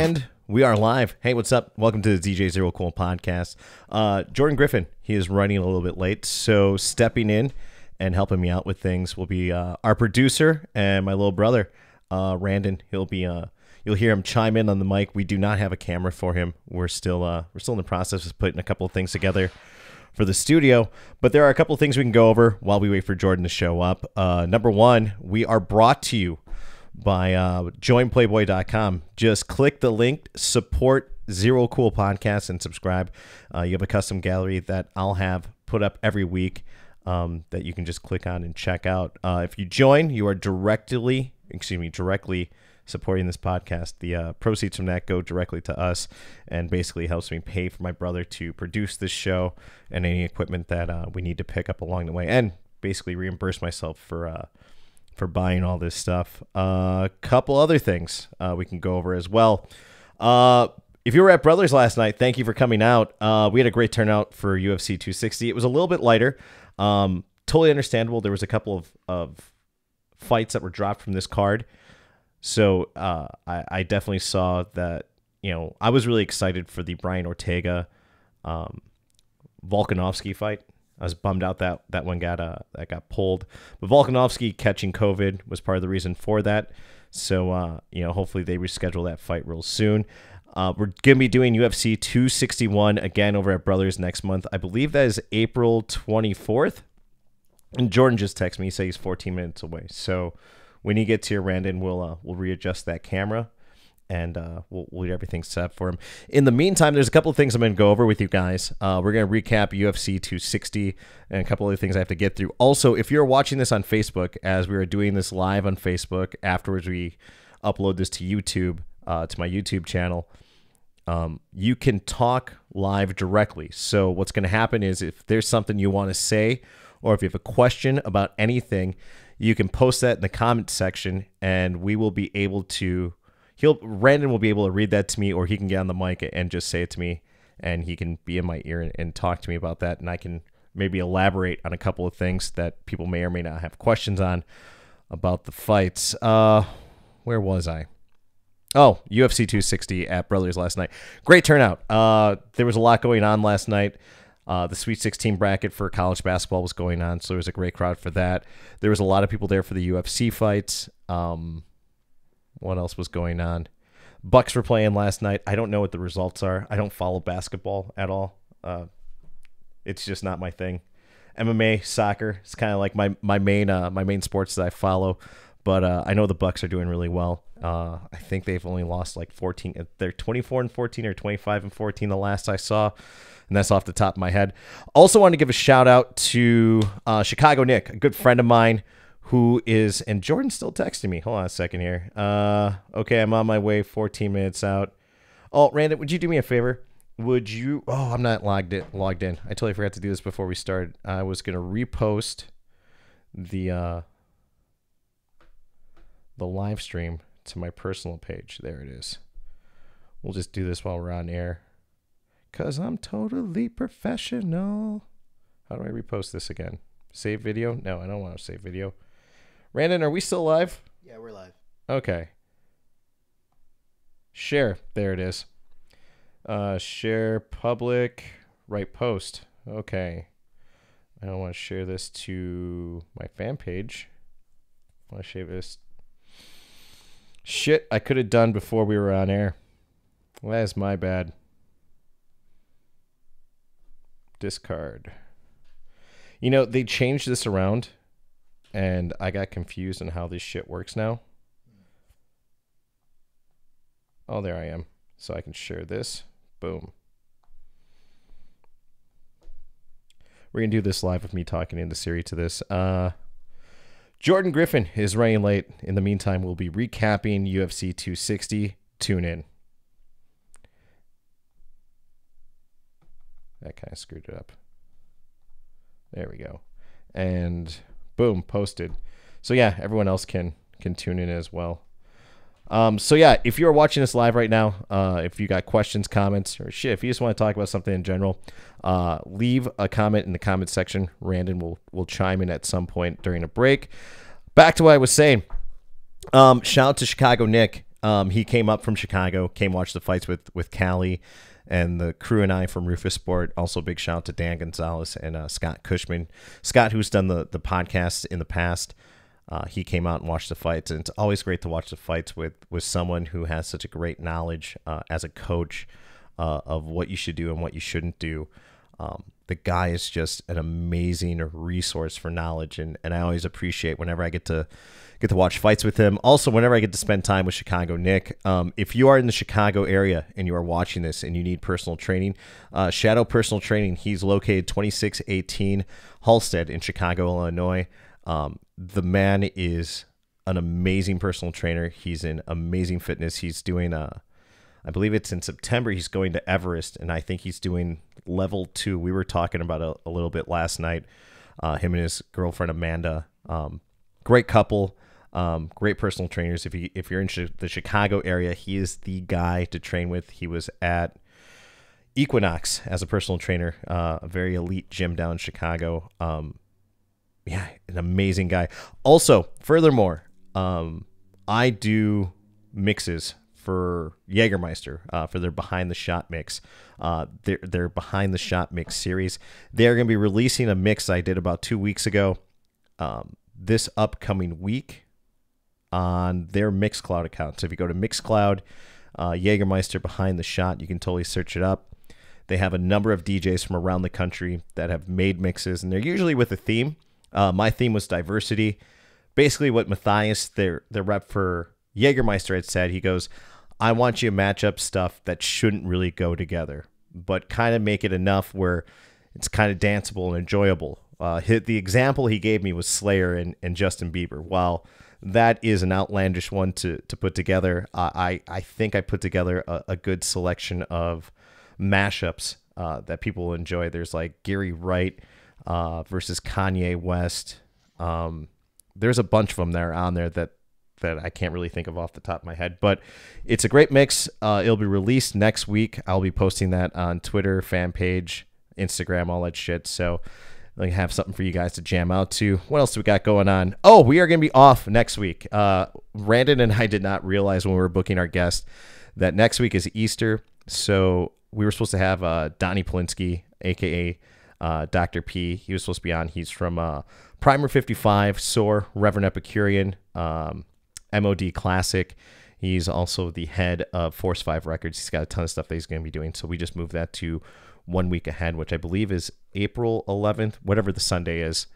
And we are live. Hey, what's up? Welcome to the DJ Zero Cool podcast. Uh, Jordan Griffin, he is running a little bit late, so stepping in and helping me out with things will be uh, our producer and my little brother, uh, Randon. He'll be uh, you'll hear him chime in on the mic. We do not have a camera for him. We're still uh, we're still in the process of putting a couple of things together for the studio. But there are a couple of things we can go over while we wait for Jordan to show up. Uh, number one, we are brought to you by uh, joinplayboy.com. Just click the link, support Zero Cool Podcast, and subscribe. Uh, you have a custom gallery that I'll have put up every week um, that you can just click on and check out. Uh, if you join, you are directly, excuse me, directly supporting this podcast. The uh, proceeds from that go directly to us and basically helps me pay for my brother to produce this show and any equipment that uh, we need to pick up along the way, and basically reimburse myself for uh, for buying all this stuff. A uh, couple other things uh, we can go over as well. Uh, if you were at Brothers last night, thank you for coming out. Uh, we had a great turnout for UFC 260. It was a little bit lighter. Um, totally understandable. There was a couple of, of fights that were dropped from this card. So uh, I, I definitely saw that, you know, I was really excited for the Brian Ortega um, Volkanovski fight. I was bummed out that that one got uh, that got pulled. But Volkanovski catching COVID was part of the reason for that. So uh, you know, hopefully they reschedule that fight real soon. Uh, we're gonna be doing UFC 261 again over at Brothers next month. I believe that is April 24th. And Jordan just texted me. He said he's 14 minutes away. So when he gets here, Randon, we'll uh, we'll readjust that camera and uh, we'll, we'll get everything set for him. In the meantime, there's a couple of things I'm going to go over with you guys. Uh, we're going to recap UFC 260 and a couple other things I have to get through. Also, if you're watching this on Facebook, as we are doing this live on Facebook, afterwards we upload this to YouTube, uh, to my YouTube channel. Um, you can talk live directly. So what's going to happen is if there's something you want to say, or if you have a question about anything, you can post that in the comment section, and we will be able to he'll Randon will be able to read that to me, or he can get on the mic and just say it to me, and he can be in my ear and, and talk to me about that, and I can maybe elaborate on a couple of things that people may or may not have questions on about the fights. Uh, where was I? Oh, UFC 260 at Brothers last night. Great turnout. Uh, there was a lot going on last night. Uh, the Sweet 16 bracket for college basketball was going on, so there was a great crowd for that. There was a lot of people there for the UFC fights. Um, what else was going on? Bucks were playing last night. I don't know what the results are. I don't follow basketball at all. Uh, it's just not my thing. MMA, soccer, it's kind of like my my main uh, my main sports that I follow. But uh, I know the Bucks are doing really well. Uh, I think they've only lost like 14. They're 24 and 14 or 25 and 14 the last I saw, and that's off the top of my head. Also, want to give a shout out to uh, Chicago Nick, a good friend of mine who is and Jordan's still texting me. Hold on a second here. Uh, okay, I'm on my way. 14 minutes out. Oh, Randon, would you do me a favor? Would you? Oh, I'm not logged in. Logged in. I totally forgot to do this before we started. I was gonna repost the uh, the live stream to my personal page. There it is. We'll just do this while we're on air. Cause I'm totally professional. How do I repost this again? Save video? No, I don't want to save video. Randon, are we still live? Yeah, we're live. Okay. Share. There it is. Uh, share public. Right post. Okay. I don't want to share this to my fan page. I want to share this. Shit, I could have done before we were on air. Well, that is my bad. Discard. You know, they changed this around and I got confused on how this shit works now. Oh, there I am. So I can share this. Boom. We're going to do this live with me talking into Siri to this. Uh, Jordan Griffin is running late. In the meantime, we'll be recapping UFC 260. Tune in. That kind of screwed it up. There we go. And boom, posted. So yeah, everyone else can can tune in as well. Um, so yeah, if you're watching this live right now, uh, if you got questions, comments, or shit, if you just want to talk about something in general, uh, leave a comment in the comment section. Randon will will chime in at some point during a break. Back to what I was saying. Um, shout out to Chicago Nick. Um, he came up from Chicago, came watch the fights with with Callie and the crew and I from Roufusport. Also, big shout out to Dan Gonzalez and uh, Scott Cushman. Scott, who's done the the podcast in the past, uh, he came out and watched the fights, and it's always great to watch the fights with with someone who has such a great knowledge uh, as a coach uh, of what you should do and what you shouldn't do. Um, the guy is just an amazing resource for knowledge, and, and I always appreciate whenever I get to get to watch fights with him. Also, whenever I get to spend time with Chicago Nick, um, if you are in the Chicago area and you are watching this and you need personal training, uh, Shadow Personal Training, he's located 2618 Halsted in Chicago, Illinois. Um, the man is an amazing personal trainer. He's in amazing fitness. He's doing a, uh, I believe it's in September. He's going to Everest, and I think he's doing level two. We were talking about a, a little bit last night. Uh, him and his girlfriend Amanda, um, great couple. Um, great personal trainers. If you if you're in the Chicago area, he is the guy to train with. He was at Equinox as a personal trainer, uh, a very elite gym down in Chicago. Um, yeah, an amazing guy. Also, furthermore, um, I do mixes for Jägermeister uh, for their behind the shot mix. Uh, their their behind the shot mix series. They're going to be releasing a mix I did about two weeks ago. Um, this upcoming week, on their Mixcloud account. So if you go to Mixcloud, uh, Jägermeister Behind the Shot, you can totally search it up. They have a number of DJs from around the country that have made mixes, and they're usually with a theme. Uh, my theme was diversity. Basically, what Matthias, their their rep for Jägermeister, had said, he goes, "I want you to match up stuff that shouldn't really go together, but kind of make it enough where it's kind of danceable and enjoyable." Uh, the example he gave me was Slayer and, and Justin Bieber. While that is an outlandish one to to put together. Uh, I I think I put together a, a good selection of mashups uh, that people will enjoy. There's like Gary Wright uh, versus Kanye West. Um, there's a bunch of them that are on there that that I can't really think of off the top of my head, but it's a great mix. Uh, it'll be released next week. I'll be posting that on Twitter, fan page, Instagram, all that shit. So Have something for you guys to jam out to. What else do we got going on? Oh, we are going to be off next week. Uh, Randon and I did not realize when we were booking our guest that next week is Easter. So we were supposed to have uh, Donnie Polinsky, aka uh, Dr. P. He was supposed to be on. He's from uh, Primer 55, SOAR, Reverend Epicurean, um, MOD Classic. He's also the head of Force 5 Records. He's got a ton of stuff that he's going to be doing. So we just moved that to one week ahead, which I believe is April 11th, whatever the Sunday is.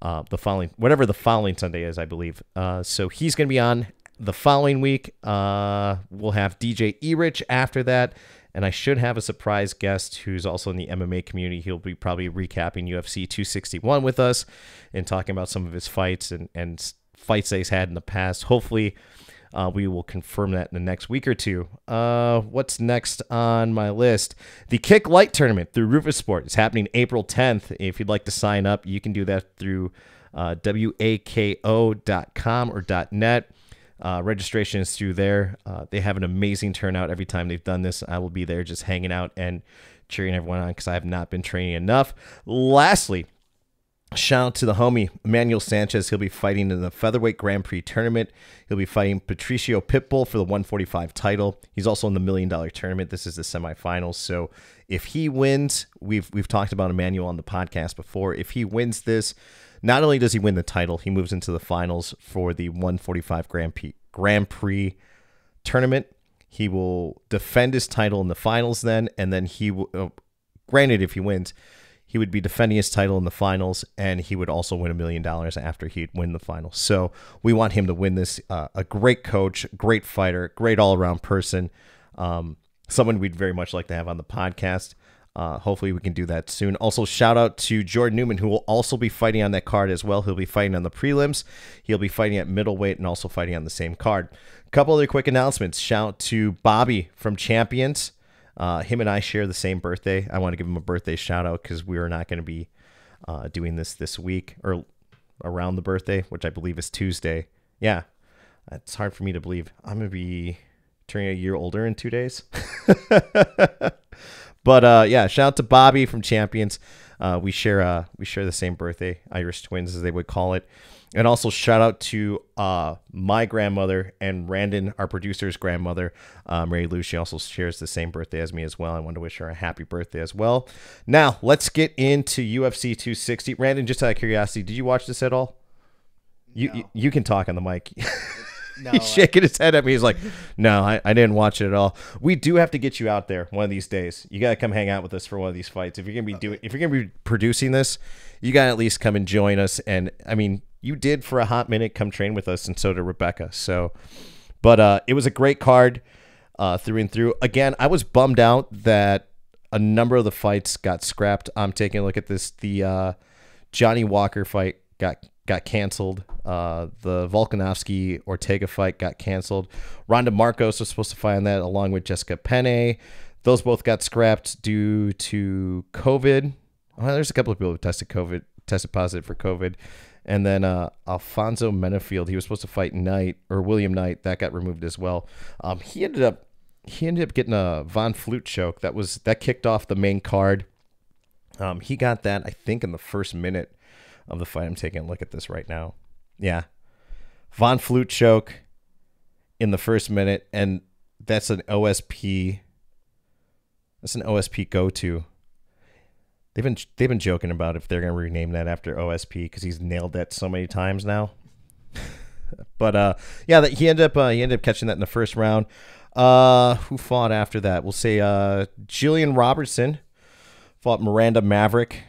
Uh, the following, whatever the following Sunday is, I believe. Uh, so he's going to be on the following week. Uh, we'll have DJ Erich after that, and I should have a surprise guest who's also in the MMA community. He'll be probably recapping UFC 261 with us and talking about some of his fights and and fights that he's had in the past. Hopefully, uh, we will confirm that in the next week or two. Uh, what's next on my list? The Kick Light Tournament through Roufusport is happening April 10th. If you'd like to sign up, you can do that through uh, wako.com or .net. Uh, registration is through there. Uh, they have an amazing turnout every time they've done this. I will be there just hanging out and cheering everyone on because I have not been training enough. Lastly, Shout out to the homie Emmanuel Sanchez. He'll be fighting in the featherweight Grand Prix tournament. He'll be fighting Patricio Pitbull for the 145 title. He's also in the million dollar tournament. This is the semifinals. So if he wins, we've we've talked about Emmanuel on the podcast before. If he wins this, not only does he win the title, he moves into the finals for the 145 Grand Prix Grand Prix tournament. He will defend his title in the finals then, and then he will. Uh, granted, if he wins he would be defending his title in the finals, and he would also win a million dollars after he'd win the finals. So we want him to win this. Uh, a great coach, great fighter, great all around person. Um, someone we'd very much like to have on the podcast. Uh, hopefully, we can do that soon. Also, shout out to Jordan Newman, who will also be fighting on that card as well. He'll be fighting on the prelims. He'll be fighting at middleweight and also fighting on the same card. A couple other quick announcements. Shout out to Bobby from Champions. Uh, him and I share the same birthday. I want to give him a birthday shout out because we are not going to be uh, doing this this week or around the birthday, which I believe is Tuesday. Yeah, it's hard for me to believe. I'm going to be turning a year older in two days. but uh, yeah, shout out to Bobby from Champions. Uh, we share uh, we share the same birthday, Irish twins as they would call it. And also shout out to uh, my grandmother and Randon, our producer's grandmother, uh, Mary Lou. She also shares the same birthday as me as well. I want to wish her a happy birthday as well. Now let's get into UFC 260. Randon, just out of curiosity, did you watch this at all? You No. you, you can talk on the mic. No, He's shaking his head at me. He's like, "No, I, I didn't watch it at all." We do have to get you out there one of these days. You gotta come hang out with us for one of these fights. If you're gonna be doing, if you're gonna be producing this, you gotta at least come and join us. And I mean, you did for a hot minute come train with us, and so did Rebecca. So, but uh, it was a great card uh, through and through. Again, I was bummed out that a number of the fights got scrapped. I'm taking a look at this. The uh, Johnny Walker fight got got canceled. Uh, the Volkanovski Ortega fight got canceled. Randa Markos was supposed to fight on that along with Jessica Penne. Those both got scrapped due to COVID. Well, there's a couple of people who tested COVID, tested positive for COVID. And then uh, Alonzo Menifield, he was supposed to fight Knight or William Knight, that got removed as well. Um, he ended up he ended up getting a Von Flue choke. That was that kicked off the main card. Um, he got that I think in the first minute of the fight. I'm taking a look at this right now. Yeah, Von Flue choke in the first minute, and that's an OSP. That's an OSP go to. They've been they've been joking about if they're gonna rename that after OSP because he's nailed that so many times now. but uh, yeah, that he ended up uh, he ended up catching that in the first round. Uh, who fought after that? We'll say uh, Jillian Robertson fought Miranda Maverick.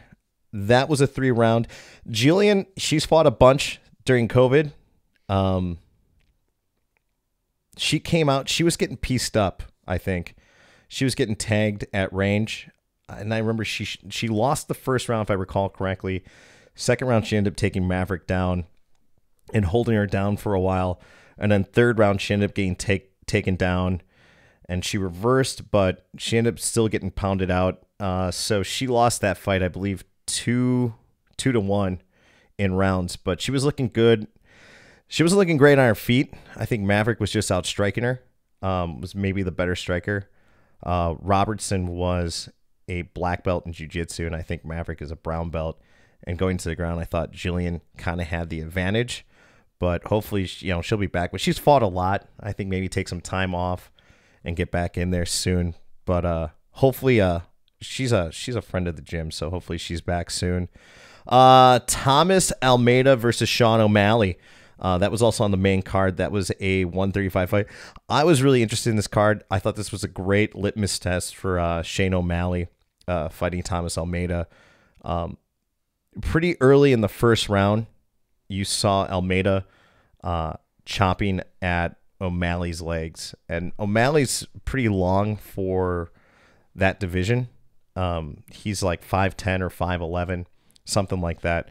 That was a three round. Jillian, she's fought a bunch during COVID. Um, she came out. She was getting pieced up. I think she was getting tagged at range, and I remember she she lost the first round if I recall correctly. Second round, she ended up taking Maverick down and holding her down for a while, and then third round, she ended up getting take taken down, and she reversed, but she ended up still getting pounded out. Uh, so she lost that fight, I believe, two two to one in rounds, but she was looking good. She was looking great on her feet. I think Maverick was just out striking her. Um, was maybe the better striker. Uh, Robertson was a black belt in jiu-jitsu, and I think Maverick is a brown belt. And going to the ground, I thought Jillian kind of had the advantage, but hopefully, you know, she'll be back. But she's fought a lot. I think maybe take some time off and get back in there soon. But uh, hopefully, uh, she's a she's a friend of the gym, so hopefully she's back soon. Uh, Thomas Almeida versus Sean O'Malley. Uh, that was also on the main card. That was a 135 fight. I was really interested in this card. I thought this was a great litmus test for uh, Shane O'Malley uh, fighting Thomas Almeida. Um, pretty early in the first round, you saw Almeida uh, chopping at O'Malley's legs, and O'Malley's pretty long for that division. Um, he's like 5'10 or 5'11, something like that.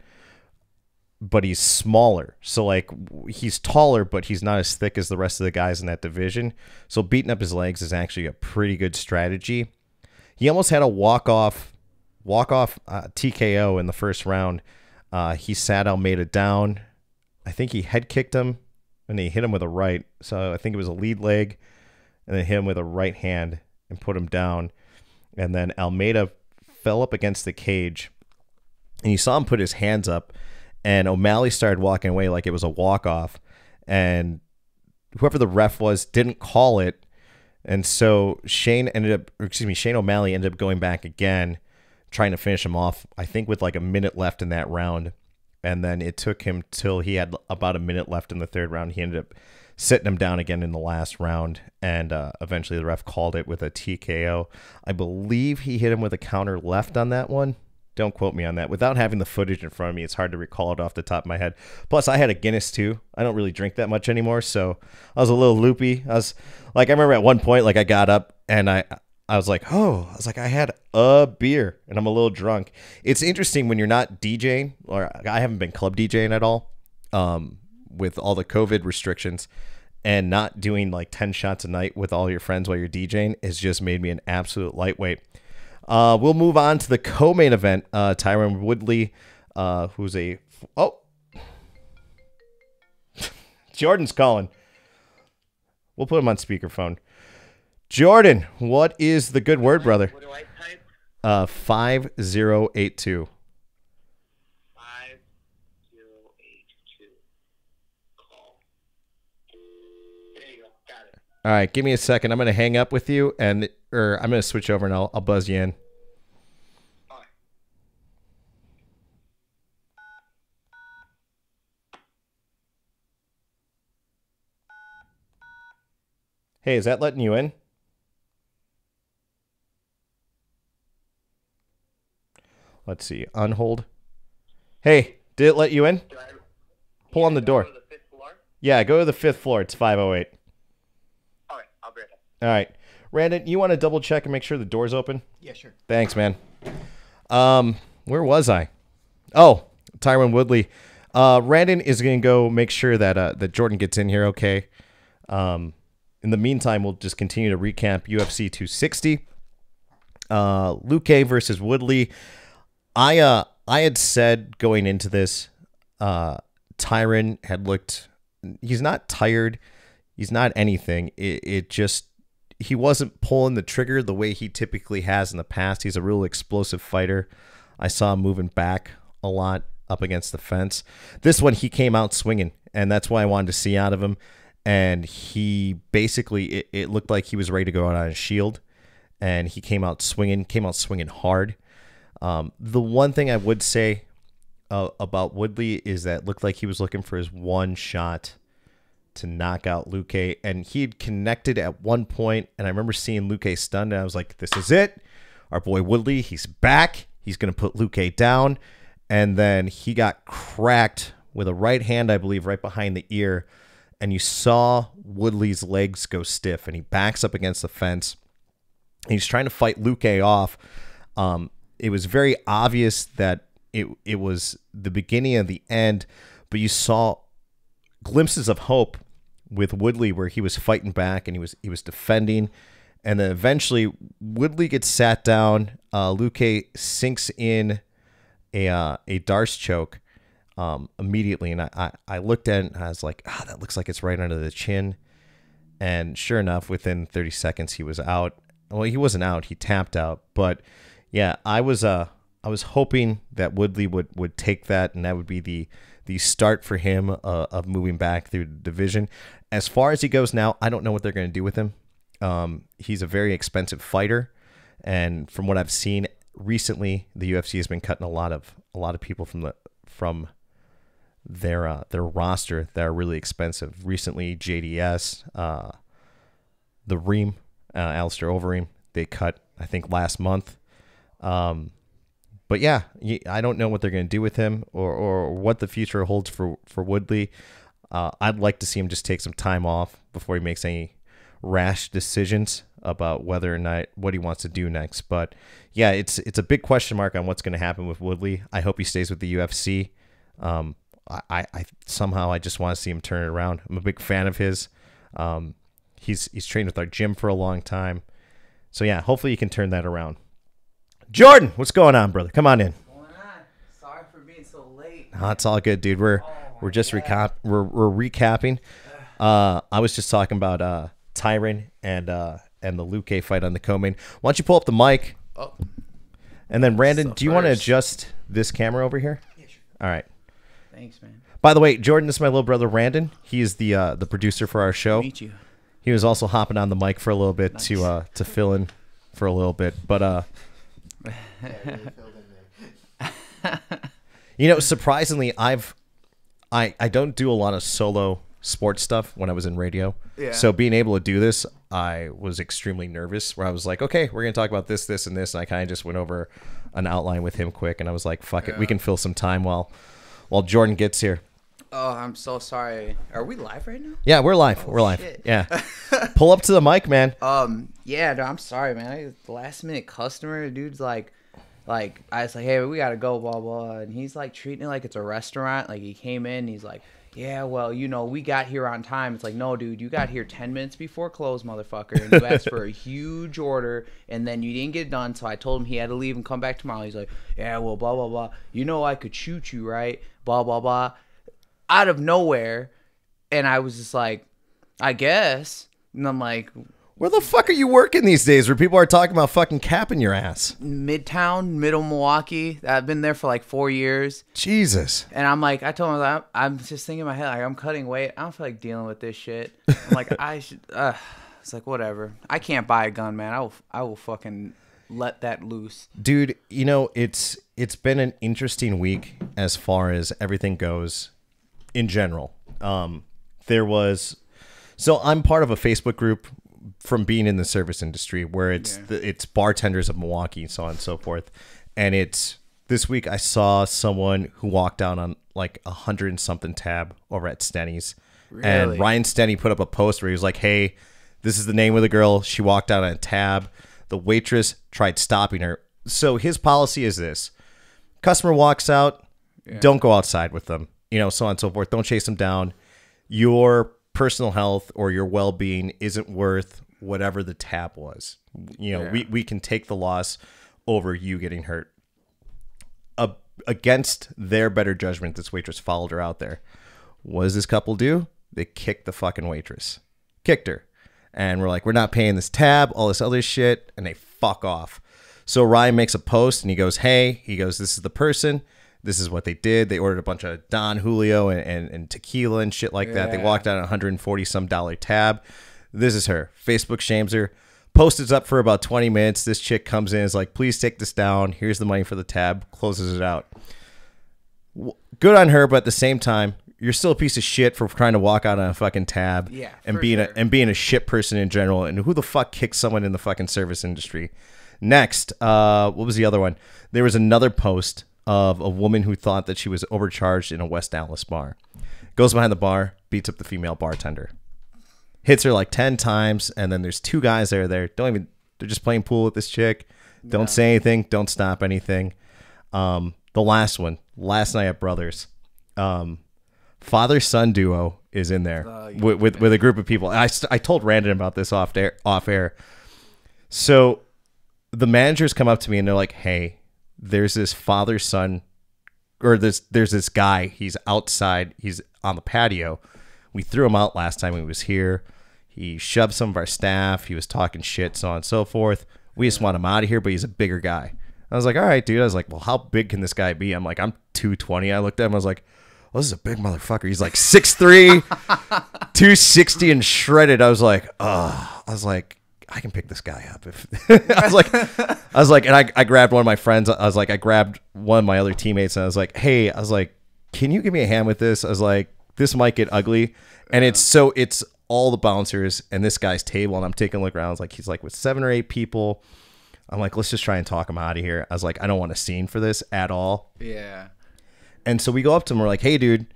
But he's smaller. So, like, he's taller, but he's not as thick as the rest of the guys in that division. So, beating up his legs is actually a pretty good strategy. He almost had a walk off, walk off uh, TKO in the first round. Uh, he sat Almeida down. I think he head kicked him and he hit him with a right. So, I think it was a lead leg and then hit him with a right hand and put him down and then Almeida fell up against the cage, and you saw him put his hands up, and O'Malley started walking away like it was a walk off, and whoever the ref was didn't call it, and so Shane ended up, excuse me, Shane O'Malley ended up going back again, trying to finish him off. I think with like a minute left in that round, and then it took him till he had about a minute left in the third round. He ended up sitting him down again in the last round, and uh, eventually the ref called it with a TKO. I believe he hit him with a counter left on that one. Don't quote me on that. Without having the footage in front of me, it's hard to recall it off the top of my head. Plus, I had a Guinness too. I don't really drink that much anymore, so I was a little loopy. I was like, I remember at one point, like I got up and I, I was like, oh, I was like, I had a beer and I'm a little drunk. It's interesting when you're not DJing, or I haven't been club DJing at all. Um, with all the COVID restrictions and not doing like 10 shots a night with all your friends while you're DJing has just made me an absolute lightweight. Uh, we'll move on to the co-main event. Uh, Tyron Woodley, uh, who's a oh, Jordan's calling. We'll put him on speakerphone. Jordan, what is the good word, brother? What do I type? Uh, five zero eight two. Five zero eight two. All right, give me a second. I'm gonna hang up with you, and or I'm gonna switch over and I'll, I'll buzz you in. Hey, is that letting you in? Let's see. Unhold. Hey, did it let you in? Pull on the door. to? Yeah, go to the fifth floor. It's 508. All right, I'll be right back. All right. Randon, you want to double check and make sure the door's open? Yeah, sure. Thanks, man. Um, where was I? Oh, Tyron Woodley. Uh, Randon is going to go make sure that uh, that Jordan gets in here. Okay. Um, in the meantime, we'll just continue to recap UFC 260. Uh, Luke versus Woodley. I uh I had said going into this, uh, Tyron had looked. He's not tired. He's not anything. It, it just he wasn't pulling the trigger the way he typically has in the past. He's a real explosive fighter. I saw him moving back a lot up against the fence. This one he came out swinging, and that's why I wanted to see out of him. And he basically it, it looked like he was ready to go out on his shield, and he came out swinging, came out swinging hard. Um, the one thing I would say uh, about Woodley is that it looked like he was looking for his one shot to knock out Luke, and he had connected at one point, and I remember seeing Luke stunned, and I was like, "This is it, our boy Woodley, he's back. He's gonna put Luke down." And then he got cracked with a right hand, I believe, right behind the ear, and you saw Woodley's legs go stiff, and he backs up against the fence. He's trying to fight Luke off. Um, it was very obvious that it it was the beginning of the end, but you saw glimpses of hope with Woodley where he was fighting back and he was he was defending, and then eventually Woodley gets sat down. Uh, Luke sinks in a uh, a Darce choke um, immediately, and I, I I looked at it and I was like, ah, that looks like it's right under the chin. And sure enough, within 30 seconds, he was out. Well, he wasn't out; he tapped out. But yeah, I was uh I was hoping that Woodley would would take that, and that would be the the start for him uh, of moving back through the division. As far as he goes now, I don't know what they're going to do with him. Um, he's a very expensive fighter, and from what I've seen recently, the UFC has been cutting a lot of a lot of people from the from their uh, their roster that are really expensive. Recently, JDS, uh, the Reem, uh, Alistair Overeem, they cut I think last month. Um, but yeah, I don't know what they're going to do with him or, or what the future holds for for Woodley. Uh, I'd like to see him just take some time off before he makes any rash decisions about whether or not what he wants to do next. But yeah, it's it's a big question mark on what's going to happen with Woodley. I hope he stays with the UFC. Um, I, I, somehow I just want to see him turn it around. I'm a big fan of his. Um, he's he's trained with our gym for a long time. So yeah, hopefully he can turn that around. Jordan, what's going on, brother? Come on in. Going on. Sorry for being so late. Oh, it's all good, dude. We're Oh we're just recap we're we're recapping. Uh, I was just talking about uh Tyron and uh and the Luke fight on the co-main. Why don't you pull up the mic? Oh. And then Brandon, So do you want to adjust this camera over here? Yeah, sure. All right. Thanks, man. By the way, Jordan, this is my little brother Randon. He is the uh, the producer for our show. Meet you. He was also hopping on the mic for a little bit to uh to fill in for a little bit. But uh You know, surprisingly, I've I I don't do a lot of solo sports stuff when I was in radio. Yeah. So being able to do this, I was extremely nervous. Where I was like, okay, we're gonna talk about this, this, and this, and I kind of just went over an outline with him quick, and I was like, fuck it, we can fill some time while while Jordan gets here. Oh, I'm so sorry. Are we live right now? Yeah, we're live. we're live. Oh, shit. Yeah. Pull up to the mic, man. Um, yeah, no, I'm sorry, man. I, last minute customer, dude's like, like I was like, hey, we gotta go, blah blah, and he's like treating it like it's a restaurant. Like he came in, he's like, yeah, well, you know, we got here on time. It's like, no, dude, you got here ten minutes before close, motherfucker, and you asked for a huge order, and then you didn't get it done. So I told him he had to leave and come back tomorrow. He's like, yeah, well, blah blah blah. You know, I could shoot you, right? Blah blah blah. Out of nowhere, and I was just like, I guess. And I'm like, Where the fuck are you working these days where people are talking about fucking capping your ass? Midtown, Middle Milwaukee. I've been there for like four years, Jesus. and I'm like, I told him, I'm, I'm just thinking in my head, like, I'm cutting weight. I don't feel like dealing with this shit. I'm like, I should. Uh, it's like whatever. I can't buy a gun, man. I will I will fucking let that loose. dude you know it's it's been an interesting week as far as everything goes in general um there was so i'm part of a facebook group from being in the service industry where it's Yeah. the, it's bartenders of milwaukee and so on and so forth. And it's this week i saw someone who walked down on like a hundred and something tab over at stenny's. And ryan stenny put up a post where he was like hey this is the name of the girl. She walked out on a tab. The waitress tried stopping her. So his policy is this. Customer walks out. Don't go outside with them. You know so on and so forth. Don't chase them down. Your personal health or your well-being isn't worth whatever the tab was. You know we, we can take the loss over you getting hurt. A against their better judgment this waitress followed her out there. What does this couple do? They kicked the fucking waitress. Kicked her. And we're like we're not paying this tab all this other shit and they fuck off. So ryan makes a post and he goes hey he goes this is the person this is what they did. They ordered a bunch of don julio and, and, and tequila and shit like that. They walked out on a 140 some dollar tab. This is her. Facebook shames her. Post is up for about 20 minutes. This chick comes in is like please take this down. Here's the money for the tab. Closes it out. Good on her, but at the same time, you're still a piece of shit for trying to walk out on a fucking tab Yeah, and being sure. a and being a shit person in general. And who the fuck kicks someone in the fucking service industry? Next, uh, what was the other one? There was another post of a woman who thought that she was overcharged in a West Dallas bar. Goes behind the bar, beats up the female bartender, hits her like ten times, and then there's two guys that are there. Don't even. They're just playing pool with this chick. Don't say anything. Don't stop anything. Um, the last one, last night at Brothers, um, father son duo is in there Oh, with, with with a group of people. I, st- I told Randon about this off air. Off air. So the managers come up to me and they're like, "Hey, there's this father son, or this there's this guy. He's outside. He's on the patio. We threw him out last time he was here. He shoved some of our staff. He was talking shit, so on and so forth. We just want him out of here, but he's a bigger guy. I was like, all right, dude. I was like, well, how big can this guy be? I'm like, I'm 220. I looked at him. I was like, oh, this is a big motherfucker. He's like 6'3", 260 and shredded. I was like, oh, I was like, I can pick this guy up. If I was like, I was like, and I, I grabbed one of my friends. I was like, I grabbed one of my other teammates, and I was like, hey, I was like, can you give me a hand with this? I was like, this might get ugly, and it's so it's all the bouncers and this guy's table, and I'm taking a look around. I was like, he's like with seven or eight people. I'm like, let's just try and talk him out of here. I was like, I don't want a scene for this at all. Yeah. And so we go up to him. We're like, hey, dude,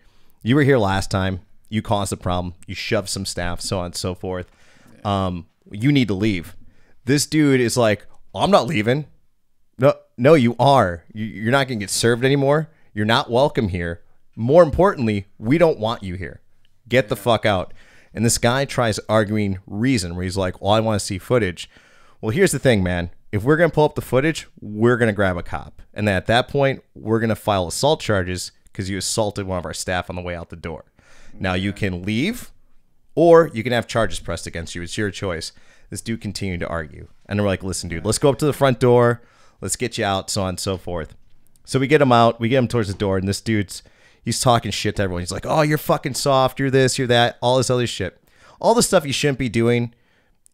you were here last time. You caused the problem. You shoved some staff, so on and so forth. Um, you need to leave. This dude is like, I'm not leaving. No, no, you are. You- You're not going to get served anymore. You're not welcome here. More importantly, we don't want you here. Get the fuck out. And this guy tries arguing reason where he's like, well, I want to see footage. Well, here's the thing, man. If we're going to pull up the footage, we're going to grab a cop. And then at that point, we're going to file assault charges because you assaulted one of our staff on the way out the door. Now, you can leave or you can have charges pressed against you. It's your choice. This dude continued to argue. And we're like, listen, dude, let's go up to the front door. Let's get you out, so on and so forth. So we get him out. We get him towards the door. And this dude's, he's talking shit to everyone. He's like, oh, you're fucking soft. You're this, you're that, all this other shit. All the stuff you shouldn't be doing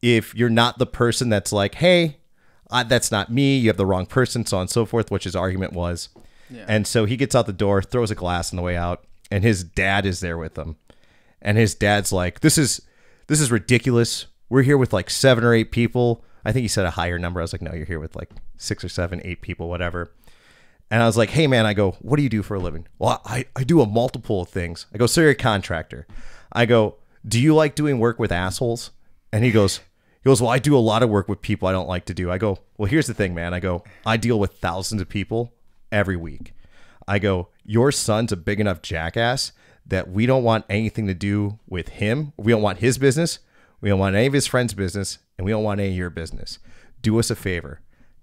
if you're not the person that's like, hey, that's not me. You have the wrong person, so on and so forth, which his argument was. And so he gets out the door, throws a glass on the way out, and his dad is there with him. And his dad's like, "This is this is ridiculous. We're here with like seven or eight people. I think he said a higher number. I was like, no, you're here with like six or seven, eight people, whatever. And I was like, hey man, I go, what do you do for a living? Well, I, I do a multiple of things. I go, so you're a contractor. I go, do you like doing work with assholes? And he goes, he goes, well, I do a lot of work with people I don't like to do. I go, well, here's the thing, man. I go, I deal with thousands of people every week. I go, your son's a big enough jackass that we don't want anything to do with him. We don't want his business. We don't want any of his friends' business, and we don't want any of your business. Do us a favor.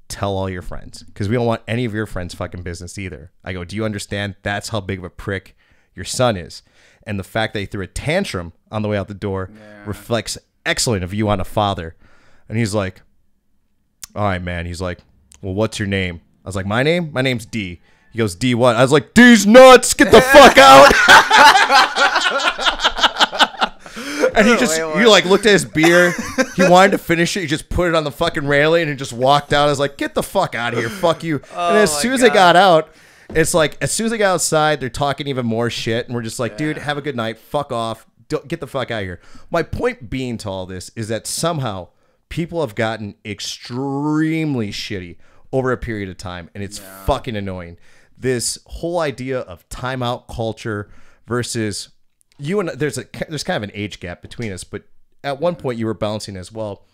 Tell all your friends because we don't want any of your friends' fucking business either. I go, do you understand? That's how big of a prick your son is. And the fact that he threw a tantrum on the way out the door reflects excellent of you on a father. And he's like, all right, man. He's like, well, what's your name? I was like, my name? My name's D. He goes, D what? I was like, D's nuts. Get the fuck out. and he just you like looked at his beer. he wanted to finish it. He just put it on the fucking railing and just walked out. I was like, "Get the fuck out of here, fuck you!" and as Oh soon as they got out, it's like as soon as they got outside, they're talking even more shit, and we're just like, "Dude, have a good night. Fuck off. Don't, get the fuck out of here." My point being to all this is that somehow people have gotten extremely shitty over a period of time, and it's fucking annoying. This whole idea of timeout culture versus you and there's a there's kind of an age gap between us, but at one point you were bouncing as well.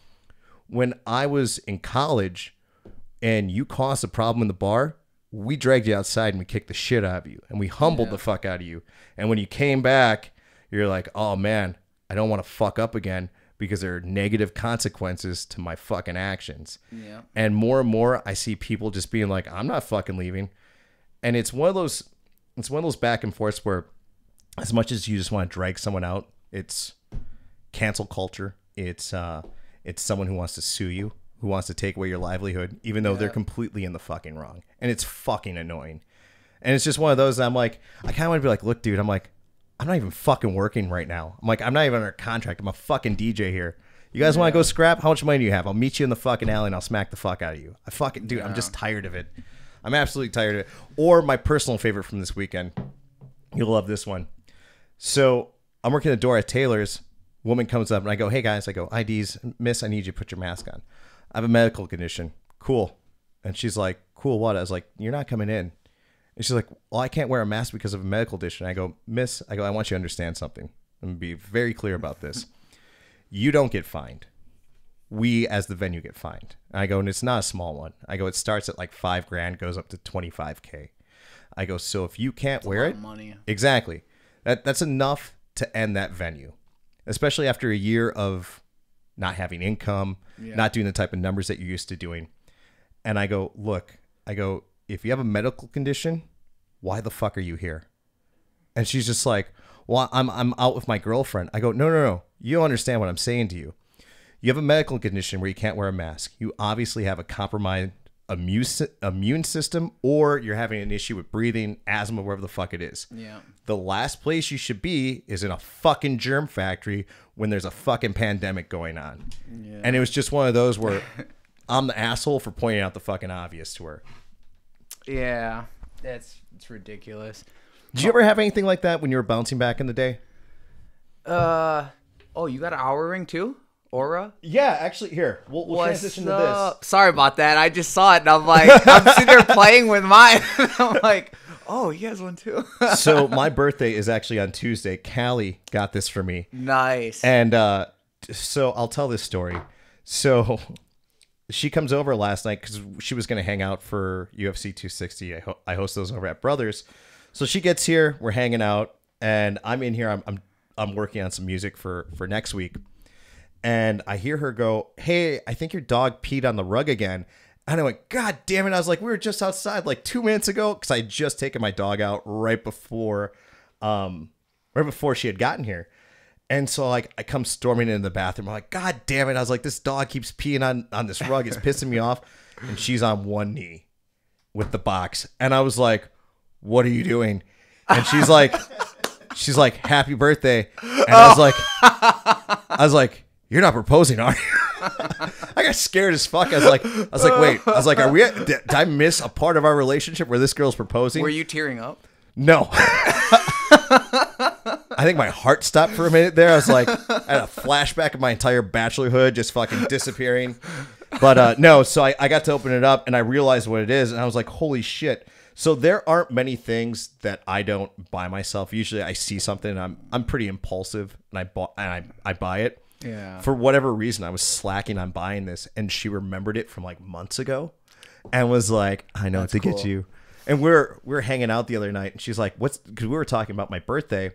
When I was in college and you caused a problem in the bar, we dragged you outside and we kicked the shit out of you and we humbled the fuck out of you. And when you came back, you're like, "Oh man, I don't want to fuck up again because there are negative consequences to my fucking actions." Yeah. And more and more I see people just being like, "I'm not fucking leaving." And it's one of those it's one of those back and forths where as much as you just want to drag someone out, it's cancel culture. It's uh it's someone who wants to sue you, who wants to take away your livelihood, even though they're completely in the fucking wrong. And it's fucking annoying. And it's just one of those that I'm like, I kinda want to be like, look, dude, I'm like, I'm not even fucking working right now. I'm like, I'm not even under contract. I'm a fucking DJ here. You guys want to go scrap? How much money do you have? I'll meet you in the fucking alley and I'll smack the fuck out of you. I fucking dude, I'm just tired of it. I'm absolutely tired of it. Or my personal favorite from this weekend. You'll love this one. So I'm working the door at Taylor's. Woman comes up and I go, "Hey guys," I go, "IDs, Miss, I need you to put your mask on. I have a medical condition. Cool." And she's like, "Cool, what?" I was like, "You're not coming in." And she's like, "Well, I can't wear a mask because of a medical condition." I go, "Miss, I go, I want you to understand something. I'm gonna be very clear about this. You don't get fined. We, as the venue, get fined." And I go, "And it's not a small one." I go, "It starts at like five grand, goes up to twenty five k. I go, "So if you can't wear lot it, money. Exactly. That that's enough to end that venue, especially after a year of not having income, not doing the type of numbers that you're used to doing. And I go, look, I go, if you have a medical condition, why the fuck are you here? And she's just like, well, I'm I'm out with my girlfriend. I go, no, no, no. You don't understand what I'm saying to you. You have a medical condition where you can't wear a mask. You obviously have a compromised immune immune system, or you're having an issue with breathing, asthma, wherever the fuck it is. Yeah. The last place you should be is in a fucking germ factory when there's a fucking pandemic going on. Yeah. And it was just one of those where I'm the asshole for pointing out the fucking obvious to her. Yeah. That's it's ridiculous. Did you ever have anything like that when you were bouncing back in the day? Uh oh, you got an Oura ring too? Aura? Yeah, actually, here we'll, we'll What's up? Sorry about that. I just saw it and I'm like, I'm sitting there playing with mine. I'm like, oh, he has one too. so my birthday is actually on Tuesday. Callie got this for me. nice. And uh, so I'll tell this story. So she comes over last night because she was going to hang out for UFC 260. I, ho- I host those over at Brothers. So she gets here, we're hanging out, and I'm in here. I'm, I'm, I'm working on some music for, for next week. And I hear her go, Hey, I think your dog peed on the rug again. And I went, God damn it. I was like, we were just outside like two minutes ago because I had just taken my dog out right before um right before she had gotten here. And so like I come storming into the bathroom. I'm like, God damn it. I was like, this dog keeps peeing on, on this rug. It's pissing me off. And she's on one knee with the box. And I was like, What are you doing? And she's like, She's like, Happy birthday. And I was like, I was like, You're not proposing, are you? I got scared as fuck. I was like, I was like, wait. I was like, are we? At, did, did I miss a part of our relationship where this girl's proposing? Were you tearing up? No. I think my heart stopped for a minute there. I was like, I had a flashback of my entire bachelorhood just fucking disappearing. But uh, no, so I, I got to open it up and I realized what it is, and I was like, holy shit. So there aren't many things that I don't buy myself. Usually I see something and I'm I'm pretty impulsive and I bought and I, I buy it. Yeah. For whatever reason, I was slacking on buying this and she remembered it from like months ago and was like, I know what to get you. And we're we're hanging out the other night, and she's like, "What's?" Because we were talking about my birthday,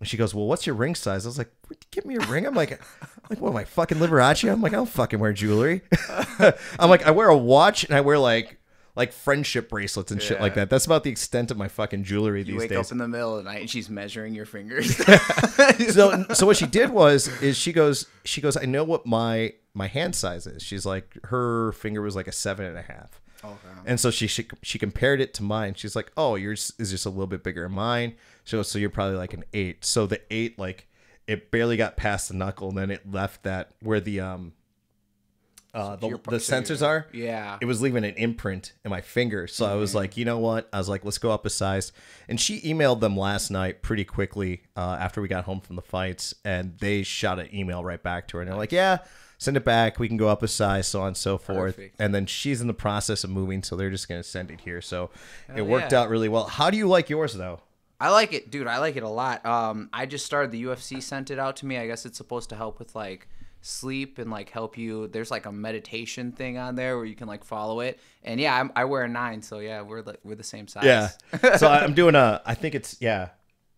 and she goes, "Well, what's your ring size?" I was like, "Give me a ring." I'm like, "Like what? Am I fucking Liberace?" I'm like, "I don't fucking wear jewelry." I'm like, I wear a watch and I wear like like friendship bracelets and shit like that. That's about the extent of my fucking jewelry You these wake days. Wake up in the middle of the night and she's measuring your fingers. so so what she did was is she goes she goes I know what my my hand size is. She's like her finger was like a seven and a half. Okay. And so she, she she compared it to mine. She's like, "Oh, yours is just a little bit bigger than mine." She goes, "So you're probably like an eight. So the eight, like, it barely got past the knuckle, and then it left that where the um uh the, the sensors are. Yeah. It was leaving an imprint in my finger, so I was like, you know what? I was like, let's go up a size. And she emailed them last night pretty quickly uh, after we got home from the fights, and they shot an email right back to her, and they're like, yeah, send it back. We can go up a size, so on and so forth. Perfect. And then she's in the process of moving, so they're just gonna send it here. So it worked yeah. out really well. How do you like yours though? I like it, dude. I like it a lot. Um, I just started the UFC sent it out to me. I guess it's supposed to help with like sleep and like help you. There's like a meditation thing on there where you can like follow it. And yeah, I'm, I wear a nine, so yeah, we're like we're the same size. Yeah. so I'm doing a. I think it's yeah.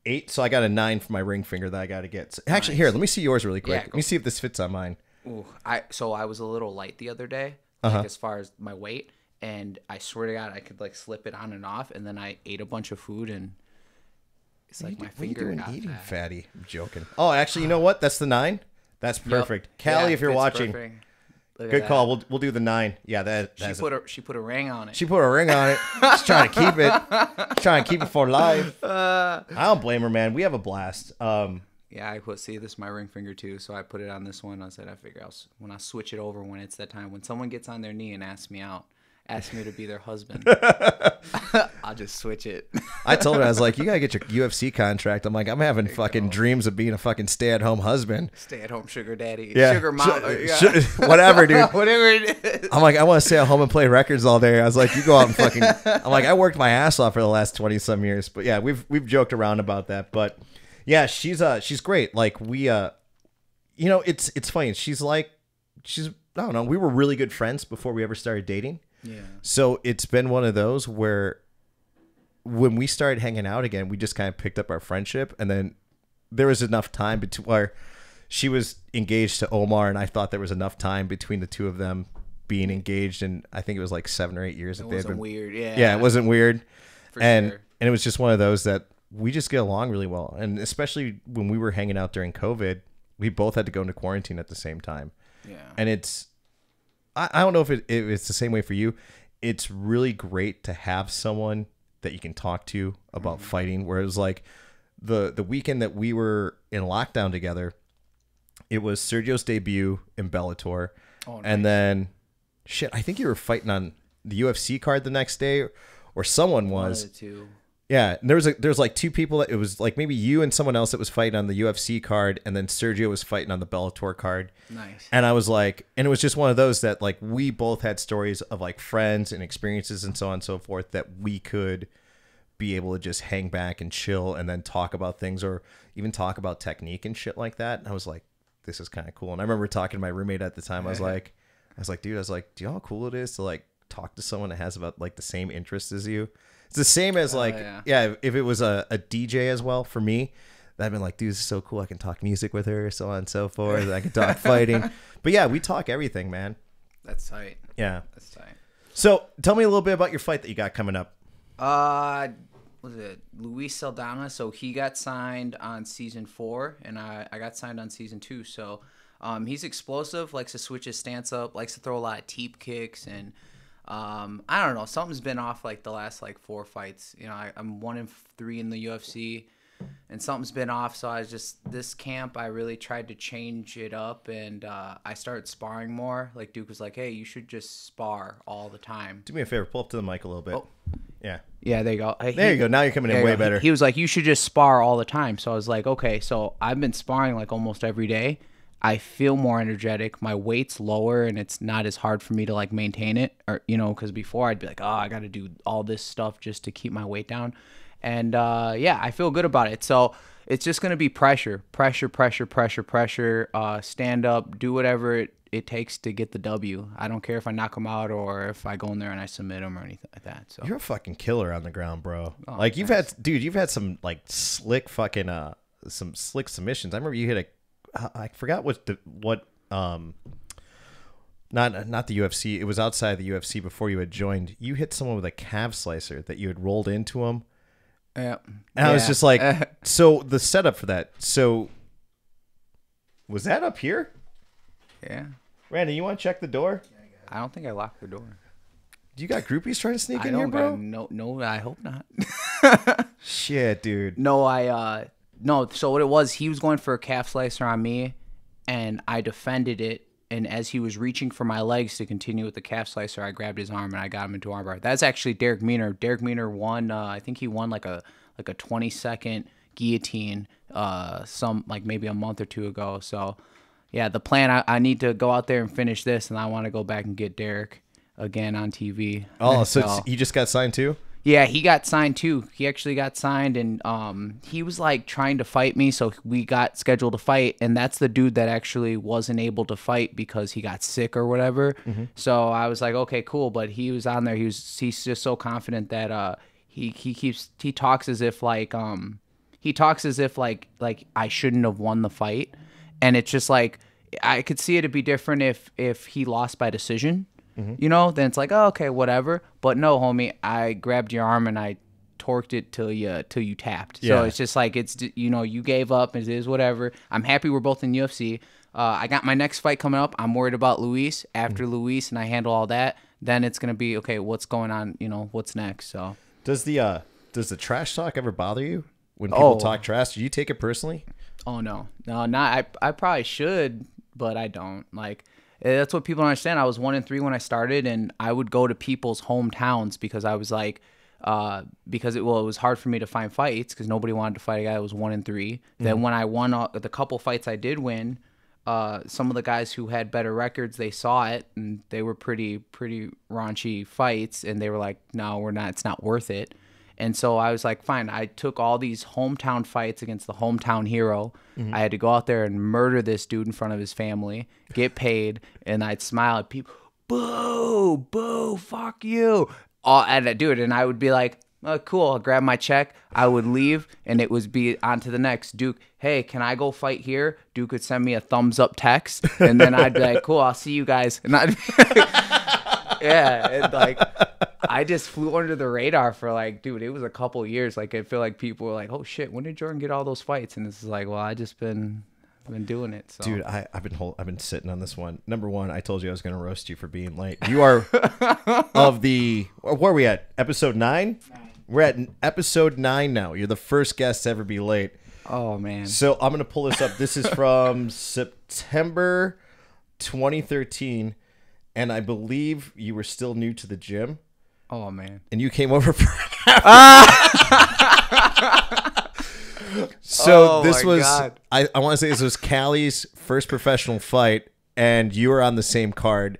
Eight, so I got a nine for my ring finger that I got to get. So- actually, here, let me see yours really quick. Yeah, let me see if this fits on mine. Ooh, I so I was a little light the other day, Uh-huh. like as far as my weight, and I swear to God, I could like slip it on and off, and then I ate a bunch of food, and it's like my What are you doing eating, fat. fatty? I'm joking. Oh, actually, you know what? That's the nine. That's perfect. Yeah, Callie, it if you're watching, perfect. Look at good call. We'll we'll do the nine. Yeah, that She put a she put a ring on it. she put a ring on it. She's trying to keep it. trying to keep it for life. Uh, I don't blame her, man. We have a blast. Um, Yeah, I put see this is my ring finger too, so I put it on this one. I said I figure I'll when I switch it over when it's that time when someone gets on their knee and asks me out, asks me to be their husband, I'll just switch it. I told her I was like, you gotta get your UFC contract. I'm like, I'm having fucking dreams of being a fucking stay at home husband. Stay at home sugar daddy, Yeah, sugar mom, yeah. whatever, dude. whatever it is. I'm like, I want to stay at home and play records all day. I was like, you go out and fucking. I'm like, I worked my ass off for the last twenty some years, but yeah, we've we've joked around about that. But yeah, she's uh she's great. Like we uh, you know, it's it's funny. She's like, she's I don't know. We were really good friends before we ever started dating. Yeah, So it's been one of those where when we started hanging out again, we just kind of picked up our friendship, and then there was enough time between where she was engaged to Omar, and I thought there was enough time between the two of them being engaged, and I think it was like seven or eight years it that they had wasn't been. weird. Yeah, Yeah, it wasn't weird, For and sure. and it was just one of those that we just get along really well, and especially when we were hanging out during COVID, we both had to go into quarantine at the same time Yeah, and it's I, I don't know if, it, if it's the same way for you it's really great to have someone that you can talk to about Mm-hmm. fighting whereas like the the weekend that we were in lockdown together it was sergio's debut in bellator Oh, and then shit i think you were fighting on the ufc card the next day or someone one was of the two. Yeah, and there was a, there's like two people that it was like maybe you and someone else that was fighting on the UFC card, and then Sergio was fighting on the Bellator card. Nice. And I was like, and it was just one of those that like we both had stories of like friends and experiences and so on and so forth that we could be able to just hang back and chill and then talk about things or even talk about technique and shit like that. And I was like, this is kind of cool. And I remember talking to my roommate at the time. I was like, I was like, dude, I was like, do you know how cool it is to like talk to someone that has about like the same interests as you? It's the same as like, yeah. yeah, if it was a, a DJ as well for me, that'd been like, dude, this is so cool. I can talk music with her, so on and so forth. I can talk fighting. But yeah, we talk everything, man. That's tight. Yeah. That's tight. So tell me a little bit about your fight that you got coming up. Uh, was it Luis Saldana? So he got signed on season four, and I, I got signed on season two. So um, he's explosive, likes to switch his stance up, likes to throw a lot of teep kicks, and um, I don't know, something's been off like the last like four fights. You know, I, I'm one in three in the UFC. And something's been off, so I was just this camp. I really tried to change it up, and uh, I started sparring more. Like Duke was like, "Hey, you should just spar all the time." Do me a favor, pull up to the mic a little bit. Oh. Yeah. Yeah, there you go. There you go. Now you're coming in you way go. better. He, he was like, you should just spar all the time. So I was like, okay. So I've been sparring like almost every day. I feel more energetic. My weight's lower, and it's not as hard for me to like maintain it, or you know, because before I'd be like, oh, I got to do all this stuff just to keep my weight down. And uh, yeah, I feel good about it. So it's just gonna be pressure, pressure, pressure, pressure, pressure. Uh, stand up, do whatever it, it takes to get the W. I don't care if I knock him out or if I go in there and I submit him or anything like that. So You're a fucking killer on the ground, bro. Oh, like you've had, dude, you've had some like slick fucking uh some slick submissions. I remember you hit a, I forgot what the what um. Not not the UFC. It was outside the UFC before you had joined. You hit someone with a calf slicer that you had rolled into him, yeah. and I was just like, so the setup for that. So was that up here, yeah. Randy? You want to check the door? I don't think I locked the door. Do you got groupies trying to sneak I in here, bro? no no I hope not. Shit, dude. no, I uh no. So what it was, he was going for a calf slicer on me, and I defended it. And as he was reaching for my legs to continue with the calf slicer, I grabbed his arm and I got him into armbar. That's actually Darrick Minner. Darrick Minner won. Uh, I think he won like a like a 20 second guillotine. Uh, some like maybe a month or two ago. So yeah, the plan. I, I need to go out there and finish this, and I want to go back and get Darrick again on TV. Oh, so it's, he just got signed too. Yeah, he got signed too. He actually got signed, and um, he was like trying to fight me, so we got scheduled to fight, and that's the dude that actually wasn't able to fight because he got sick or whatever. So I was like, okay, cool, but he was on there. He was he's just so confident that uh he he keeps he talks as if like um he talks as if like like I shouldn't have won the fight, and it's just like I could see it'd be different if if he lost by decision you know, then it's like, oh, okay, whatever. But no, homie, I grabbed your arm and I torqued it till you till you tapped. Yeah. So it's just like it's you know you gave up. It is whatever. I'm happy we're both in UFC. Uh, I got my next fight coming up. I'm worried about Luis. After Luis and I handle all that, then it's gonna be okay. What's going on? You know what's next? So Does the uh does the trash talk ever bother you when people Oh. talk trash? Do you take it personally? Oh no, no, not. I I probably should, but I don't. Like that's what people don't understand. I was one and three when I started, and I would go to people's hometowns because I was like, uh, because it well, it was hard for me to find fights because nobody wanted to fight a guy that was one and 3 Then when I won all, the couple fights I did win, uh, some of the guys who had better records, they saw it and they were pretty pretty raunchy fights, and they were like, no, we're not. It's not worth it. And so I was like, fine. I took all these hometown fights against the hometown hero. Mm-hmm. I had to go out there and murder this dude in front of his family, get paid, and I'd smile at people, boo, boo, fuck you. All, and I'd do it, and I would be like, oh, cool. I'll grab my check. I would leave, and it would be on to the next. Duke, hey, can I go fight here? Duke would send me a thumbs up text, and then I'd be like, cool, I'll see you guys. And I'd be yeah, and like I just flew under the radar for like, dude, it was a couple years. Like I feel like people were like, "Oh shit, when did Jordan get all those fights?" And this is like, well, I just been been doing it. So. Dude, I, I've been hold, I've been sitting on this one. Number one, I told you I was going to roast you for being late. You are of the where are we at? Episode nine. We're at episode nine now. You're the first guest to ever be late. oh man, So I'm gonna pull this up. This is from September 2013, and I believe you were still new to the gym, oh man. and you came over for. so Oh this was God. I, I want to say this was Callie's first professional fight, and you were on the same card.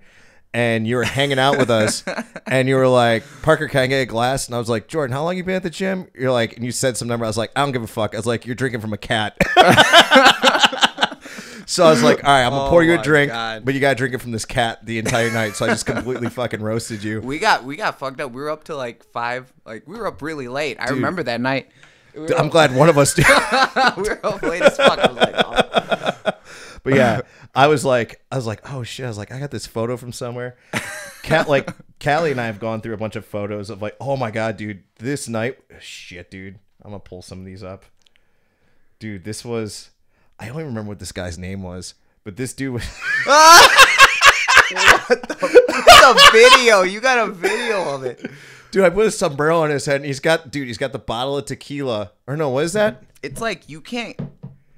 And you were hanging out with us, and you were like, "Parker, can I get a glass?" And I was like, "Jordan, how long you been at the gym?" You're like, and you said some number. I was like, "I don't give a fuck." I was like, "You're drinking from a cat." So I was like, all right, I'm gonna Oh pour you a oh drink, God. but you gotta drink it from this cat the entire night. So I just completely fucking roasted you. We got we got fucked up. We were up to like five. Like we were up really late. I remember that night. We I'm glad one of us did. we were up late as fuck. I was like, oh. But yeah, I was like, I was like, oh shit. I was like, I got this photo from somewhere. Cat like Callie and I have gone through a bunch of photos of like, oh my god, dude, this night, shit, dude. I'm gonna pull some of these up. Dude, this was. I only remember what this guy's name was, but this dude was. a video. You got a video of it. Dude, I put a sombrero on his head, and he's got, dude, he's got the bottle of tequila. Or no, what is that? It's like you can't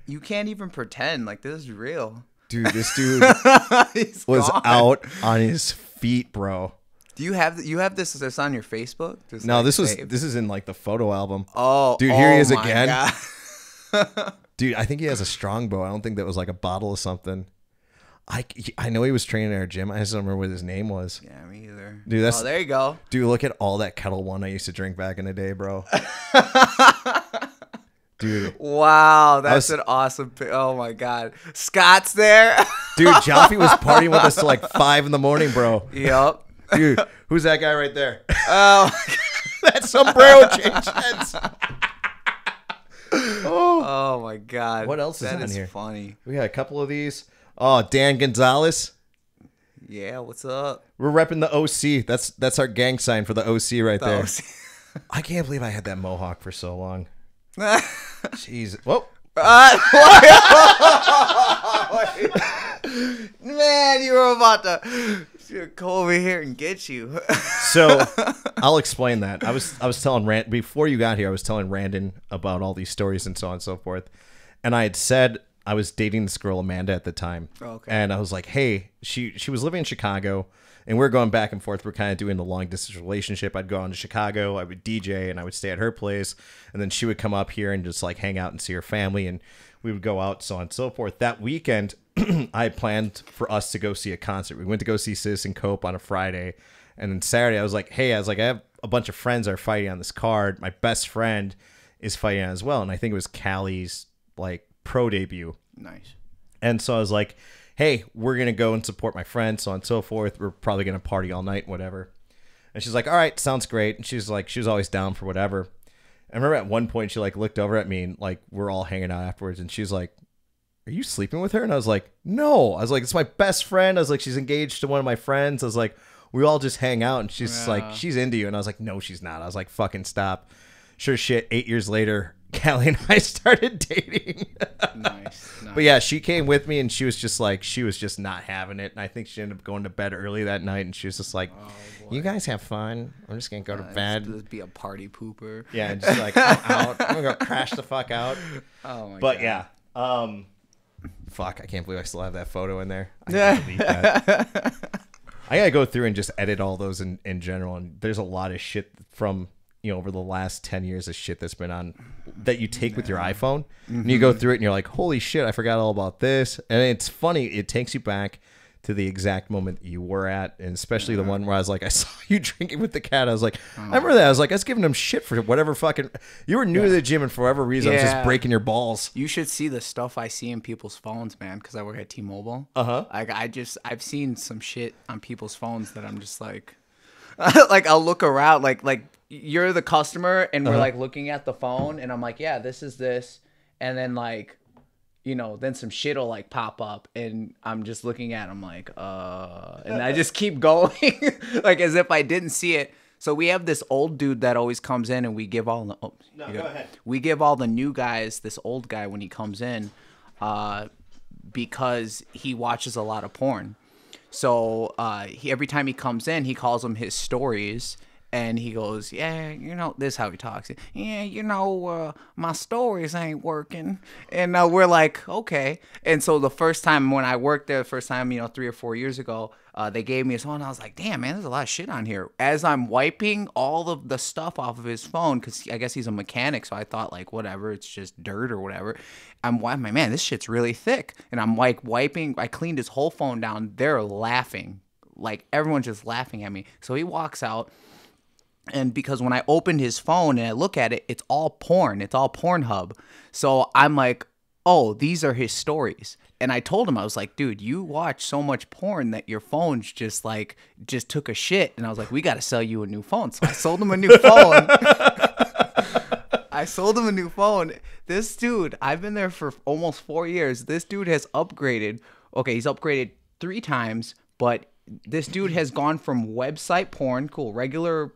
you can't even pretend like this is real. Dude, this dude was gone. out on his feet, bro. Do you have you have this this on your Facebook? No, like, this was this is in like the photo album. Oh, Dude, here he oh is again. Dude, I think he has a strongbow. I don't think that was like a bottle of something. I, I know he was training at our gym. I just don't remember what his name was. Yeah, me either. Dude, that's- oh, there you go. Dude, look at all that Ketel One I used to drink back in the day, bro. Dude, Wow, that's was- an awesome. Oh my God, Scott's there. dude, Jaffe was partying with us till like five in the morning, bro. yep. Dude, who's that guy right there? Oh, that sombrero changed heads. Oh, oh my God. What else is That on here? Funny. we got a couple of these. Oh, Dan Gonzalez. Yeah. What's up? We're repping the OC. That's that's our gang sign for the OC right there. I can't believe I had that mohawk for so long. Uh, Jeez. Whoa. Man, you were about to Should go over here and get you. So I'll explain that. I was I was telling Rand before you got here. I was telling Randon about all these stories and so on and so forth. And I had said I was dating this girl Amanda at the time. Oh, okay. And I was like, hey, she she was living in Chicago, and we are going back and forth. We're kind of doing the long distance relationship. I'd go on to Chicago. I would DJ, and I would stay at her place, and then she would come up here and just like hang out and see her family, and we would go out, so on and so forth. That weekend, I planned for us to go see a concert. We went to go see Citizen Cope on a Friday, and then Saturday I was like, hey, I was like, I have a bunch of friends are fighting on this card. My best friend is fighting as well, and I think it was Callie's like pro debut. nice. And so I was like, hey, we're going to go and support my friend, so on and so forth. We're probably going to party all night, whatever. And she's like, all right, sounds great. And she's like, she was always down for whatever. I remember at one point she like looked over at me and like we're all hanging out afterwards and she's like, are you sleeping with her? And I was like, no. I was like, it's my best friend. I was like, she's engaged to one of my friends. I was like, we all just hang out and she's Yeah. like, she's into you. And I was like, no, she's not. I was like, fucking stop. Sure shit. Eight years later, Callie and I started dating. Nice. nice. But yeah, she came with me and she was just like she was just not having it. And I think she ended up going to bed early that night and she was just like, You guys have fun. I'm just gonna go to bed. let's be a party pooper. Yeah, and just like I'm out. I'm gonna go crash the fuck out. Oh my god. But god. yeah. Um fuck, I can't believe I still have that photo in there. I gotta delete that. I gotta go through and just edit all those in, in general and there's a lot of shit from you know over the last 10 years of shit that's been on that you take with your iphone and you mm-hmm. go through it and you're like holy shit i forgot all about this and it's funny it takes you back to the exact moment you were at and especially the one where i was like i saw you drinking with the cat. I was like i remember that. I was like i was giving him shit for whatever fucking you were new to the gym and for whatever reason i was just breaking your balls. You should see the stuff I see in people's phones, man, because I work at T-Mobile. Uh-huh. Like I just I've seen some shit on people's phones that I'm just like, like I'll look around, like like you're the customer, and Uh-huh. we're like looking at the phone, and I'm like, yeah, this is this, and then like, you know, then some shit will like pop up, and I'm just looking at, them like, uh, and I just keep going, like as if I didn't see it. So we have this old dude that always comes in, and we give all the. Oh, No, go ahead. we give all the new guys this old guy when he comes in uh, because he watches a lot of porn so uh, he, every time he comes in he calls them his stories and he goes yeah you know this is how he talks yeah you know uh, my stories ain't working and uh, we're like okay and so the first time when i worked there the first time you know three or four years ago uh, they gave me his phone. and I was like, "Damn, man, there's a lot of shit on here." As I'm wiping all of the stuff off of his phone, because I guess he's a mechanic, so I thought like, whatever, it's just dirt or whatever. I'm wiping, my man, this shit's really thick, and I'm like wiping. I cleaned his whole phone down. They're laughing, like everyone's just laughing at me. So he walks out, and because when I opened his phone and I look at it, it's all porn. It's all Pornhub. So I'm like, oh, these are his stories. And I told him, I was like, dude, you watch so much porn that your phone's just like, just took a shit. And I was like, we got to sell you a new phone. So I sold him a new phone. I sold him a new phone. This dude, I've been there for almost four years. This dude has upgraded. Okay, he's upgraded three times, but this dude has gone from website porn, cool, regular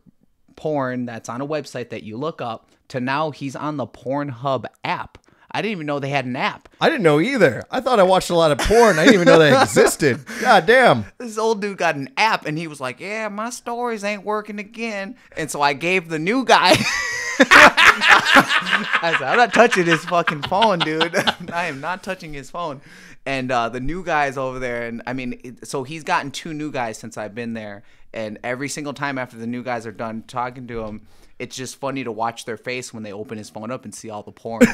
porn that's on a website that you look up, to now he's on the Pornhub app. I didn't even know they had an app. i didn't know either i thought i watched a lot of porn i didn't even know that existed god damn This old dude got an app and he was like, Yeah, my stories ain't working again. And so I gave the new guy. I said, I'm not touching his fucking phone, dude. I am not touching his phone. And uh, the new guy's over there. And I mean, it, so he's gotten two new guys since I've been there. And every single time after the new guys are done talking to him, it's just funny to watch their face when they open his phone up and see all the porn.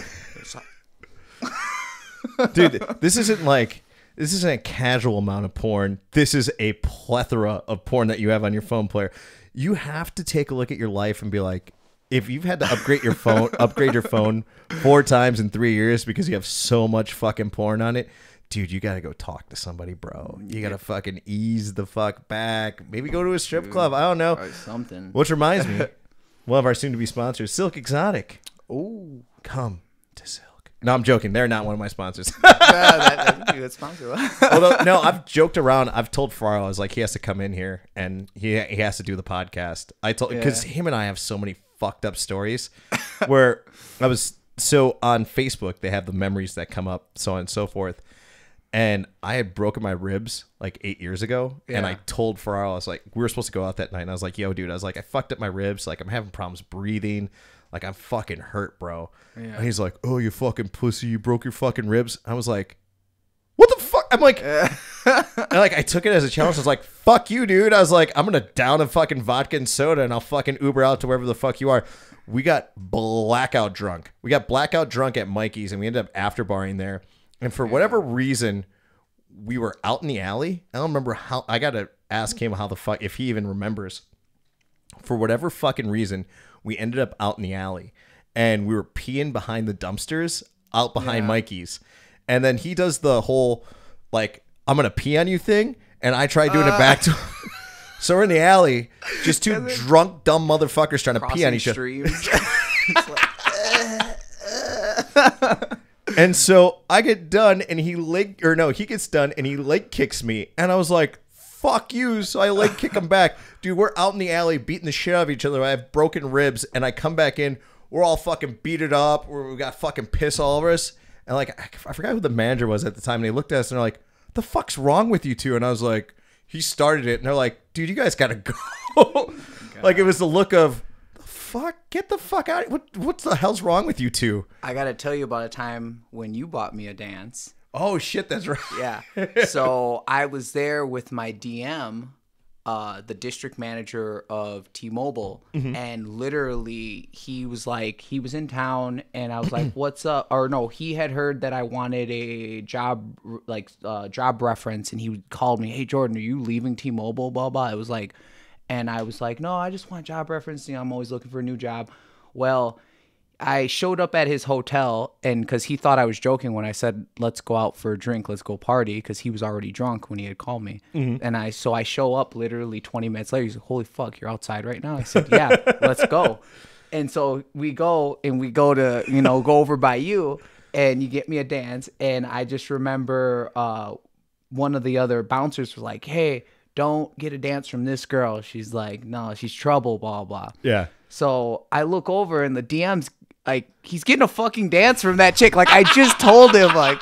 Dude this isn't like this isn't a casual amount of porn this is a plethora of porn that you have on your phone player you have to take a look at your life and be like if you've had to upgrade your phone upgrade your phone four times in three years because you have so much fucking porn on it dude you gotta go talk to somebody bro you gotta fucking ease the fuck back maybe go to a strip club i don't know or something. which reminds me one of our soon-to-be sponsors silk exotic Ooh. come to silk no i'm joking they're not one of my sponsors Yeah, that, that's a good sponsor. Although no, I've joked around. I've told Farrell I was like he has to come in here and he he has to do the podcast. I told because Yeah. him and I have so many fucked up stories where I was so on Facebook they have the memories that come up so on and so forth. And I had broken my ribs like eight years ago, and I told Farrell, I was like, we were supposed to go out that night, and I was like, yo, dude, I was like, I fucked up my ribs, like I'm having problems breathing, like I'm fucking hurt, bro. And he's like, oh, you fucking pussy, you broke your fucking ribs. I was like, what the fuck? I'm like, like I took it as a challenge. I was like, "Fuck you, dude." I was like, "I'm gonna down a fucking vodka and soda, and I'll fucking Uber out to wherever the fuck you are." We got blackout drunk. We got blackout drunk at Mikey's, and we ended up after barring there. And for whatever reason, we were out in the alley. I don't remember how. I gotta ask him how the fuck if he even remembers. For whatever fucking reason, we ended up out in the alley, and we were peeing behind the dumpsters out behind Yeah. Mikey's, and then he does the whole like I'm gonna pee on you thing, and I tried doing it back to. So we're in the alley, just two drunk, dumb motherfuckers trying to pee on each other. streams. And so I get done, and he leg or no, he gets done, and he leg kicks me, and I was like, "Fuck you!" So I leg kick him back, dude. We're out in the alley beating the shit out of each other. I have broken ribs, and I come back in. We're all fucking beat it up. We're, we got fucking piss all over us, and like I, I forgot who the manager was at the time. And they looked at us and they're like, "The fuck's wrong with you two? And I was like, "He started it," and they're like, "Dude, you guys gotta go." like it was the look of. "The Fuck! Get the fuck out! What what the hell's wrong with you two? I gotta tell you about a time when you bought me a dance. Oh shit, that's right. Yeah. so I was there with my DM, uh, the district manager of T-Mobile, and literally he was like, he was in town, and I was like, "What's up?" Or no, he had heard that I wanted a job, like uh, job reference, and he called me, "Hey Jordan, are you leaving T-Mobile?" Blah blah. It was like, and I was like, "No, I just want job reference. You know, I'm always looking for a new job." Well. I showed up at his hotel and because he thought I was joking when I said let's go out for a drink, let's go party because he was already drunk when he had called me. And I so I show up literally 20 minutes later. He's like, "Holy fuck, you're outside right now?" I said, "Yeah, let's go." And so we go and we go to you know go over by you and you get me a dance and I just remember uh, one of the other bouncers was like, "Hey." Don't get a dance from this girl. She's like, no, she's trouble, blah, blah. Yeah. So I look over and the DM's like he's getting a fucking dance from that chick. Like I just told him like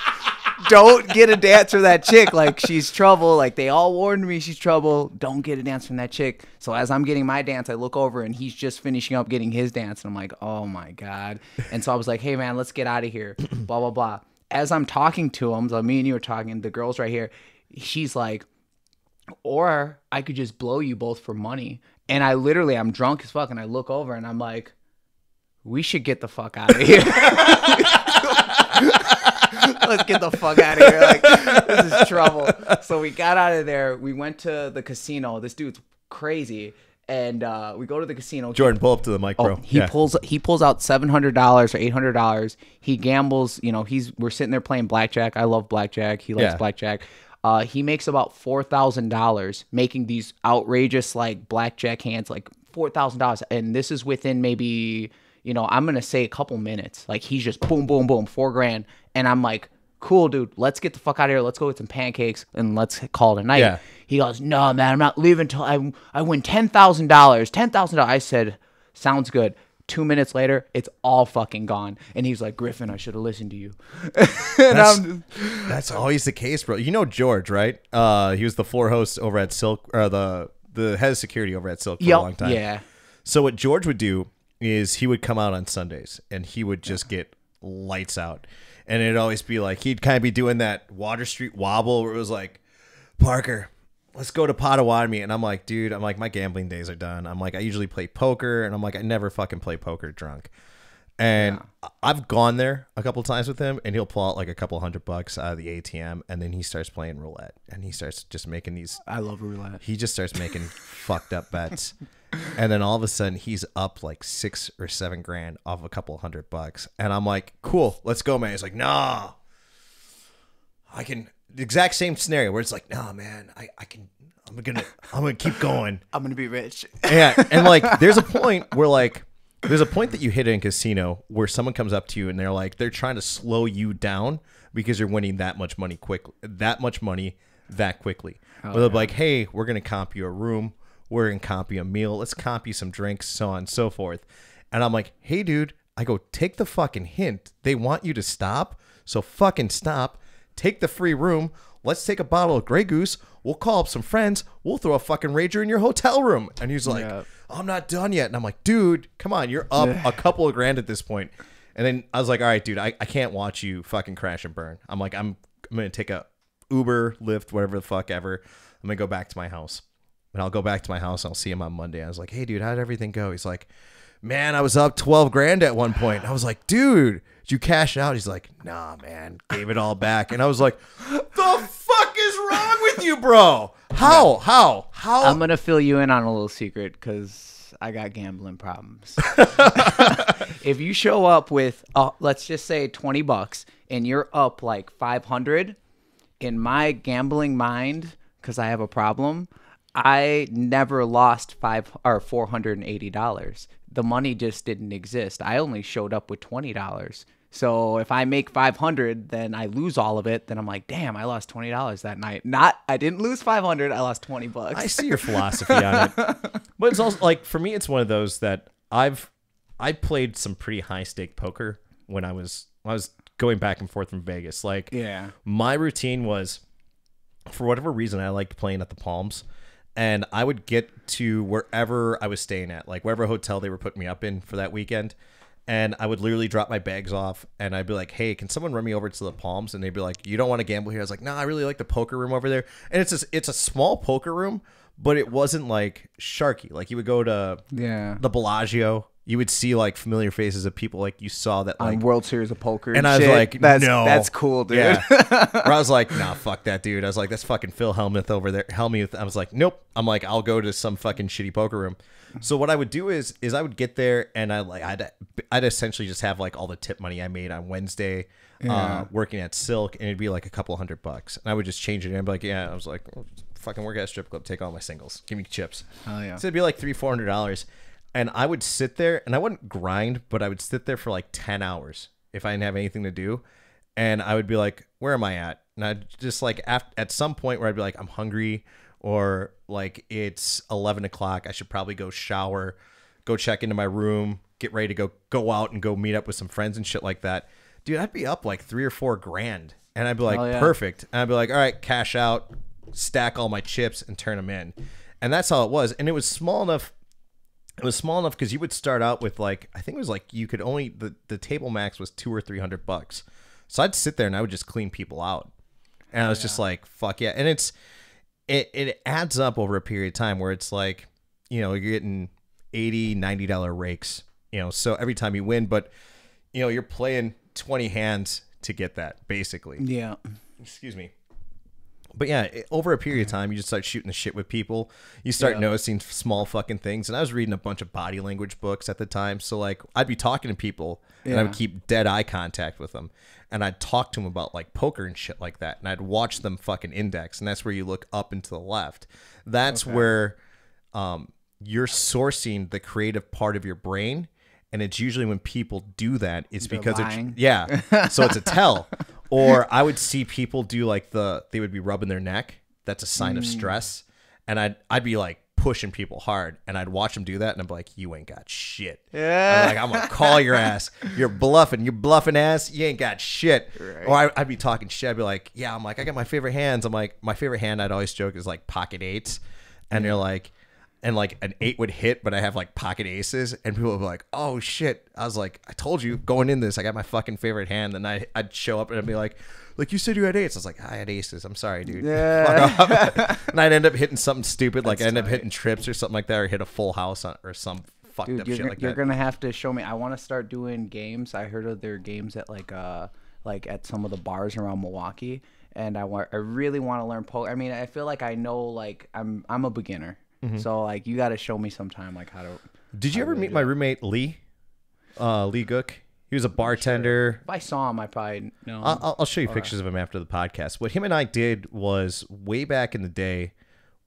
don't get a dance from that chick. Like she's trouble. Like they all warned me she's trouble. Don't get a dance from that chick. So as I'm getting my dance, I look over and he's just finishing up getting his dance. And I'm like, oh my God. And so I was like, hey man, let's get out of here. blah blah blah. As I'm talking to him, so me and you are talking, the girl's right here. She's like, or I could just blow you both for money. And I literally, I'm drunk as fuck, and I look over and I'm like, we should get the fuck out of here. Let's get the fuck out of here. Like, this is trouble. So we got out of there. We went to the casino. This dude's crazy. And uh, we go to the casino. Jordan, pull up to the mic, bro. Oh, he yeah. pulls he pulls out seven hundred dollars or eight hundred dollars. He gambles. You know, he's we're sitting there playing blackjack. I love blackjack. He likes Yeah. blackjack. Uh, he makes about four thousand dollars making these outrageous like blackjack hands, like four thousand dollars, and this is within maybe you know I'm gonna say a couple minutes. Like he's just boom, boom, boom, four grand, and I'm like, cool, dude. Let's get the fuck out of here. Let's go get some pancakes and let's call it a night. Yeah. He goes, no, man, I'm not leaving until I I win ten thousand dollars. Ten thousand dollars. I said, sounds good. Two minutes later, it's all fucking gone. And he's like, Griffin, I should have listened to you. and That's, I'm, that's always the case, bro. You know George, right? Uh, he was the floor host over at Silk, or the the head of security over at Silk for a long time. yeah. So what George would do is he would come out on Sundays and he would just get lights out, and it'd always be like he'd kind of be doing that Water Street wobble where it was like, Parker. Let's go to Potawatomi, and I'm like, dude, I'm like, my gambling days are done. I'm like, I usually play poker, and I'm like, I never fucking play poker drunk. And I- I've gone there a couple times with him, and he'll pull out like a couple hundred bucks out of the ATM, and then he starts playing roulette, and he starts just making these I love roulette. he just starts making fucked up bets. And then all of a sudden he's up like six or seven grand off a couple hundred bucks. And I'm like, cool, let's go, man. He's like, nah. I can the exact same scenario where it's like, nah, man, I, I can I'm gonna I'm gonna keep going. I'm gonna be rich. Yeah. And like there's a point where like there's a point that you hit in casino where someone comes up to you and they're like they're trying to slow you down because you're winning that much money quick that much money that quickly. Where they'll be like, hey, we're gonna comp you a room, we're gonna comp you a meal, let's comp you some drinks, so on and so forth. And I'm like, hey dude, I go, take the fucking hint. They want you to stop, so fucking stop. take the free room. Let's take a bottle of Grey Goose. We'll call up some friends. We'll throw a fucking rager in your hotel room." And he's like, Yeah. "I'm not done yet." And I'm like, "Dude, come on, you're up a couple of grand at this point." And then I was like, "All right, dude, I, I can't watch you fucking crash and burn." I'm like, "I'm I'm gonna take a Uber, Lyft, whatever the fuck ever. I'm gonna go back to my house." And I'll go back to my house. And I'll see him on Monday. I was like, "Hey, dude, how did everything go?" He's like, "Man, I was up twelve grand at one point." I was like, "Dude, did you cash out?" He's like, "Nah, man, gave it all back." And I was like, "The fuck is wrong with you, bro? How? How? How?" I'm gonna fill you in on a little secret because I got gambling problems. if you show up with, uh, let's just say twenty bucks, and you're up like five hundred, in my gambling mind, because I have a problem, I never lost five or four hundred and eighty dollars. The money just didn't exist. I only showed up with twenty dollars. So if I make 500, then I lose all of it. Then I'm like, damn, I lost $20 that night. Not, I didn't lose 500. I lost 20 bucks. I see your philosophy on it, but it's also like for me, it's one of those that I've I played some pretty high stake poker when I was when I was going back and forth from Vegas. Like, Yeah. my routine was for whatever reason I liked playing at the Palms, and I would get to wherever I was staying at, like wherever hotel they were putting me up in for that weekend. And I would literally drop my bags off, and I'd be like, "Hey, can someone run me over to the Palms?" And they'd be like, "You don't want to gamble here?" I was like, "No, I really like the poker room over there." And it's a, it's a small poker room, but it wasn't like sharky. Like you would go to Yeah. the Bellagio, you would see like familiar faces of people like you saw that like on World Series of Poker. and I was like, that's, no, that's cool, dude. Yeah. I was like, nah, fuck that dude. I was like, that's fucking Phil Hellmuth over there. Hellmuth. I was like, nope. I'm like, I'll go to some fucking shitty poker room. So what I would do is, is I would get there and I like, I'd, I'd essentially just have like all the tip money I made on Wednesday, uh, working at Silk, and it'd be like a couple hundred bucks, and I would just change it and be like, yeah, I was like, fucking work at a strip club, take all my singles, give me chips. Oh, yeah. So it'd be like three, four hundred dollars. And I would sit there and I wouldn't grind, but I would sit there for like 10 hours if I didn't have anything to do. And I would be like, where am I at? And I'd just like, at, at some point where I'd be like, I'm hungry or like it's 11 o'clock. I should probably go shower, go check into my room, get ready to go, go out and go meet up with some friends and shit like that. Dude, I'd be up like three or four grand. And I'd be like, yeah. perfect. And I'd be like, all right, cash out, stack all my chips and turn them in. And that's how it was. And it was small enough it was small enough because you would start out with like I think it was like you could only the the table max was two or three hundred bucks. So I'd sit there and I would just clean people out, and I oh, was just like fuck yeah. And it's it it adds up over a period of time where it's like you know you're getting 80 90 dollar rakes you know so every time you win but you know you're playing 20 hands to get that basically Yeah. excuse me but yeah it- over a period of time you just start shooting the shit with people. You start Yeah. noticing small fucking things. And i was reading a bunch of body language books at the time. So like i'd be talking to people and i would keep dead eye contact with them. And i'd talk to them about like poker and shit like that. And i'd watch them fucking index. And that's where you look up and to the left. That's where um, you're sourcing the creative part of your brain. And it's usually when people do that it's They're because yeah. So it's a tell or i would see people do like the they would be rubbing their neck. That's a sign Mm. of stress. And i'd i'd be like pushing people hard. And i'd watch them do that. And i'm like you ain't got shit. Yeah. I'm like i'm gonna call your ass. You're bluffing. You're bluffing ass. You ain't got shit. Or I, i'd be talking shit. I'd be like yeah i'm like i got my favorite hands. I'm like my favorite hand i'd always joke is like pocket eights. And you're like and like an eight would hit, but I have like pocket aces, and people would be like, "Oh shit!" I was like, "I told you going in this, I got my fucking favorite hand." And I I'd show up and I'd be like, "Like you said you had eights." I was like, "I had aces. I'm sorry, dude." Yeah. And I'd end up hitting something stupid, like I end up hitting trips or something like that, or hit a full house on, or some fucked Dude, up shit like you're gonna have to show me. I want to start doing games. I heard of their games at like uh like at some of the bars around Milwaukee, and I want I really want to learn poker. I mean, I feel like I know like I'm I'm a beginner, Mm-hmm. so like you got to show me sometime like how to. Did you ever meet my roommate Lee? Uh, Lee Gook. He was a bartender. If I saw him, I probably know. him. I'll, I'll- show you pictures of him after the podcast. What him and I did was way back in the day,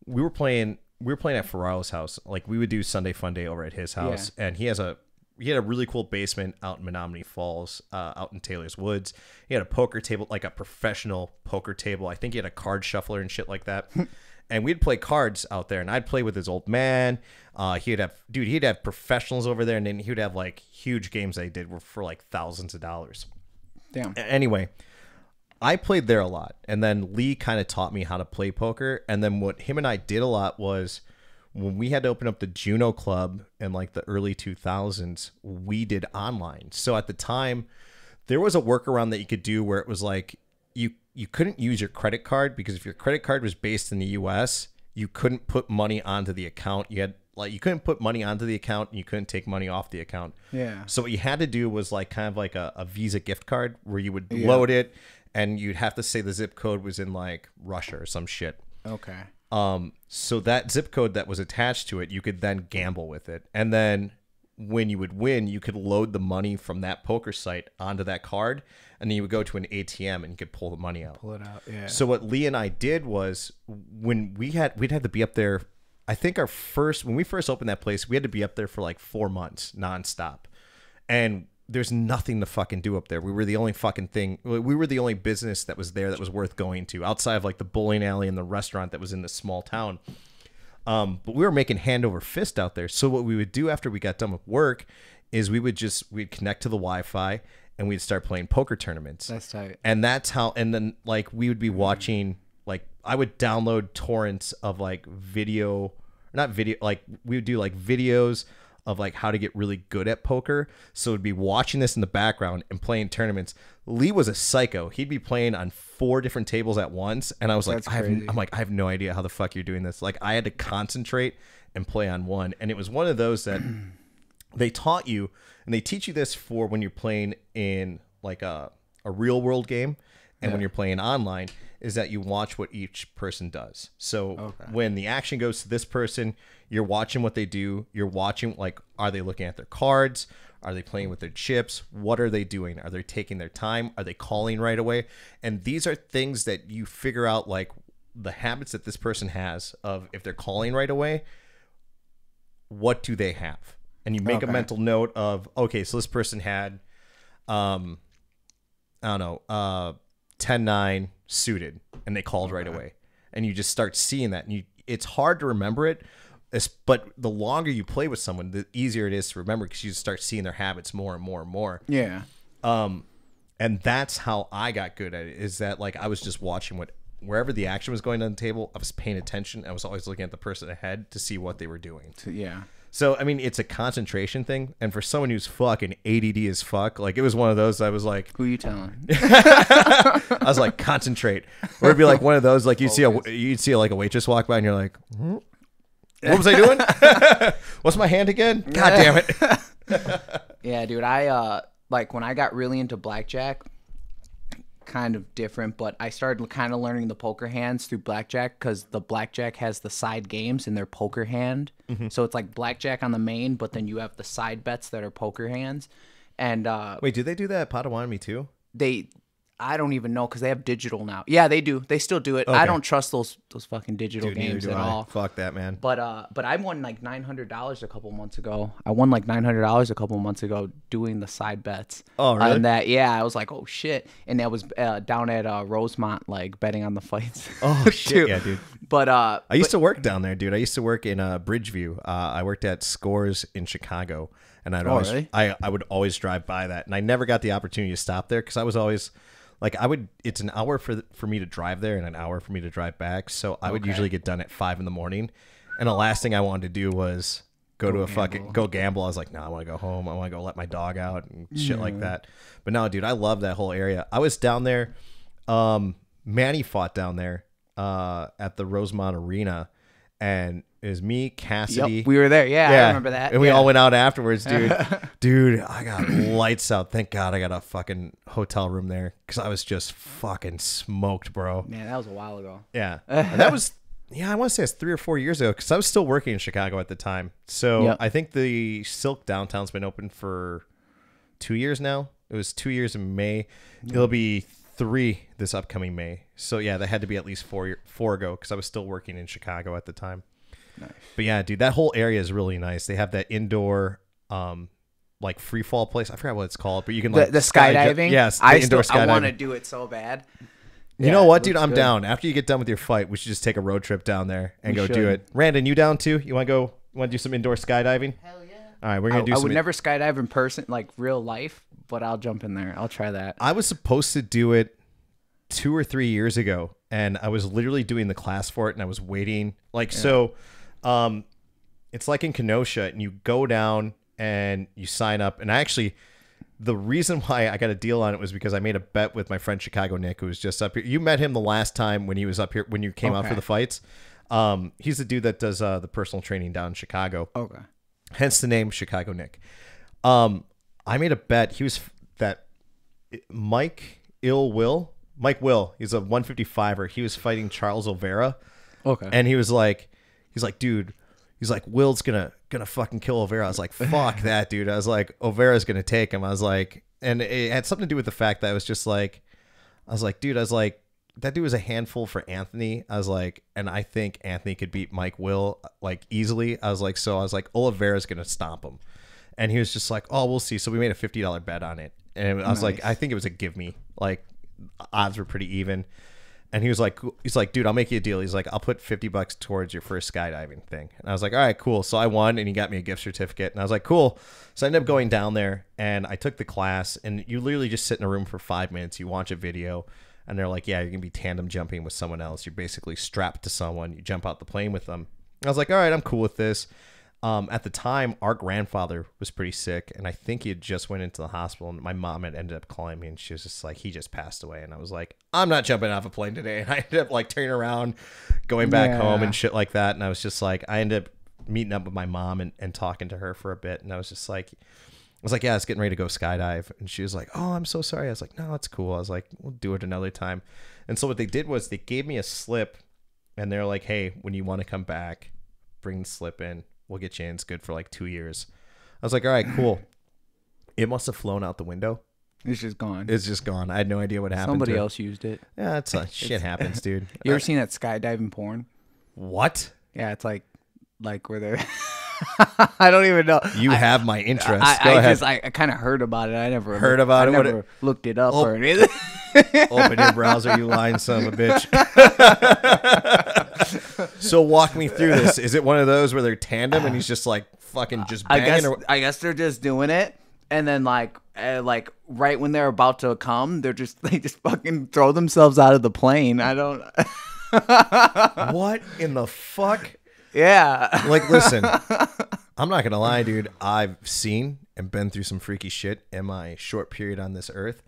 we were playing. We were playing at Ferraro's house. Like we would do Sunday Fun Day over at his house, and he has a he had a really cool basement out in Menomonee Falls, uh, out in Taylor's Woods. He had a poker table, like a professional poker table. I think he had a card shuffler and shit like that. and we'd play cards out there, and I'd play with his old man. Uh, he'd have, dude, he'd have professionals over there, and then he would have like huge games they did were for like thousands of dollars. Damn. Anyway, I played there a lot, and then Lee kind of taught me how to play poker. And then what him and I did a lot was when we had to open up the Juno Club in like the early 2000s, we did online. So at the time, there was a workaround that you could do where it was like you couldn't use your credit card because if your credit card was based in the US, you couldn't put money onto the account. You had like you couldn't put money onto the account and you couldn't take money off the account. Yeah. So what you had to do was like kind of like a, a Visa gift card where you would Yeah. load it and you'd have to say the zip code was in like Russia or some shit. Okay. Um, so that zip code that was attached to it, you could then gamble with it. And then when you would win, you could load the money from that poker site onto that card. And then you would go to an ATM and you could pull the money out. Pull it out. Yeah. So what Lee and I did was when we had we'd had to be up there. I think our first when we first opened that place, we had to be up there for like four months nonstop, and there's nothing to fucking do up there. We were the only fucking thing. We were the only business that was there that was worth going to outside of like the bowling alley and the restaurant that was in this small town. Um, but we were making hand over fist out there. So what we would do after we got done with work is we would just we'd connect to the Wi-Fi and we'd start playing poker tournaments. That's tight. and that's how and then like we would be watching like i would download torrents of like video not video like we would do like videos of like how to get really good at poker. So it'd be watching this in the background and playing tournaments. Lee was a psycho. He'd be playing on four different tables at once. And i was like I have, i'm like i have no idea how the fuck you're doing this. Like i had to concentrate and play on one. And it was one of those that they taught you and they teach you this for when you're playing in like a, a real world game and when you're playing online is that you watch what each person does. So when the action goes to this person you're watching what they do. You're watching like are they looking at their cards? Are they playing with their chips? What are they doing? Are they taking their time? Are they calling right away? And these are things that you figure out like the habits that this person has of if they're calling right away what do they have and you make a mental note of okay so this person had um i don't know uh 10-9 suited and they called right away and you just start seeing that and you it's hard to remember it but the longer you play with someone the easier it is to remember because you just start seeing their habits more and more and more Yeah. Um, and that's how I got good at it. Is that like I was just watching what wherever the action was going on the table, I was paying attention. I was always looking at the person ahead to see what they were doing. Yeah. So I mean, it's a concentration thing, and for someone who's fucking ADD as fuck, like it was one of those. I was like, Who you telling? I was like, concentrate, or it'd be like one of those, like you'd see a you'd see like a waitress walk by, and you're like, "Hmm? what was I doing? What's my hand again? God damn it! Yeah, dude. I uh like when I got really into blackjack, kind of different, but I started kind of learning the poker hands through blackjack because the blackjack has the side games in their poker hand. So it's like blackjack on the main, but then you have the side bets that are poker hands, and uh, Wait, do they do that at Potawatomi too? they. I don't even know because they have digital now. Yeah, they do. They still do it. I don't trust those those fucking digital Dude, games at I. all. Fuck that, man. But uh, but I won like nine hundred dollars a couple months ago. I won like nine hundred dollars a couple months ago doing the side bets. Oh, really? And that yeah, I was like, oh shit, and that was uh, down at uh, Rosemont, like betting on the fights. Oh shit, yeah, dude. But uh, I used to work down there, dude. I used to work in uh, Bridgeview. Uh, I worked at Scores in Chicago, and I'd always, Oh, really? I, I would always drive by that, and I never got the opportunity to stop there because I was always, like, I would. It's an hour for for me to drive there and an hour for me to drive back. So I would Okay. usually get done at five in the morning, and the last thing I wanted to do was go, to a fucking go gamble. I was like, no, I want to go home. I want to go let my dog out and shit like that. But no, dude, I love that whole area. I was down there. Um, Manny fought down there uh, at the Rosemont Arena, and it was me, Cassidy. yep, we were there. Yeah, I remember that. And we Yeah. all went out afterwards, dude. dude, I got lights out. Thank God I got a fucking hotel room there because I was just fucking smoked, bro. Man, that was a while ago. Yeah. And that was, yeah, I want to say it's three or four years ago because I was still working in Chicago at the time. So Yep. I think the Silk downtown's been open for two years now. It was two years in May. Mm. It'll be three this upcoming May. So yeah, that had to be at least four year, four ago because I was still working in Chicago at the time. Nice. But yeah, dude, that whole area is really nice. They have that indoor, um, like free fall place. I forgot what it's called, but you can The, like the sky ju- skydiving. Yes, the I indoor still, I want to do it so bad. You Yeah, know what, dude? I'm good. down. After you get done with your fight, we should just take a road trip down there and We go do it. Randon, you down too? You want to go? Want to do some indoor skydiving? Hell yeah. All right, we're gonna do I some. would never skydive in person, like real life, but I'll jump in there. I'll try that. I was supposed to do it two or three years ago, and I was literally doing the class for it, and I was waiting. Like so, um, it's like in Kenosha, and you go down and you sign up, and I actually. The reason why I got a deal on it was because I made a bet with my friend Chicago Nick, who was just up here. You met him the last time when he was up here when you came out for the fights. Um, he's the dude that does uh, the personal training down in Chicago Okay. hence the name Chicago Nick. Um, I made a bet. He was that Mike Ill Will, Mike Will. He's a 155er. He was fighting Charles Oliveira, Okay. and he was like, he's like, dude, he's like, Will's gonna gonna fucking kill Oliveira. I was like, fuck that, dude. I was like, Oliveira's gonna take him. I was like, and it had something to do with the fact that I was just like, I was like, dude, I was like, that dude was a handful for Anthony. I was like, and I think Anthony could beat Mike Will like easily. I was like, so I was like, Oliveira's gonna stomp him, and he was just like, oh, we'll see. So we made a fifty dollar bet on it, and I was like, I think it was a give me. Like odds were pretty even, and he was like, he's like, dude, I'll make you a deal. He's like, I'll put fifty bucks towards your first skydiving thing, and I was like, all right, cool. So I won, and he got me a gift certificate, and I was like, cool. So I ended up going down there, and I took the class, and you literally just sit in a room for five minutes. You watch a video, and they're like, yeah, you're gonna be tandem jumping with someone else. You're basically strapped to someone. You jump out the plane with them. I was like, all right, I'm cool with this. Um, at the time, our grandfather was pretty sick, and I think he had just went into the hospital. And my mom had ended up calling me, and she was just like, "He just passed away." And I was like, "I'm not jumping off a plane today." And I ended up like turning around, going back home, and shit like that. And I was just like, I ended up meeting up with my mom and, and talking to her for a bit, and I was just like, I was like, yeah, I was getting ready to go skydive. And she was like, oh, I'm so sorry. I was like, no, it's cool. I was like, we'll do it another time. And so what they did was they gave me a slip and they're like, hey, when you want to come back, bring the slip in. We'll get you in. It's good for like two years. I was like, all right, cool. It must have flown out the window. It's just gone. It's just gone. I had no idea what happened. Somebody to it. else used it. Yeah, it's uh, shit happens, dude. You ever seen that skydiving porn? what? Yeah, it's like, like where they're. I don't even know. You have my interest. I, Go I ahead. just I, I kind of heard about it. I never Heard about I it? What Never it- looked it up Oh. or anything. Open your browser, you lying son of a bitch. so walk me through this. Is it one of those where they're tandem and he's just like fucking just I banging? guess or, I guess they're just doing it, and then like uh, like right when they're about to come, they're just they just fucking throw themselves out of the plane. I don't. what in the fuck? yeah. Like, listen, I'm not gonna lie, dude. I've seen and been through some freaky shit in my short period on this earth.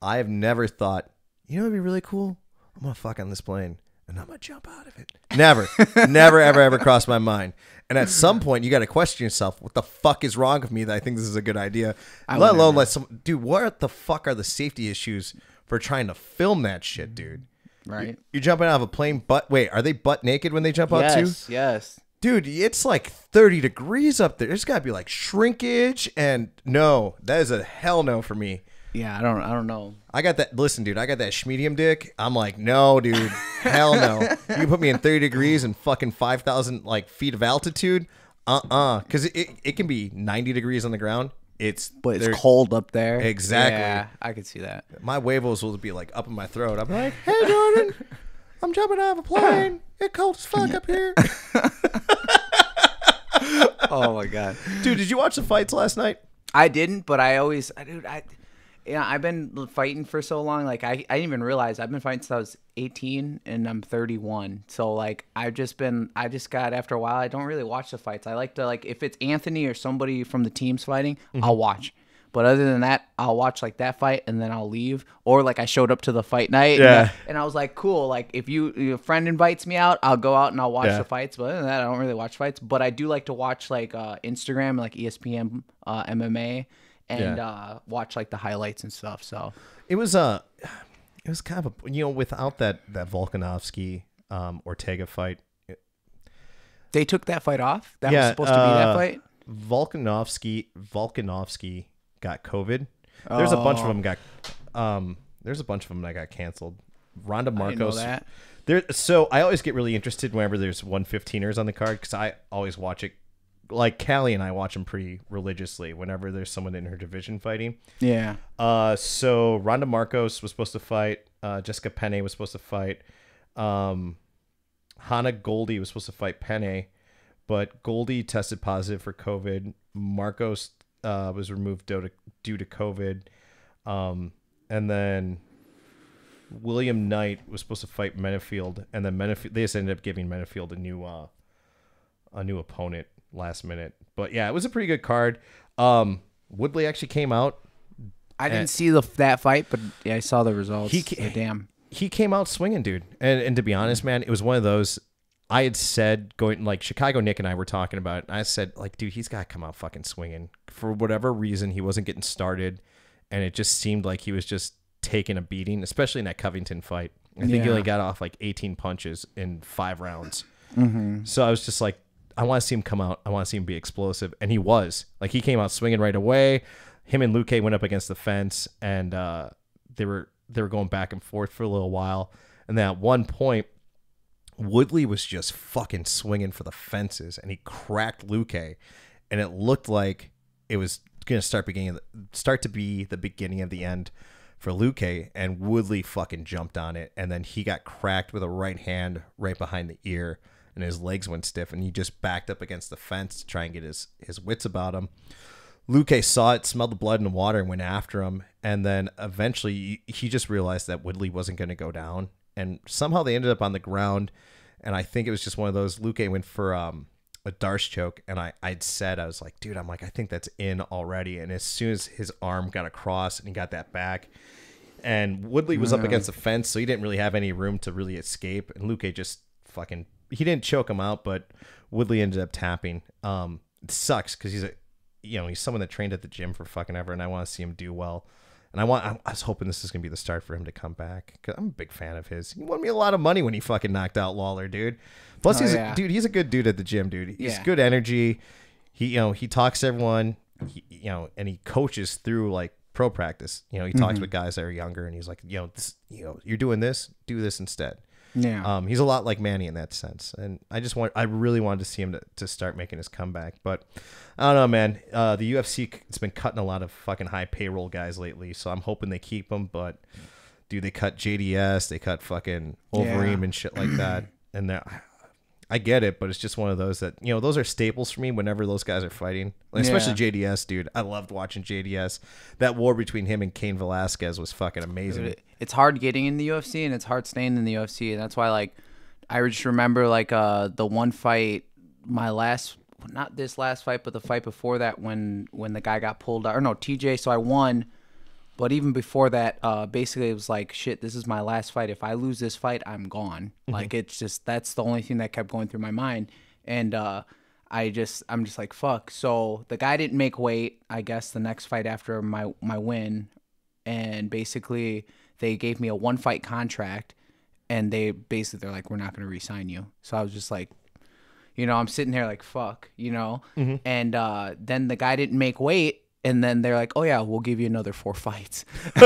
I have never thought, you know, it'd be really cool. I'm gonna fuck on this plane and I'm gonna jump out of it. Never, never, ever, ever crossed my mind. And at some point, you got to question yourself: What the fuck is wrong with me that I think this is a good idea? let alone let some dude. What the fuck are the safety issues for trying to film that shit, dude? Right. You're jumping out of a plane, but wait, are they butt naked when they jump out too? Yes. Yes. Dude, it's like 30 degrees up there. There's got to be like shrinkage and no, that is a hell no for me. Yeah. I don't. I don't know. I got that. Listen, dude, I got that schmedium dick. I'm like, no, dude, hell no. You can put me in 30 degrees and fucking 5,000 like feet of altitude. Uh uh Because it, it, it can be 90 degrees on the ground. It's, But it's cold up there. Exactly. Yeah, I could see that. My huevos will be like up in my throat. I'm like, hey, Jordan, I'm jumping out of a plane. It's cold as fuck up here. Oh my god. Dude, did you watch the fights last night? I didn't, but I always, I dude, I, yeah, I've been fighting for so long. Like I, I didn't even realize I've been fighting since I was 18 and I'm 31. So like I've just been, I just got after a while. I don't really watch the fights. I like to like if it's Anthony or somebody from the teams fighting, Mm-hmm. I'll watch. But other than that, I'll watch like that fight and then I'll leave. Or like I showed up to the fight night, Yeah. and, and I was like, cool. Like if you your friend invites me out, I'll go out and I'll watch Yeah. the fights. But other than that, I don't really watch fights. But I do like to watch like uh, Instagram, like ESPN uh, MMA, and Yeah. uh, watch like the highlights and stuff. So It was uh it was kind of a you know without that that Volkanovski um Ortega fight. they took that fight off. That Yeah, was supposed to be that uh, fight. Volkanovski Volkanovski got COVID. There's a bunch of Oh. them got um there's a bunch of them that got canceled. Randa Markos. There so I always get really interested whenever there's 115ers on the card cuz I always watch it like Callie and I watch them pretty religiously whenever there's someone in her division fighting. Yeah. Uh, so Randa Markos was supposed to fight. Uh, Jessica Penne was supposed to fight. Um, Hannah Goldy was supposed to fight Penne, but Goldy tested positive for COVID. Markos uh, was removed due to, due to COVID. Um, and then William Knight was supposed to fight Menifield, and then Menifield they just ended up giving Menifield a new uh, a new opponent last minute. But yeah, it was a pretty good card. Um, Woodley actually came out. I didn't see the that fight, but yeah, I saw the results. He ca- Yeah, damn. He came out swinging, dude. And and to be honest, man, it was one of those. I had said going like Chicago Nick and I were talking about. It, and I said like, dude, he's got to come out fucking swinging. For whatever reason, he wasn't getting started, and it just seemed like he was just taking a beating, especially in that Covington fight. I think he only got off like 18 punches in five rounds. Mm-hmm. So I was just like, I want to see him come out. I want to see him be explosive, and he was. Like he came out swinging right away. Him and Luque went up against the fence, and uh, they were they were going back and forth for a little while. And then at one point, Woodley was just fucking swinging for the fences, and he cracked Luque, and it looked like it was gonna start beginning start to be the beginning of the end for Luque, and Woodley fucking jumped on it, and then he got cracked with a right hand right behind the ear, and his legs went stiff, and he just backed up against the fence to try and get his his wits about him. Luque saw it, smelled the blood and the water, and went after him. And then eventually, he just realized that Woodley wasn't going to go down, and somehow they ended up on the ground. And I think it was just one of those. Luque went for um, a D'Arce choke, and I I'd said I was like, dude, I'm like, I think that's in already. And as soon as his arm got across and he got that back, and Woodley was up against the fence, so he didn't really have any room to really escape. And Luque just fucking he didn't choke him out, but Woodley ended up tapping. Um, it sucks because he's a you know he's someone that trained at the gym for fucking ever, and I want to see him do well. And I want I, was hoping this is gonna be the start for him to come back because I'm a big fan of his. He won me a lot of money when he fucking knocked out Lawler, dude. Plus Oh, he's yeah. a, dude. He's a good dude at the gym, dude. He's Yeah. good energy. He you know he talks to everyone. He, you know, and he coaches through like pro practice. You know, he Mm-hmm. talks with guys that are younger, and he's like, you know, this, you know, you're doing this, do this instead. Yeah. Um, he's a lot like Manny in that sense, and I just want, I really wanted to see him to, to start making his comeback, but I don't know, man. Uh, the UFC it's been cutting a lot of fucking high payroll guys lately, so I'm hoping they keep them. But dude, they cut JDS, they cut fucking Overeem Yeah. and shit like that, and they're. I get it, but it's just one of those that you know those are staples for me whenever those guys are fighting, Like, especially JDS, dude. I loved watching JDS. That war between him and Cain Velasquez was fucking amazing. Dude, it's hard getting in the UFC and it's hard staying in the UFC, and that's why like I just remember like uh the one fight, my last not this last fight, but the fight before that when when the guy got pulled out or no TJ, so I won. But even before that, uh, basically it was like, shit, this is my last fight. If I lose this fight, I'm gone. Like it's just that's the only thing that kept going through my mind. And uh, I just I'm just like fuck. So the guy didn't make weight. I guess the next fight after my my win, and basically they gave me a one fight contract, and they basically they're like, we're not gonna re-sign you. So I was just like, you know, I'm sitting here like fuck, you know. And uh, then the guy didn't make weight, and then they're like, oh yeah, we'll give you another four fights.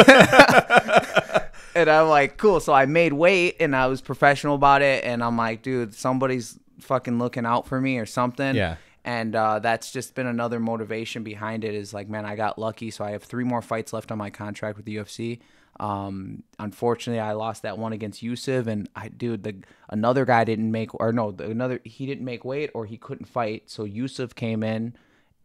and I'm like, cool. So I made weight, and I was professional about it, and I'm like, dude, somebody's fucking looking out for me or something. Yeah. And uh, that's just been another motivation behind it. Is like, man, I got lucky, so I have three more fights left on my contract with the UFC. Um, unfortunately, I lost that one against Yusuf, and I, dude, the another guy didn't make, or no, the, another he didn't make weight, or he couldn't fight. So Yusuf came in.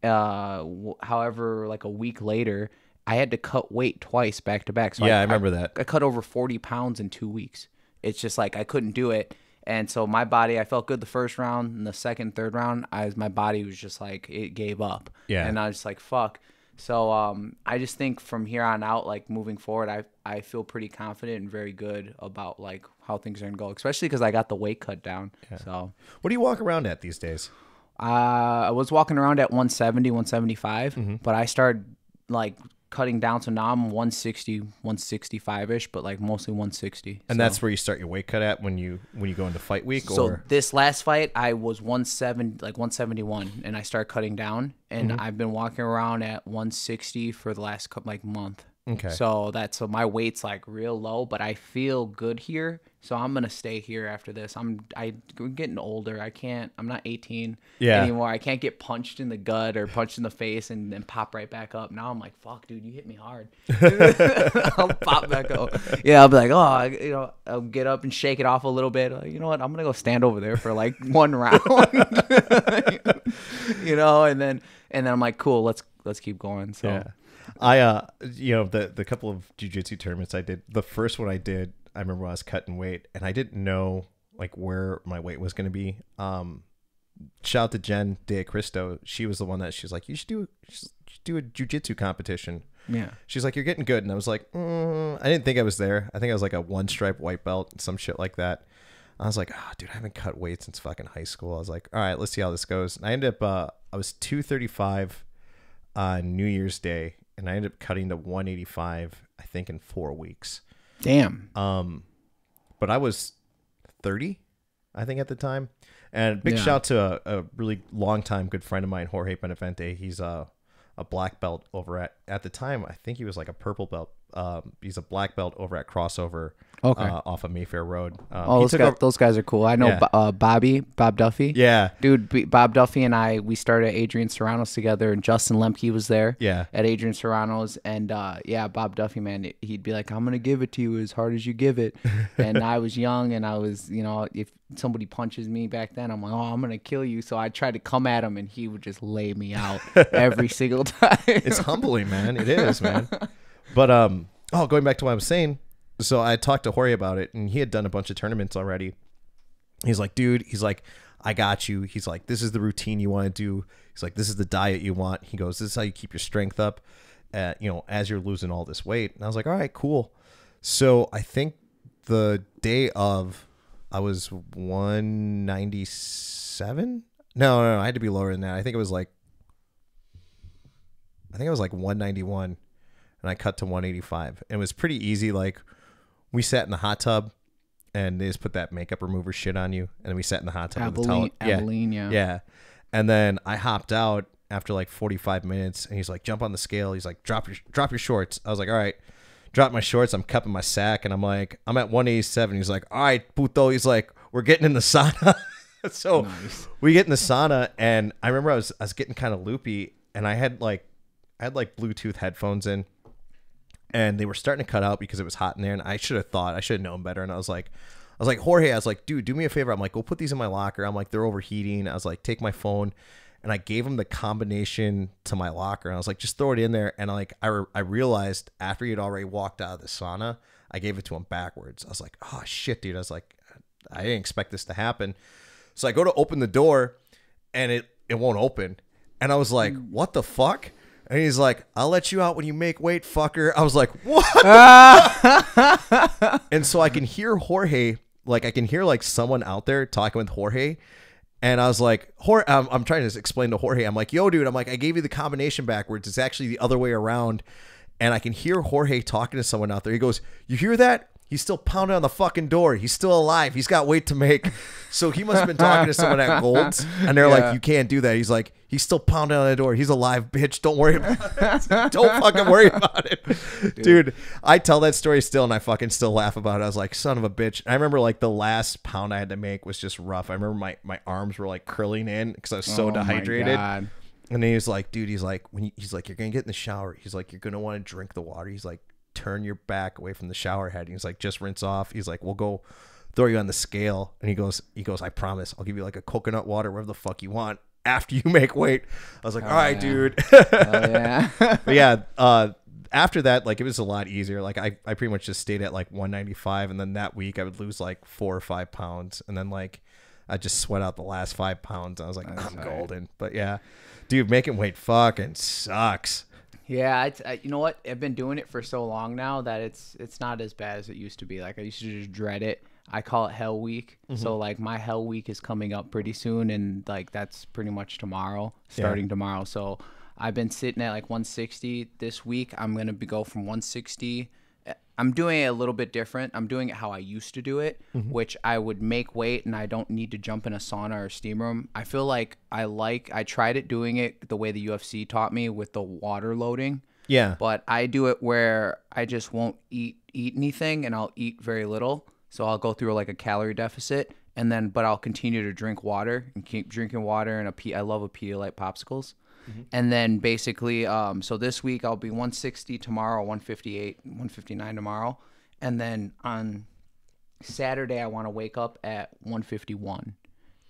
Uh, w- however, like a week later, I had to cut weight twice back to back. So Yeah, I remember that. I cut over 40 pounds in two weeks. It's just like I couldn't do it. And so my body, I felt good the first round, and the second, third round, I was my body was just like it gave up. Yeah. And I was just like fuck. So um, I just think from here on out, like moving forward, I I feel pretty confident and very good about like how things are gonna go, especially because I got the weight cut down. So What do you walk around at these days? Uh, I was walking around at 170, 175, Mm-hmm. but I started like cutting down. So now I'm 160, 165 ish, but like mostly 160. And So- that's where you start your weight cut at when you when you go into fight week, so or this last fight I was 170 like 171 and I started cutting down and Mm-hmm. I've been walking around at 160 for the last cou- like month. Okay. So that's so my weight's like real low, but I feel good here. So I'm gonna stay here after this. I'm I I'm getting older. I can't. I'm not 18 Yeah. anymore. I can't get punched in the gut or punched in the face and then pop right back up. Now I'm like, fuck, dude, you hit me hard. I'll pop back up. Yeah, I'll be like, oh, you know, I'll get up and shake it off a little bit. Like, you know what? I'm gonna go stand over there for like one round. you know, and then and then I'm like, cool, let's let's keep going. So Yeah. I uh you know the the couple of jujitsu tournaments I did the first one I did I remember when I was cutting weight, and I didn't know like where my weight was going to be. Um, shout out to Jen De Cristo. She was the one that she was like, you should do you should do a jujitsu competition. Yeah. She's like, you're getting good, and I was like, mm, I didn't think I was there. I think I was like a one stripe white belt, some shit like that. I was like, oh, dude, I haven't cut weight since fucking high school. I was like, all right, let's see how this goes. And I ended up, uh, I was 235 on New Year's Day, and I ended up cutting to 185, I think, in four weeks. Damn. Um, but I was 30, I think, at the time. And big Yeah. shout to a, a really long time good friend of mine, Jorge Benavente. He's a, a black belt over at, at the time, I think he was like a purple belt. Um, he's a black belt over at Crossover Okay. uh, off of Mayfair Road. Um, oh, those guys, over- those guys are cool. I know Yeah. Uh, Bobby, Bob Duffy. yeah. Dude, B- Bob Duffy and I, we started Adrian Serrano's together, and Justin Lemke was there. Yeah. At Adrian Serrano's, and uh, yeah, Bob Duffy, man, he'd be like, "I'm gonna give it to you as hard as you give it." and I was young, and I was, you know, if somebody punches me back then, I'm like, "Oh, I'm gonna kill you." So I tried to come at him, and he would just lay me out every single time. it's humbling, man. It is, man. But um, oh, going back to what I was saying. So I talked to Jorge about it, and he had done a bunch of tournaments already. He's like, dude, he's like, I got you. He's like, this is the routine you want to do. He's like, this is the diet you want. He goes, this is how you keep your strength up, uh, you know, as you're losing all this weight. And I was like, all right, cool. So I think the day of, I was 197. No, no, no, I had to be lower than that. I think it was like I think it was like 191 and I cut to 185. It was pretty easy. Like we sat in the hot tub and they just put that makeup remover shit on you. And then we sat in the hot tub with the towel. Albolene, Albolene, yeah. Yeah. And then I hopped out after like 45 minutes and he's like, jump on the scale. He's like, drop your, drop your shorts. I was like, all right, drop my shorts. I'm cupping my sack and I'm like, I'm at 187. He's like, all right, puto. He's like, we're getting in the sauna. so Nice. we get in the sauna and I remember I was, I was getting kind of loopy and I had like, I had like Bluetooth headphones in and they were starting to cut out because it was hot in there. And I should have thought, I should have known better. And I was like, I was like, Jorge, I was like, dude, do me a favor. I'm like, go put these in my locker. I'm like, they're overheating. I was like, take my phone. And I gave him the combination to my locker. And I was like, just throw it in there. And like, I, re- I realized after he had already walked out of the sauna, I gave it to him backwards. I was like, oh shit, dude. I was like, I didn't expect this to happen. So I go to open the door and it, it won't open. And I was like, mm. what the fuck? And he's like, I'll let you out when you make weight, fucker. I was like, what? and so I can hear Jorge, like I can hear like someone out there talking with Jorge. And I was like, Jorge, I'm, um, I'm trying to explain to Jorge. I'm like, yo, dude, I'm like, I gave you the combination backwards. It's actually the other way around. And I can hear Jorge talking to someone out there. He goes, You hear that? He's still pounding on the fucking door. He's still alive. He's got weight to make. So he must have been talking to someone at Gold's. And they're Yeah. like, You can't do that. He's like, He's still pounding on the door. He's alive, bitch. Don't worry about it. Don't fucking worry about it. Dude, I tell that story still and I fucking still laugh about it. I was like, son of a bitch. I remember like the last pound I had to make was just rough. I remember my, my arms were like curling in because I was so Oh dehydrated. And then he was like, dude, he's like, when you, he's like, you're gonna get in the shower. He's like, you're gonna want to drink the water. He's like, turn your back away from the shower head. He's like, just rinse off. He's like, we'll go throw you on the scale. And he goes, he goes, I promise, I'll give you like a coconut water, whatever the fuck you want after you make weight. I was like, all right, yeah. dude. Oh, yeah. but yeah, uh, after that, like it was a lot easier. Like I, I pretty much just stayed at like 195, and then that week I would lose like four or five pounds, and then like I just sweat out the last five pounds. I was like, I'm all right. golden. But yeah, dude, making weight fucking sucks. Yeah, it's, I, you know what? I've been doing it for so long now that it's it's not as bad as it used to be. Like I used to just dread it. I call it Hell Week. Mm-hmm. So like my Hell Week is coming up pretty soon, and like that's pretty much tomorrow, starting tomorrow. So I've been sitting at like 160 this week. I'm gonna be go from 160. I'm doing it a little bit different. I'm doing it how I used to do it, mm-hmm. which I would make weight and I don't need to jump in a sauna or steam room. I feel like I like I tried it doing it the way the UFC taught me with the water loading, Yeah, but I do it where I just won't eat eat anything and I'll eat very little. So I'll go through like a calorie deficit and then but I'll continue to drink water and keep drinking water and a P I love a Pedialyte popsicles. And then basically, um, so this week I'll be 160 tomorrow, 158, 159 tomorrow, and then on Saturday I want to wake up at 151,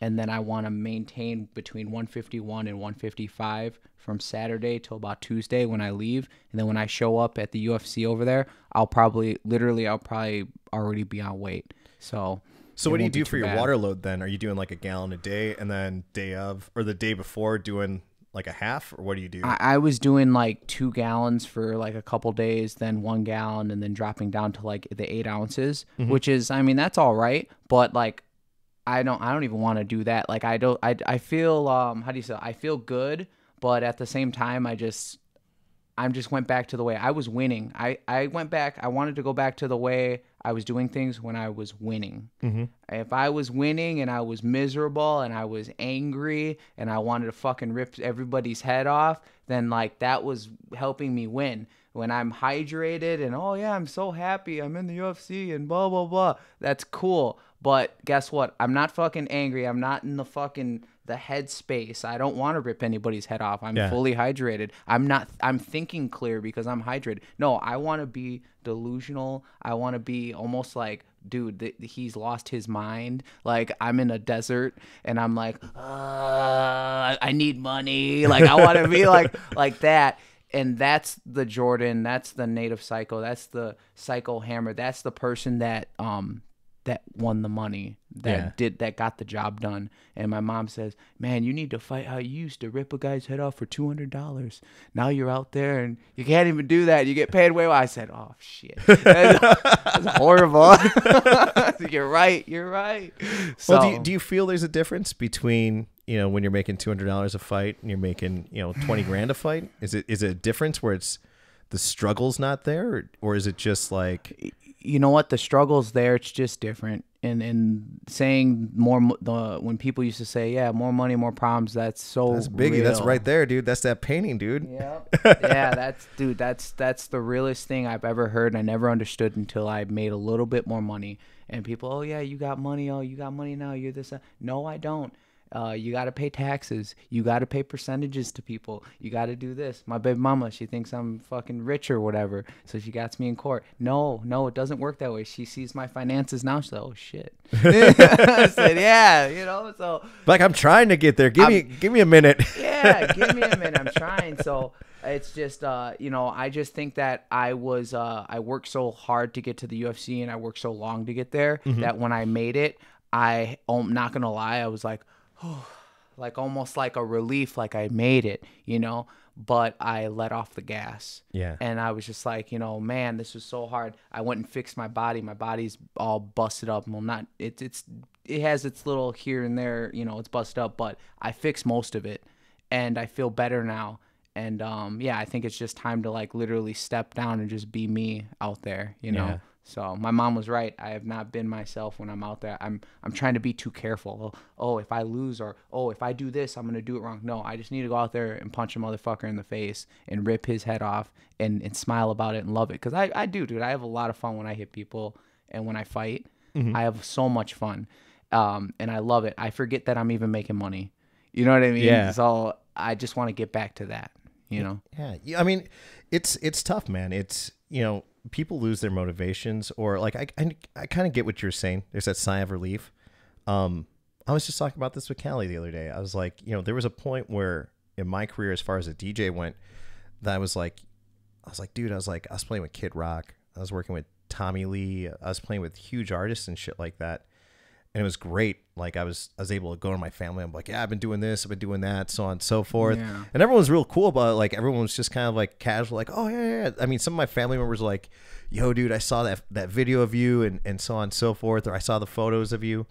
and then I want to maintain between 151 and 155 from Saturday till about Tuesday when I leave, and then when I show up at the UFC over there, I'll probably literally I'll probably already be on weight. So. So it what do you do for your bad. water load then? Are you doing like a gallon a day and then day of or the day before doing like a half or what do you do? I, I was doing like two gallons for like a couple days, then one gallon, and then dropping down to like the eight ounces, which is, I mean, that's all right. But like, I don't, I don't even want to do that. Like, I don't, I, I feel, um, how do you say? I feel good, but at the same time, I just, I just went back to the way I was winning. I, I went back. I wanted to go back to the way I was doing things when I was winning. Mm-hmm. If I was winning and I was miserable and I was angry and I wanted to fucking rip everybody's head off, then like that was helping me win. When I'm hydrated and oh yeah, I'm so happy, I'm in the UFC and blah blah blah. That's cool. But guess what? I'm not fucking angry. I'm not in the fucking the headspace. I don't want to rip anybody's head off. I'm Yeah. fully hydrated. I'm not I'm thinking clear because I'm hydrated. No, I want to be delusional. I want to be almost like dude, th- he's lost his mind. Like I'm in a desert and I'm like, uh, I need money. Like I want to be like like that. And that's the Jordan. That's the native psycho. That's the psycho hammer. That's the person that um that won the money that Yeah. did that got the job done. And my mom says man you need to fight how you used to rip a guy's head off for $200 now you're out there and you can't even do that. You get paid way well i said oh shit. That's, that's horrible. You're right. You're right. So well, do you, do you feel there's a difference between you know when you're making two hundred dollars a fight and you're making you know twenty grand a fight? Is it is it a difference where it's the struggle's not there, or, or is it just like you know what the struggles there it's just different and and saying more the when people used to say yeah more money more problems that's so that's biggie? That's right there, dude. That's that painting, dude. Yeah. yeah, that's dude, that's that's the realest thing I've ever heard and I never understood until I made a little bit more money. And people, "Oh yeah, you got money. Oh, you got money now. You're this." that." No, I don't. Uh, you got to pay taxes. You got to pay percentages to people. You got to do this. My baby mama, she thinks I'm fucking rich or whatever, so she gets me in court. No, no, it doesn't work that way. She sees my finances now. She's like, "Oh shit." I said, "Yeah, you know." So Like I'm trying to get there. Give me give me a minute. yeah, give me a minute. I'm trying. So it's just, uh, you know, I just think that I was, uh, I worked so hard to get to the UFC and I worked so long to get there that when I made it, I, I'm not gonna lie, I was like, like almost like a relief, like I made it, you know. But I let off the gas. Yeah. And I was just like, you know, man, this was so hard. I went and fixed my body. My body's all busted up. Well, not it's it's it has its little here and there, you know, it's busted up, but I fixed most of it, and I feel better now. And um, yeah, I think it's just time to like literally step down and just be me out there, you know. Yeah. So my mom was right. I have not been myself when I'm out there. I'm I'm trying to be too careful. Oh, oh, if I lose or oh, if I do this, I'm gonna do it wrong. No, I just need to go out there and punch a motherfucker in the face and rip his head off and, and smile about it and love it. Cause I, I do, dude. I have a lot of fun when I hit people and when I fight. I have so much fun. Um, and I love it. I forget that I'm even making money. You know what I mean? Yeah. So I just want to get back to that. You know? Yeah, yeah, I mean, it's it's tough, man. It's you know, people lose their motivations, or like I I, I kind of get what you're saying. There's that sigh of relief. Um, I was just talking about this with Callie the other day. I was like, you know, there was a point where in my career, as far as a DJ went, that I was like, I was like, dude, I was like, I was playing with Kid Rock, I was working with Tommy Lee, I was playing with huge artists and shit like that and it was great. Like I was, I was able to go to my family. I'm like, yeah, I've been doing this, I've been doing that, so on and so forth. Yeah. And everyone was real cool about it. Like everyone was just kind of like casual, like, oh yeah, yeah. yeah. I mean, some of my family members were like, yo, dude, I saw that that video of you, and and so on and so forth, or I saw the photos of you.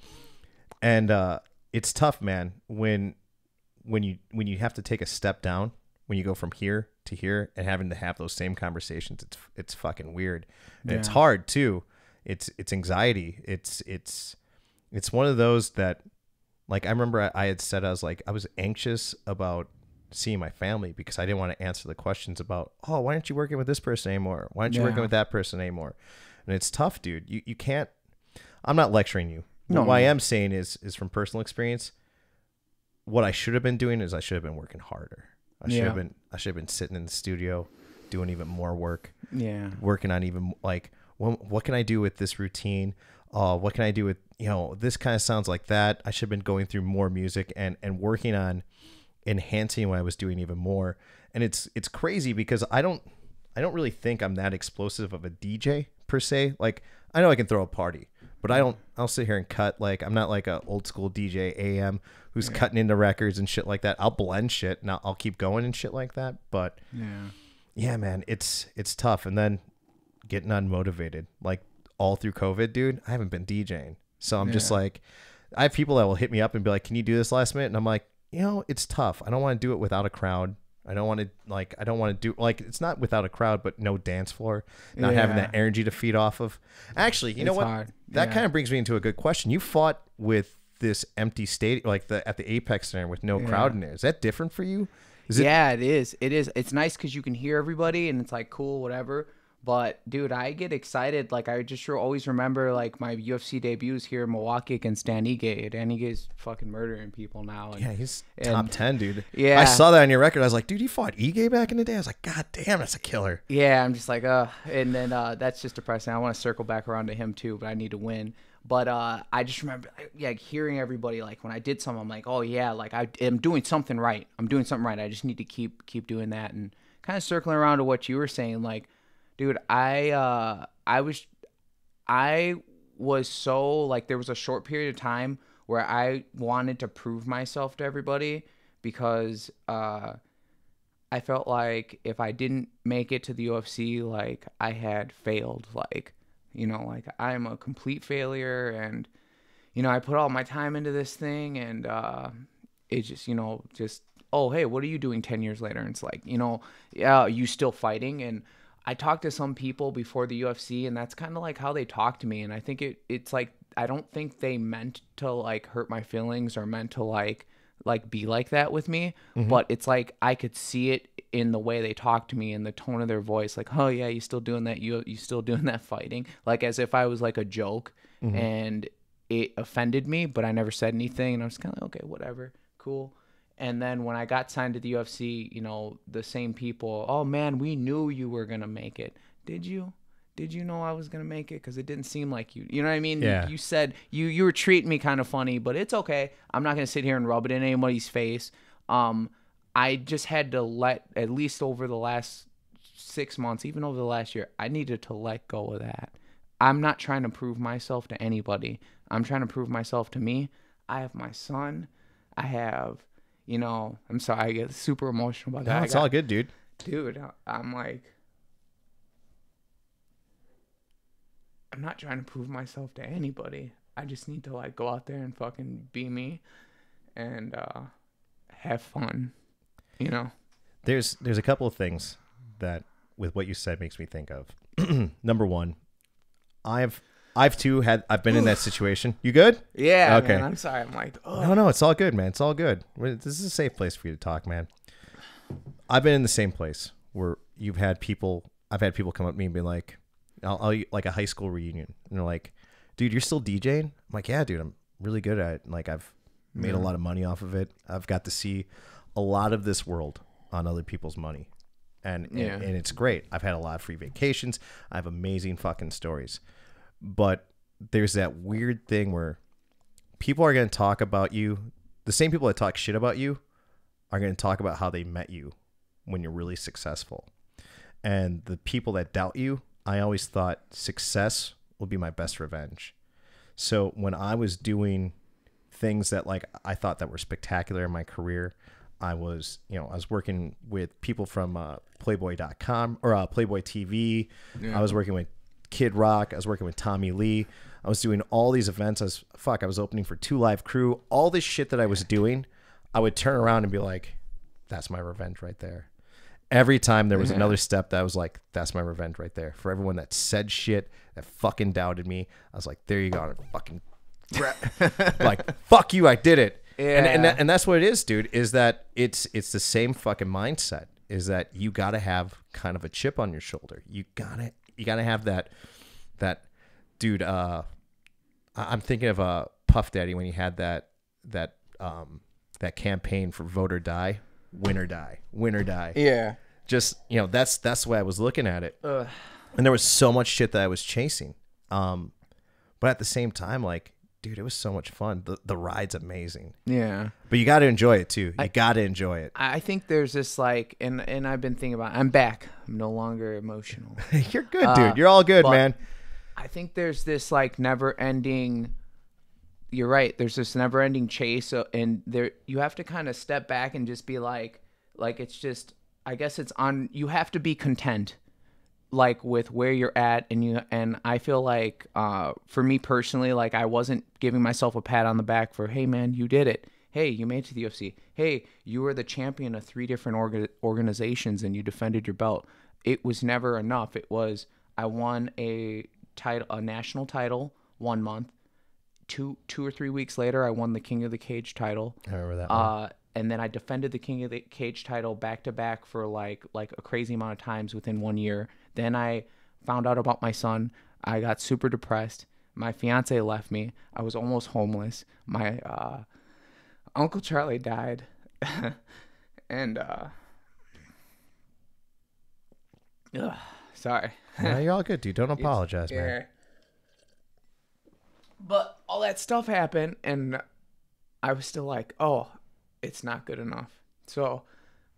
And uh, it's tough, man, when when you when you have to take a step down, when you go from here to here, and having to have those same conversations. It's it's fucking weird, and it's hard too. It's it's anxiety. It's it's it's one of those that like i remember I, I had said i was like i was anxious about seeing my family because i didn't want to answer the questions about oh why aren't you working with this person anymore? Why aren't you working with that person anymore? And it's tough dude. You, you can't i'm not lecturing you. No, what i am saying is is from personal experience what i should have been doing is i should have been working harder. I should Yeah. have been i should have been sitting in the studio doing even more work Yeah. working on even like what, what can I do with this routine? Oh, what can I do with you know this kind of sounds like that. I should have been going through more music and and working on enhancing what I was doing even more. And it's it's crazy because I don't I don't really think I'm that explosive of a DJ per se. Like I know I can throw a party, but I don't I'll sit here and cut like I'm not like a old school DJ AM who's cutting into records and shit like that. I'll blend shit and I'll, I'll keep going and shit like that. But Yeah. yeah, man, it's it's tough. And then getting unmotivated, like all through COVID, dude. I haven't been DJing, so I'm just like, I have people that will hit me up and be like, "Can you do this last minute?" And I'm like, you know, it's tough. I don't want to do it without a crowd. I don't want to like. I don't want to do like it's not without a crowd, but no dance floor, not having that energy to feed off of. Actually, you know what? hard. That Yeah. kind of brings me into a good question. You fought with this empty state like the at the Apex Center with no crowd in there. Is that different for you? Is it yeah, it is. It is. It's nice because you can hear everybody and it's like cool, whatever. But dude, I get excited. Like I just sure always remember like my UFC debuts here in Milwaukee against Dan Ige. Dan Ige's fucking murdering people now. And, Yeah, he's And- top ten, dude. Yeah. I saw that on your record. I was like, dude, you fought Ige back in the day. I was like, god damn, that's a killer. Yeah, I'm just like, uh, and then uh, that's just depressing. I want to circle back around to him too, but I need to win. But uh, I just remember, yeah, hearing everybody like when I did something, I'm like, oh yeah, like I am doing something right. I'm doing something right. I just need to keep keep doing that and kind of circling around to what you were saying, like, dude, I uh, I was I was so like there was a short period of time where I wanted to prove myself to everybody because uh I felt like if I didn't make it to the UFC, like I had failed. Like, you know, like I'm a complete failure and you know, I put all my time into this thing and uh it just, you know, just oh, hey, what are you doing 10 years later? And it's like, you know, yeah, you still fighting and I talked to some people before the UFC and that's kind of like how they talk to me and I think it it's like I don't think they meant to like hurt my feelings or meant to like like be like that with me mm-hmm. but it's like i could see it in the way they talk to me and the tone of their voice like oh yeah you still doing that you you still doing that fighting like as if i was like a joke mm-hmm. and it offended me but i never said anything and i was kind of like okay whatever cool and then when i got signed to the ufc you know the same people oh man we knew you were gonna make it did you did you know I was gonna make it? Because it didn't seem like you. You know what I mean? Yeah. You said you you were treating me kind of funny, but it's okay. I'm not gonna sit here and rub it in anybody's face. Um, I just had to let at least over the last six months, even over the last year, I needed to let go of that. I'm not trying to prove myself to anybody. I'm trying to prove myself to me. I have my son. I have, you know, I'm sorry, I get super emotional about that. No, it's got- all good, dude. dude i'm like i'm not trying to prove myself to anybody i just need to like go out there and fucking be me and uh have fun you know There's there's a couple of things that with what you said makes me think of. Number one, I've I've too had I've been in that situation. You good? yeah Okay. man, i'm sorry i'm like oh No, no, it's all good, man. It's all good. This is a safe place for you to talk, man. I've been in the same place where you've had people. I've had people come up to me and be like, "I'll, I'll like a high school reunion," and they're like, "Dude, you're still DJing?" I'm like, "Yeah, dude. I'm really good at it. And, Like, I've made a lot of money off of it. I've got to see a lot of this world on other people's money, and and, Yeah. and it's great. I've had a lot of free vacations. I have amazing fucking stories, but there's that weird thing where people are going to talk about you. The same people that talk shit about you are going to talk about how they met you when you're really successful. And the people that doubt you, I always thought success will be my best revenge. So when I was doing things that like I thought that were spectacular in my career, I was, you know, I was working with people from uh, Playboy.com or uh, Playboy TV. I was working with Kid Rock. I was working with Tommy Lee. I was doing all these events. I was fuck. I was opening for Two Live Crew. All this shit that I was doing, I would turn around and be like, "That's my revenge right there." Every time there was another step that I was like, "That's my revenge right there." For everyone that said shit, that fucking doubted me, I was like, "There you go." And fucking like, "Fuck you, I did it." And and, that, and that's what it is, dude. Is that it's it's the same fucking mindset. Is that you got to have kind of a chip on your shoulder. You gotta you gotta have that that dude. Uh, I'm thinking of uh, Puff Daddy when he had that that um that campaign for vote or die, win or die, win or die. yeah Just you know, that's that's the way I was looking at it. Ugh. And there was so much shit that I was chasing. Um, but at the same time, like, dude, it was so much fun. The the ride's amazing, Yeah. but you got to enjoy it too. You got to enjoy it. I I think there's this like, and and I've been thinking about. I'm back. I'm no longer emotional. You're good, Uh, dude. You're all good, man. I think there's this like never-ending. You're right. There's this never-ending chase, uh, and there you have to kind of step back and just be like, like it's just. I guess it's on. You have to be content, like with where you're at, and you. And I feel like, uh, for me personally, like I wasn't giving myself a pat on the back for, hey man, you did it. Hey, you made it to the UFC. Hey, you were the champion of three different orga- organizations and you defended your belt. It was never enough. It was I won a title, a national title, one month. Two, two or three weeks later, I won the King of the Cage title. I remember that. one. Uh, and then I defended the King of the Cage title back to back for like like a crazy amount of times within one year. Then I found out about my son. I got super depressed. My fiance left me. I was almost homeless. My uh, uncle Charlie died, and uh, ugh, sorry. no, you're all good, dude. Don't apologize, man. Yeah. But all that stuff happened, and I was still like, oh, it's not good enough. So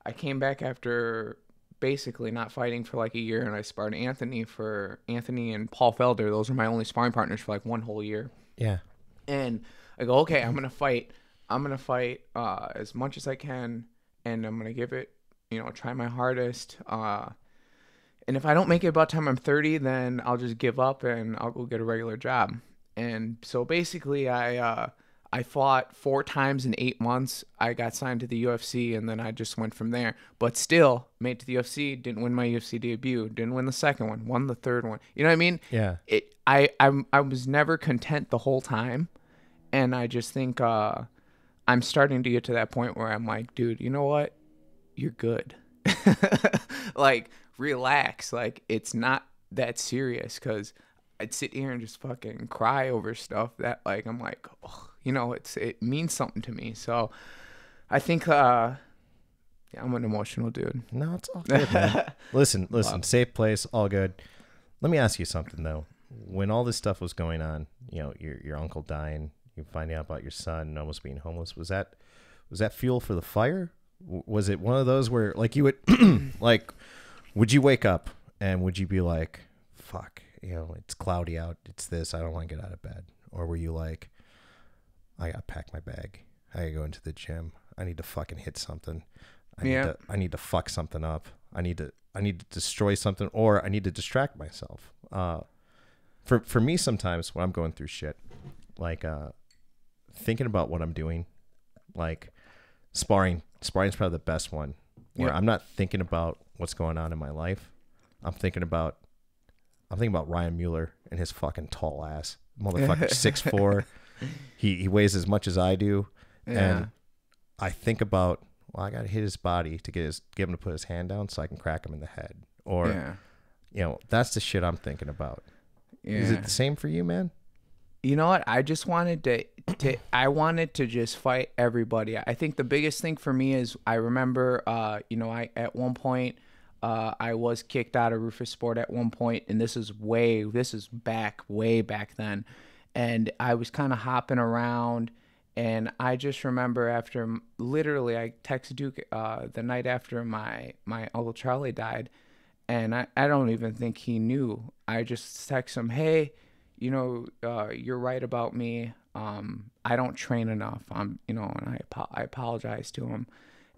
I came back after basically not fighting for like a year, and I sparred Anthony for Anthony and Paul Felder. Those were my only sparring partners for like one whole year. Yeah. And I go, okay, I'm gonna fight. I'm gonna fight uh, as much as I can, and I'm gonna give it, you know, try my hardest. Uh, and if I don't make it about time I'm 30, then I'll just give up and I'll go get a regular job. And so basically, I uh, I fought four times in eight months. I got signed to the UFC, and then I just went from there. But still, made it to the UFC. Didn't win my UFC debut. Didn't win the second one. Won the third one. You know what I mean? Yeah. it I I'm, I was never content the whole time, and I just think uh, I'm starting to get to that point where I'm like, dude, you know what? You're good. like relax. Like it's not that serious because I'd sit here and just fucking cry over stuff that like I'm like, oh, you know, it's it means something to me. So I think uh, yeah, I'm an emotional dude. No, it's all good, man. listen, listen, safe place, all good. Let me ask you something though. When all this stuff was going on, you know, your your uncle dying, you finding out about your son almost being homeless, was that was that fuel for the fire? Was it one of those where like you would like would you wake up and would you be like, fuck, you know, it's cloudy out, it's this, I don't want to get out of bed? Or were you like, I gotta pack my bag. I gotta go into the gym. I need to fucking hit something. I Yeah. need to I need to fuck something up. I need to I need to destroy something or I need to distract myself. Uh for for me sometimes when I'm going through shit, like uh thinking about what I'm doing, like sparring sparring's probably the best one. Where Yeah. I'm not thinking about what's going on in my life. I'm thinking about I'm thinking about Ryan Mueller and his fucking tall ass. Motherfucker six four. He he weighs as much as I do. Yeah. And I think about well, I gotta hit his body to get his get him to put his hand down so I can crack him in the head. Or yeah. you know, that's the shit I'm thinking about. Yeah. Is it the same for you, man? You know what? I just wanted to, to I wanted to just fight everybody. I think the biggest thing for me is I remember, uh, you know, I at one point, uh, I was kicked out of Roufusport at one point, and this is way, this is back, way back then, and I was kind of hopping around, and I just remember after, literally, I texted Duke uh, the night after my my uncle Charlie died, and I, I don't even think he knew. I just text him, hey, you know, uh, you're right about me. Um, I don't train enough. I'm, you know, and I, I apologize to him.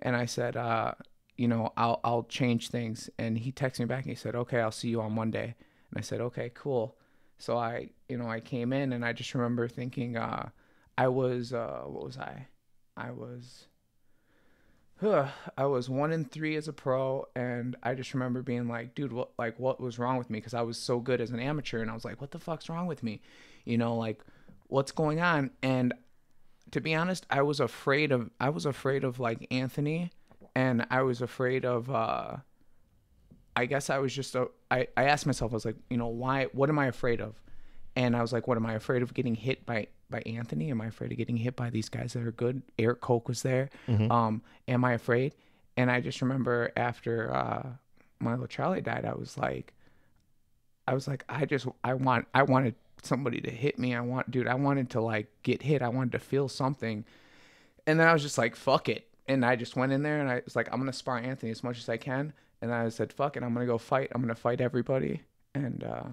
And I said, uh, you know, I'll, I'll change things. And he texted me back and he said, okay, I'll see you on Monday. And I said, okay, cool. So I, you know, I came in and I just remember thinking, uh, I was, uh, what was I? I was, huh, I was one in three as a pro, and I just remember being like, dude, what like what was wrong with me? Because I was so good as an amateur, and I was like, what the fuck's wrong with me? You know, like what's going on? And to be honest, I was afraid of I was afraid of like Anthony, and I was afraid of uh I guess I was just a, I, I asked myself, I was like, you know, why what am I afraid of? And I was like, what am I afraid of getting hit by by Anthony? Am I afraid of getting hit by these guys that are good? Erik Koch was there. Um, am I afraid? And I just remember after uh Milo Charlie died, I was like I was like, I just I want I wanted somebody to hit me. I want, dude, I wanted to like get hit. I wanted to feel something. And then I was just like, fuck it. And I just went in there and I was like, I'm gonna spar Anthony as much as I can. And I said, fuck it, I'm gonna go fight. I'm gonna fight everybody. And uh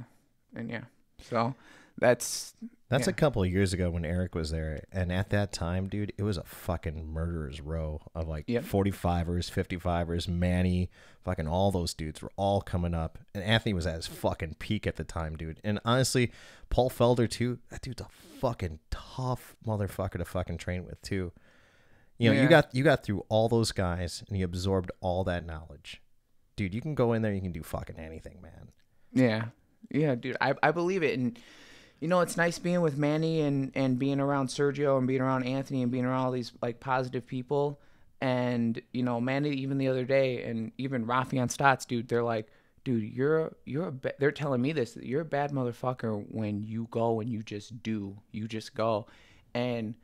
and yeah. So that's That's Yeah. a couple of years ago when Erik was there, and at that time, dude, it was a fucking murderer's row of like Yep. 45ers, 55ers, Manny, fucking all those dudes were all coming up, and Anthony was at his fucking peak at the time, dude. And honestly, Paul Felder too. That dude's a fucking tough motherfucker to fucking train with too. You know, you got you got through all those guys, and you absorbed all that knowledge, dude. You can go in there, you can do fucking anything, man. Yeah. Yeah, dude. I, I believe it. And you know, it's nice being with Manny and, and being around Sergio and being around Anthony and being around all these like positive people. And, you know, Manny even the other day and even Rafi on Stotts, dude, they're like, dude, you're you're a ba-, they're telling me this, you're a bad motherfucker when you go and you just do. You just go. And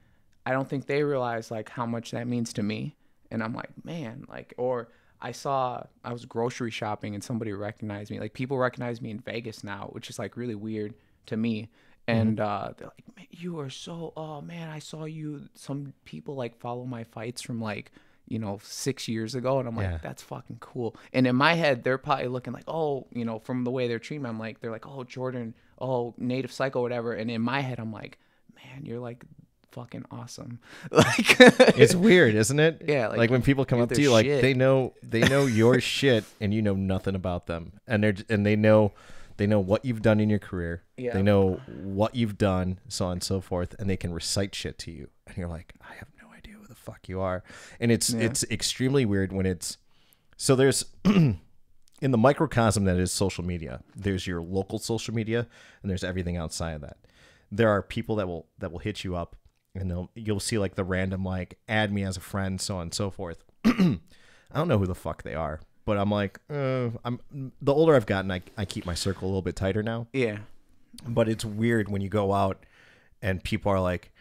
I don't think they realize like how much that means to me. And I'm like, man, like, or I saw I was grocery shopping and somebody recognized me. Like people recognize me in Vegas now, which is like really weird to me. And uh, they're like, man, you are so. Oh man, I saw you. Some people like follow my fights from like you know six years ago, and I'm like, Yeah. that's fucking cool. And in my head, they're probably looking like, oh, you know, from the way they're treating me, I'm like, they're like, oh, Jordan, oh, Native Psycho, whatever. And in my head, I'm like, man, you're like fucking awesome. like It's weird, isn't it? Yeah, Like, like, when people come up to their you, like they know they know your shit, and you know nothing about them, and they're and they know they know what you've done in your career. Yeah. They know what you've done, so on and so forth, and they can recite shit to you, and you're like, I have no idea who the fuck you are, and it's Yeah. it's extremely weird when it's so there's. in the microcosm that is social media, there's your local social media, and there's everything outside of that. There are people that will that will hit you up, and they'll you'll see like the random like add me as a friend, so on and so forth. I don't know who the fuck they are, but I'm like, uh, I'm the older I've gotten, I I keep my circle a little bit tighter now. yeah, But it's weird when you go out and people are like,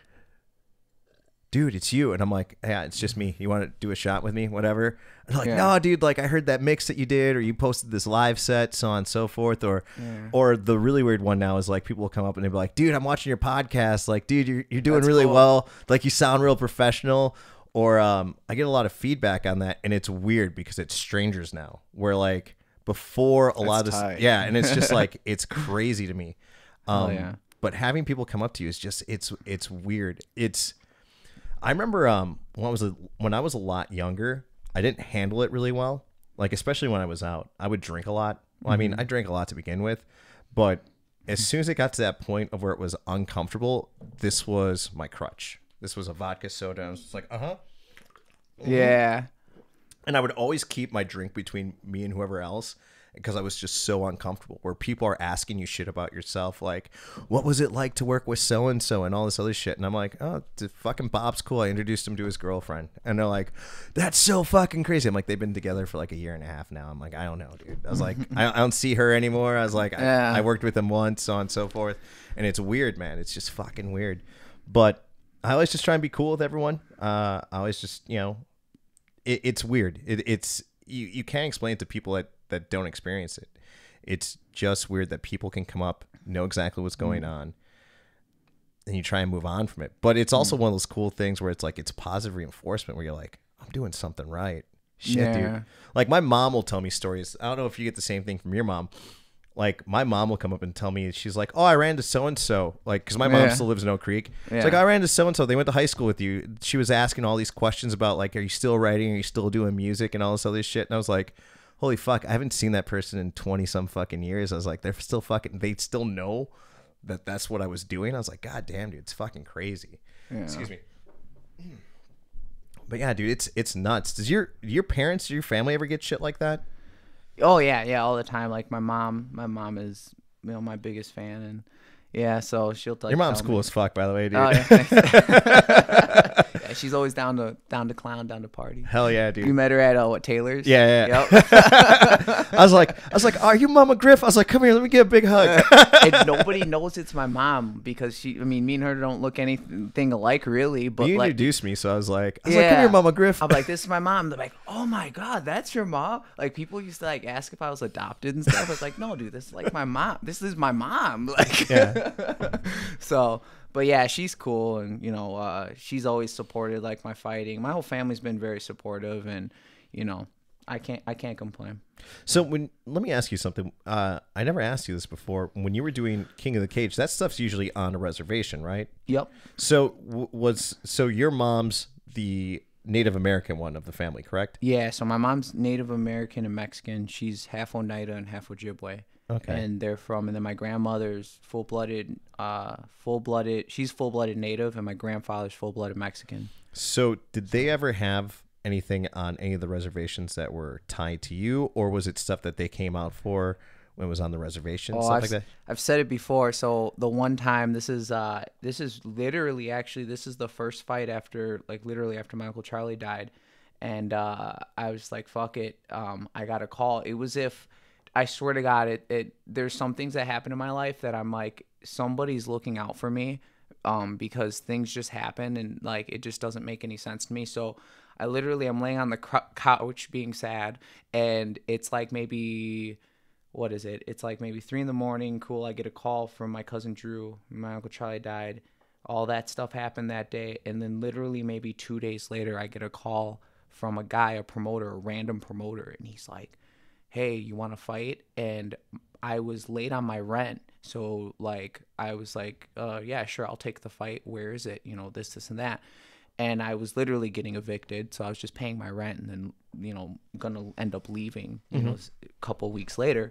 dude, it's you. And I'm like, yeah, it's just me. You want to do a shot with me? Whatever. And they're like, Yeah. no, dude, like I heard that mix that you did, or you posted this live set, so on and so forth. Or, or the really weird one now is like people will come up and they'll be like, dude, I'm watching your podcast. Like, dude, you're, you're doing That's really cool. well. Like, you sound real professional. Or um, I get a lot of feedback on that, and it's weird because it's strangers now. Where like before a lot of this, tight. yeah, and it's just like it's crazy to me. Um, Oh, yeah. But having people come up to you is just it's it's weird. It's I remember um when I was a, when I was a lot younger, I didn't handle it really well. Like especially when I was out, I would drink a lot. Well, I mean, I drank a lot to begin with, but as soon as it got to that point of where it was uncomfortable, this was my crutch. This was a vodka soda. I was just like, uh huh. yeah, And I would always keep my drink between me and whoever else because I was just so uncomfortable. Where people are asking you shit about yourself, like, what was it like to work with so and so and all this other shit. And I'm like, oh, fucking Bob's cool. I introduced him to his girlfriend. And they're like, that's so fucking crazy. I'm like, they've been together for like a year and a half now. I'm like, I don't know, dude. I was like, I, I don't see her anymore. I was like, Yeah. I, I worked with him once, so on and so forth. And it's weird, man. It's just fucking weird. But I always just try and be cool with everyone. Uh, I always just, you know, it, it's weird. It, it's you, you can't explain it to people that, that don't experience it. It's just weird that people can come up, know exactly what's going mm. on, and you try and move on from it. But it's also mm. one of those cool things where it's like it's positive reinforcement where you're like, I'm doing something right. Shit, Yeah. dude. Like my mom will tell me stories. I don't know if you get the same thing from your mom. Like my mom will come up and tell me she's like, "Oh, I ran to so and so." Like cuz my mom Yeah. still lives in Oak Creek. It's like, "I ran to so and so. They went to high school with you." She was asking all these questions about like, "Are you still writing? Are you still doing music and all this other shit?" And I was like, "Holy fuck, I haven't seen that person in 20 some fucking years." I was like, "They're still fucking they still know that that's what I was doing." I was like, "God damn, dude, it's fucking crazy." Excuse me. But yeah, dude, it's it's nuts. Does your your parents, your family ever get shit like that? Oh yeah, yeah, all the time. Like my mom, my mom is you know my biggest fan, and yeah, so she'll like Your mom's tell cool me- as fuck, by the way, dude. Oh yeah. yeah, she's always down to down to clown, down to party. Hell yeah, dude. You met her at uh, what Taylor's? Yeah, yeah. Yep. I was like, I was like, are you Mama Griff? I was like, come here, let me get a big hug. and nobody knows it's my mom because she. I mean, me and her don't look anything alike, really. But you like, introduced me, so I was like, I was like, come here, Mama Griff. I'm like, this is my mom. They're like, oh my god, that's your mom. Like people used to like ask if I was adopted and stuff. I was like, no, dude, this is like my mom. This is my mom. Like, Yeah. so, but yeah, she's cool, and you know, uh, she's always supported like my fighting. My whole family's been very supportive, and you know, I can't, I can't complain. So when let me ask you something. Uh, I never asked you this before. When you were doing King of the Cage, that stuff's usually on a reservation, right? Yep. So w- was so your mom's the Native American one of the family, correct? Yeah, so my mom's Native American and Mexican. She's half Oneida and half Ojibwe. Okay. And they're from, and then my grandmother's full blooded, uh, full blooded. She's full blooded Native, and my grandfather's full blooded Mexican. So did they ever have anything on any of the reservations that were tied to you, or was it stuff that they came out for when it was on the reservation, Oh, I've, like that? I've said it before. So the one time, this is, uh, this is literally actually, this is the first fight after, like, literally after my uncle Charlie died, and uh, I was like, fuck it. Um, I got a call. It was if. I swear to God, it, it there's some things that happen in my life that I'm like somebody's looking out for me, um, because things just happen and like it just doesn't make any sense to me. So I literally I'm laying on the couch being sad, and it's like maybe what is it? It's like maybe three in the morning. Cool. I get a call from my cousin Drew. My uncle Charlie died. All that stuff happened that day, and then literally maybe two days later, I get a call from a guy, a promoter, a random promoter, and he's like hey, you want to fight? And I was late on my rent. So, like, I was like, uh, yeah, sure, I'll take the fight. Where is it? You know, this, this, and that. And I was literally getting evicted. So I was just paying my rent and then, you know, to end up leaving, you know, a couple weeks later.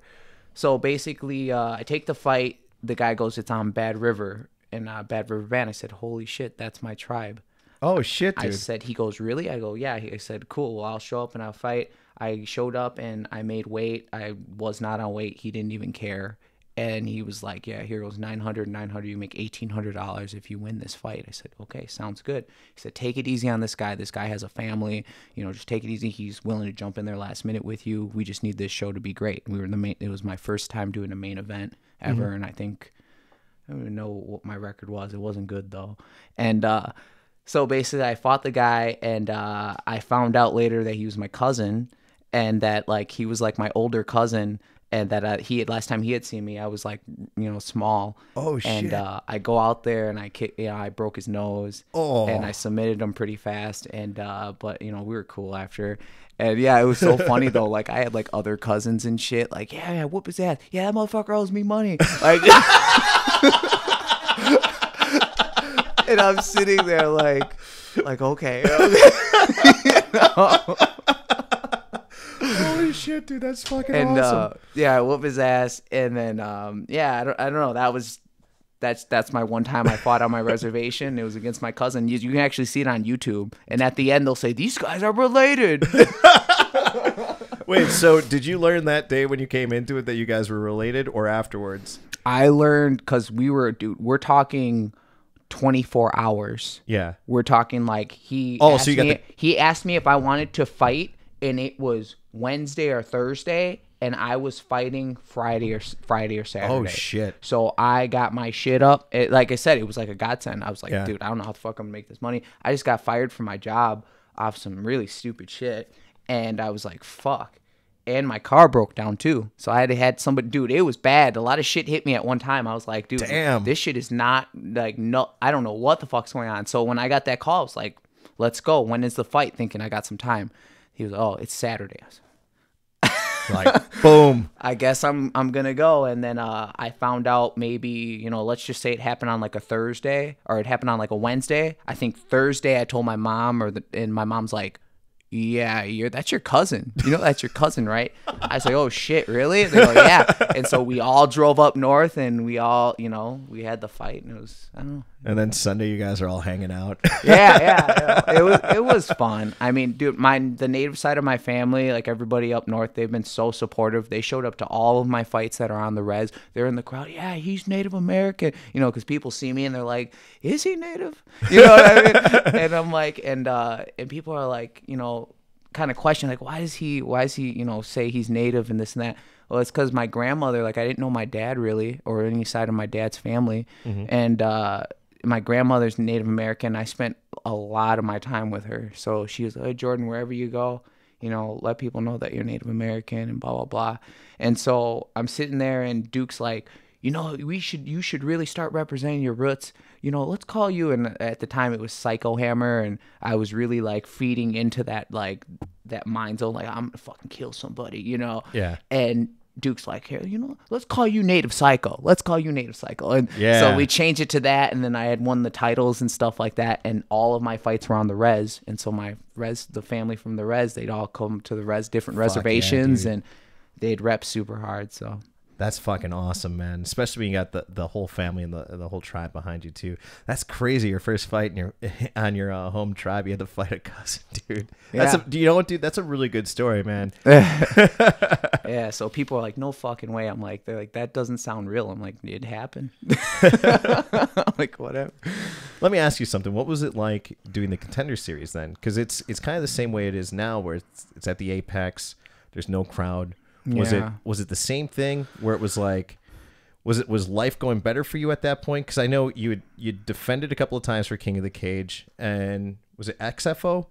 So basically, uh, I take the fight. The guy goes, it's on Bad River. And uh, Bad River Band. I said, holy shit, that's my tribe. Oh shit, I said, he goes, really? I go, yeah. I said, cool. Well, I'll show up and I'll fight. I showed up and I made weight. I was not on weight. He didn't even care. And he was like, yeah, here goes 900, 900. You make $1,800 if you win this fight. I said, okay, sounds good. He said, take it easy on this guy. This guy has a family. You know, just take it easy. He's willing to jump in there last minute with you. We just need this show to be great. We were in the main, it was my first time doing a main event ever. And I think, I don't even know what my record was. It wasn't good though. And, uh, so basically, I fought the guy, and uh, I found out later that he was my cousin, and that like he was like my older cousin, and that uh, he had last time he had seen me, I was like you know small. Oh, And shit. uh, I go out there and I kick, you know, I broke his nose, Oh. and I submitted him pretty fast, and uh, but you know we were cool after. And yeah, it was so funny though. Like I had like other cousins and shit. Like yeah, yeah, whoop his ass. Yeah, that motherfucker owes me money. Like, and I'm sitting there like, like okay. Holy shit, dude! That's fucking and awesome. uh, yeah, I whoop his ass, and then um, yeah, I don't, I don't know. That was that's that's my one time I fought on my reservation. It was against my cousin. You, you can actually see it on YouTube, and at the end they'll say these guys are related. Wait, so did you learn that day when you came into it that you guys were related, or afterwards? I learned because we were dude. We're talking. 24 hours. Yeah. We're talking like he Oh, so you got me, the- he asked me if I wanted to fight and it was Wednesday or Thursday and I was fighting Friday or Friday or oh, Saturday. Oh shit. So I got my shit up. It, like I said, it was like a godsend. I was like, Yeah. dude, I don't know how the fuck I'm gonna make this money. I just got fired from my job off some really stupid shit, and I was like, fuck. And my car broke down too, so I had had somebody. Dude, it was bad. A lot of shit hit me at one time. I was like, dude, Damn. this shit is not like no. I don't know what the fuck's going on. So when I got that call, I was like, let's go. When is the fight? Thinking I got some time. He was, oh, it's Saturday. I was, Like boom. I guess I'm I'm gonna go. And then uh, I found out maybe you know let's just say it happened on like a Thursday or it happened on like a Wednesday. I think Thursday I told my mom or the, and my mom's like, yeah, you're that's your cousin. You know that's your cousin, right? I was like, oh shit, really? They're like, yeah. And so we all drove up north and we all you know we had the fight and it was I don't know. And then Sunday, you guys are all hanging out. Yeah, yeah. It was it was fun. I mean, dude, my the native side of my family, like everybody up north, they've been so supportive. They showed up to all of my fights that are on the res. They're in the crowd. Yeah, he's Native American. You know, because people see me and they're like, "Is he Native?" You know what I mean? and I'm like, and uh, and people are like, you know. kind of question like why does he why does he you know say he's native and this and that well it's because my grandmother like i didn't know my dad really or any side of my dad's family and uh my grandmother's native american i spent a lot of my time with her so she was like hey, jordan wherever you go you know let people know that you're native american and blah blah blah and so i'm sitting there and duke's like you know, we should you should really start representing your roots. You know, let's call you and at the time it was Psycho Hammer and I was really like feeding into that like that mind zone like I'm gonna fucking kill somebody, you know. Yeah. And Duke's like, here, you know, let's call you Native Psycho. Let's call you Native Psycho. And Yeah. so we changed it to that, and then I had won the titles and stuff like that. And all of my fights were on the res, and so my res, the family from the res, they'd all come to the res, different yeah, reservations, dude. and they'd rep super hard. So That's fucking awesome, man. Especially when you got the, the whole family and the the whole tribe behind you too. That's crazy. Your first fight in your on your uh, home tribe, you had to fight a cousin, dude. That's Yeah. a, do you know what, dude? That's a really good story, man. yeah, so people are like, no fucking way. I'm like, they're like, that doesn't sound real. I'm like, it happened. I'm like, whatever. Let me ask you something. What was it like doing the contender series then? Because it's it's kind of the same way it is now, where it's, it's at the apex. There's no crowd. Was it was it the same thing where it was like, was it was life going better for you at that point? Because I know you had, you defended a couple of times for King of the Cage, and was it XFO?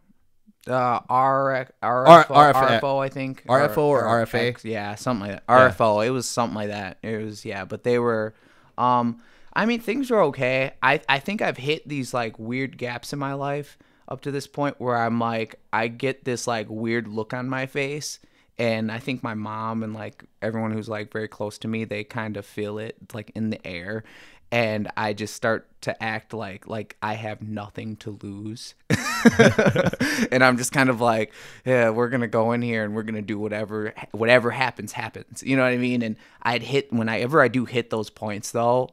Uh, R, R- RFO, RFO, I think. RFO or RFA? X- yeah, something like that. RFO. It was something like that. It was, yeah, but they were, um, I mean, things were okay. I, I think I've hit these like weird gaps in my life up to this point where I'm like, I get this like weird look on my face. And I think my mom and like everyone who's like very close to me, they kind of feel it like in the air. And I just start to act like like I have nothing to lose. and I'm just kind of like, yeah, we're gonna go in here and we're gonna do whatever whatever happens happens. You know what I mean? And I'd hit whenever I do hit those points though,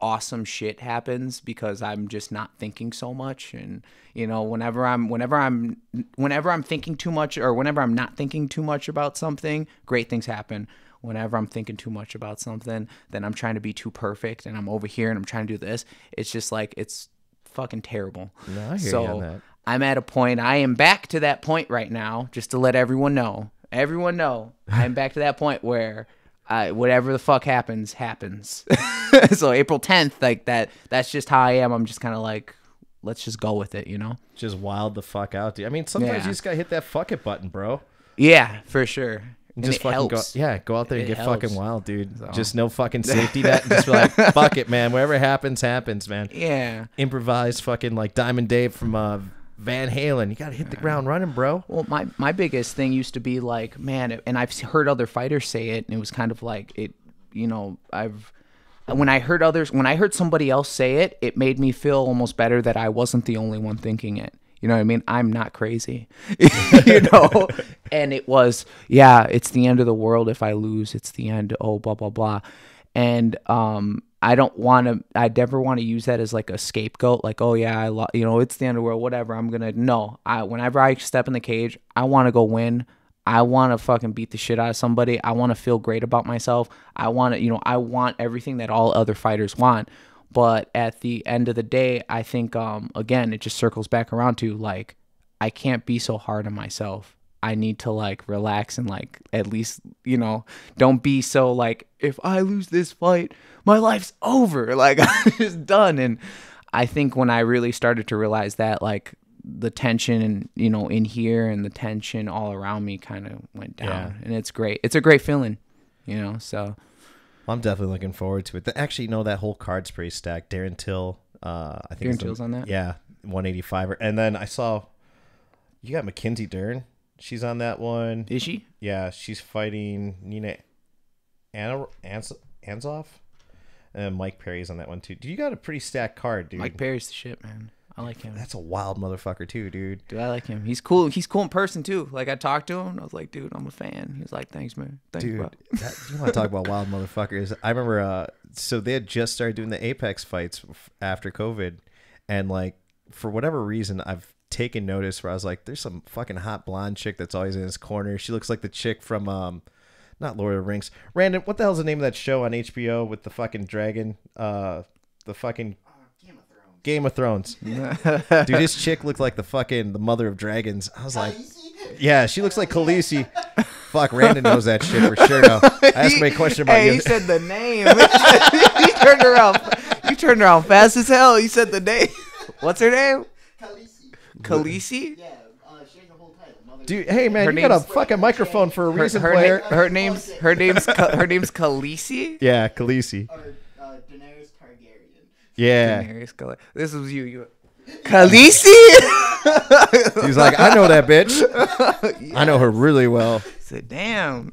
awesome shit happens because I'm just not thinking so much. And you know whenever I'm whenever I'm whenever I'm thinking too much or whenever I'm not thinking too much about something great things happen. Whenever I'm thinking too much about something then I'm trying to be too perfect and I'm over here and I'm trying to do this. It's just like it's fucking terrible. No, I hear you so on that. I'm at a point I am back to that point right now just to let everyone know. Everyone know I'm back to that point where I, whatever the fuck happens happens so April 10th like that that's just how I am I'm just kind of like let's just go with it you know Just wild the fuck out, dude. I mean, sometimes Yeah. you just gotta hit that fuck it button, bro. yeah for sure and just it fucking helps. go, yeah, go out there and It get fucking wild, dude. So. Just no fucking safety net. And just be like, fuck it, man. Whatever happens, happens, man. yeah Improvise, fucking like Diamond Dave from uh, Van Halen. You gotta hit the ground running, bro. Well, my my biggest thing used to be like, man, and I've heard other fighters say it, and it was kind of like it, you know, I've when I heard others, when I heard somebody else say it, it made me feel almost better that I wasn't the only one thinking it. You know what I mean? I'm not crazy, you know. And it was, yeah, it's the end of the world if I lose. It's the end. Oh, blah blah blah. And um, I don't want to. I never want to use that as like a scapegoat. Like, oh yeah, I, lo- you know, it's the end of the world. Whatever. I'm gonna no. I whenever I step in the cage, I want to go win. I want to fucking beat the shit out of somebody. I want to feel great about myself. I want to, you know, I want everything that all other fighters want. But at the end of the day, I think um again, it just circles back around to like I can't be so hard on myself. I need to like relax and like at least, you know, don't be so like if I lose this fight, my life's over. Like I'm just done and I think when I really started to realize that like the tension and you know in here and the tension all around me kind of went down Yeah. and it's great. It's a great feeling, you know. So I'm definitely looking forward to it. Actually, no, that whole card's pretty stacked Darren Till, uh, I think Darren Till's on that? Yeah, 185. And then I saw you got Mackenzie Dern. She's on that one. is she? Yeah, she's fighting Nina Anna Ans- Anzoff. And Mike Perry's on that one too. Dude, you got a pretty stacked card, dude. Mike Perry's the shit, man. I like him. That's a wild motherfucker too, dude. Dude, I like him. He's cool. He's cool in person too. Like I talked to him, I was like, dude, I'm a fan. He was like, thanks, man. Thanks, Dude, bro. that, you want to talk about wild motherfuckers? I remember, uh, so they had just started doing the Apex fights after COVID, and like for whatever reason, I've taken notice where I was like, "There's some fucking hot blonde chick that's always in his corner. She looks like the chick from, um, not Lord of the Rings. Random, what the hell's the name of that show on HBO with the fucking dragon? Uh, the fucking Game of Thrones. Dude, this chick looked like the fucking the mother of dragons. I was like, Yeah, she looks like Khaleesi. Fuck, Randon knows that shit for sure. Now, asked him a question about hey, you. he said the name. he turned around. You turned around fast as hell. He said the name. What's her name? Khaleesi. Khaleesi. Yeah, uh, she whole title. Dude, hey man, Her you got a fucking microphone for a Her, reason, her, player. na- her name's her name's Ka- her name's Khaleesi. yeah, Khaleesi. Or uh, Daenerys Targaryen. Yeah. Daenerys Khale- This was you. You. Khaleesi. He's like, I know that bitch. I know her really well. said, damn.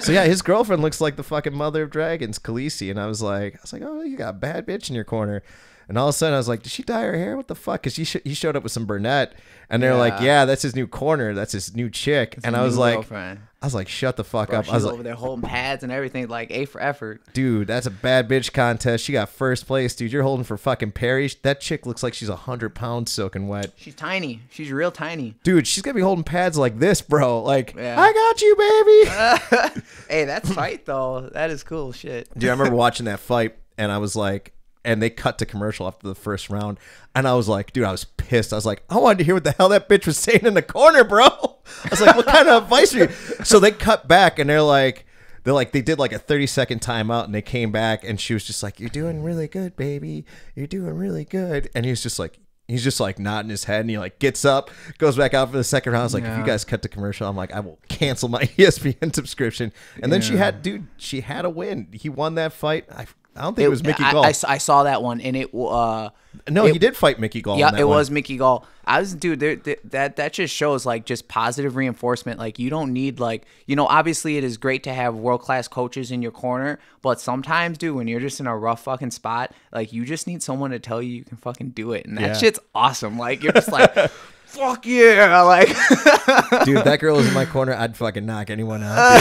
So yeah, his girlfriend looks like the fucking mother of dragons, Khaleesi, and I was like, I was like, oh, you got a bad bitch in your corner. And all of a sudden, I was like, did she dye her hair? What the fuck? Because he sh- he showed up with some brunette, and they're like, Yeah. yeah, that's his new corner, that's his new chick. and I was like, girlfriend. I was like, shut the fuck Bro, up. she's I was over like, there holding pads and everything, like A for effort. dude, that's a bad bitch contest. She got first place, dude. You're holding for fucking Perry. That chick looks like she's a hundred pounds soaking wet. She's tiny. She's real tiny. Dude, she's gonna be holding pads like this, bro. Like, Yeah. I got you, baby. Hey, that's tight though. That is cool shit. Dude, I remember watching that fight, and I was like, and they cut to commercial after the first round, and I was like, dude, I was pissed. I was like, I wanted to hear what the hell that bitch was saying in the corner, bro. I was like, what kind of advice are you? So they cut back, and they're like. They're like they did like a 30 second timeout and they came back and she was just like you're doing really good baby you're doing really good and he's just like he's just like nodding his head and he like gets up goes back out for the second round I was like if you guys cut the commercial I'm like I will cancel my ESPN subscription and then she had dude she had a win he won that fight I, I don't think it, was Mickey I, Gall I, I saw that one and it. uh no it- he did fight Mickey Gall Yeah, that it one. was Mickey Gall. I was, dude. There, there- that that just shows like just positive reinforcement. Like you don't need like you know. Obviously, it is great to have world class coaches in your corner, but sometimes, dude, when you're just in a rough fucking spot, like you just need someone to tell you you can fucking do it, and that Yeah. shit's awesome. Like you're just like, fuck yeah, like dude if that girl was in my corner I'd fucking knock anyone out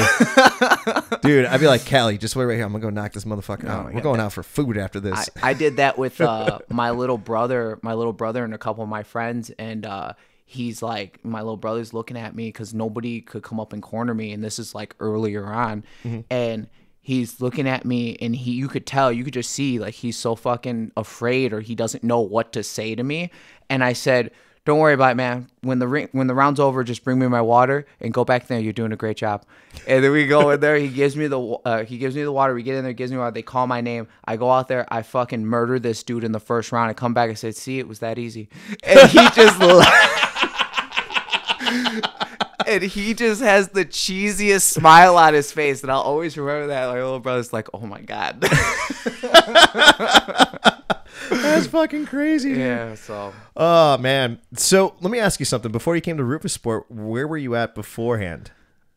dude, Dude, I'd be like Callie just wait right here I'm gonna go knock this motherfucker out. We're going out for food after this. I did that with uh, my little brother, my little brother, and a couple of my friends, and uh, he's like, my little brother's looking at me because nobody could come up and corner me, and this is like earlier on, and he's looking at me, and he, you could tell, you could just see, like he's so fucking afraid, or he doesn't know what to say to me, and I said. Don't worry about it, man. When the ring, when the round's over, just bring me my water and go back there. You're doing a great job. And then we go in there. He gives me the uh, he gives me the water. We get in there, gives me water. They call my name. I go out there. I fucking murder this dude in the first round. I come back. I said, "See, it was that easy." And he just and he just has the cheesiest smile on his face, and I'll always remember that. My little brother's like, "Oh my god." that's fucking crazy dude. yeah. So Oh man. So let me ask you something. Before you came to Roufusport, where were you at beforehand?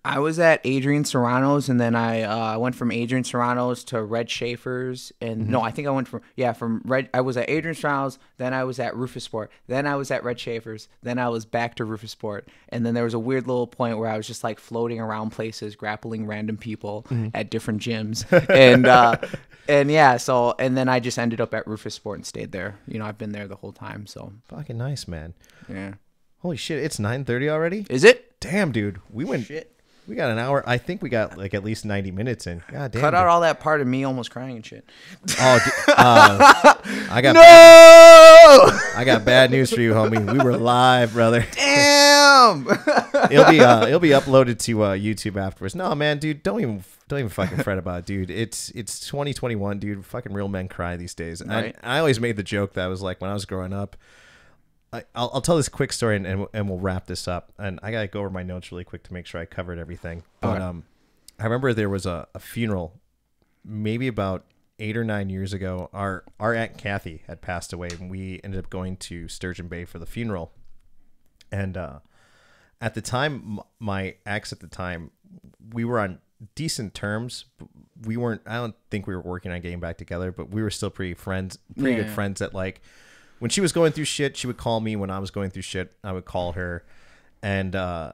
I was at Adrian Serrano's, and then I uh, went from Adrian Serrano's to Red Schaefer's, and no, I think I went from yeah from Red. I was at Adrian Serrano's, then I was at Roufusport, then I was at Red Schaefer's, then I was back to Roufusport, and then there was a weird little point where I was just like floating around places, grappling random people at different gyms, and uh, and yeah, so and then I just ended up at Roufusport and stayed there. You know, I've been there the whole time, so Fucking nice, man. yeah. Holy shit, it's 9:30 already? Is it? Damn, dude. We went Shit. We got an hour. I think we got like at least 90 minutes in. God damn. Cut out all that part of me almost crying and shit. Oh, uh, I got No! I got bad news for you, homie. We were live, brother. Damn. It'll be uh, it'll be uploaded to uh, YouTube afterwards. No, man, dude, don't even don't even fucking fret about it, dude. It's it's 2021, dude. Fucking real men cry these days. Right. I always made the joke that I was like when I was growing up. I, I'll, I'll tell this quick story and, and and we'll wrap this up. And I gotta go over my notes really quick to make sure I covered everything. But um, I remember there was a, a funeral, maybe about eight or nine years ago. Our our aunt Kathy had passed away, and we ended up going to Sturgeon Bay for the funeral. And uh, at the time, m- my ex at the time, we were on decent terms. We weren't. I don't think we were working on getting back together, but we were still pretty friends, pretty good friends. That like, when she was going through shit, she would call me. When I was going through shit, I would call her, and uh,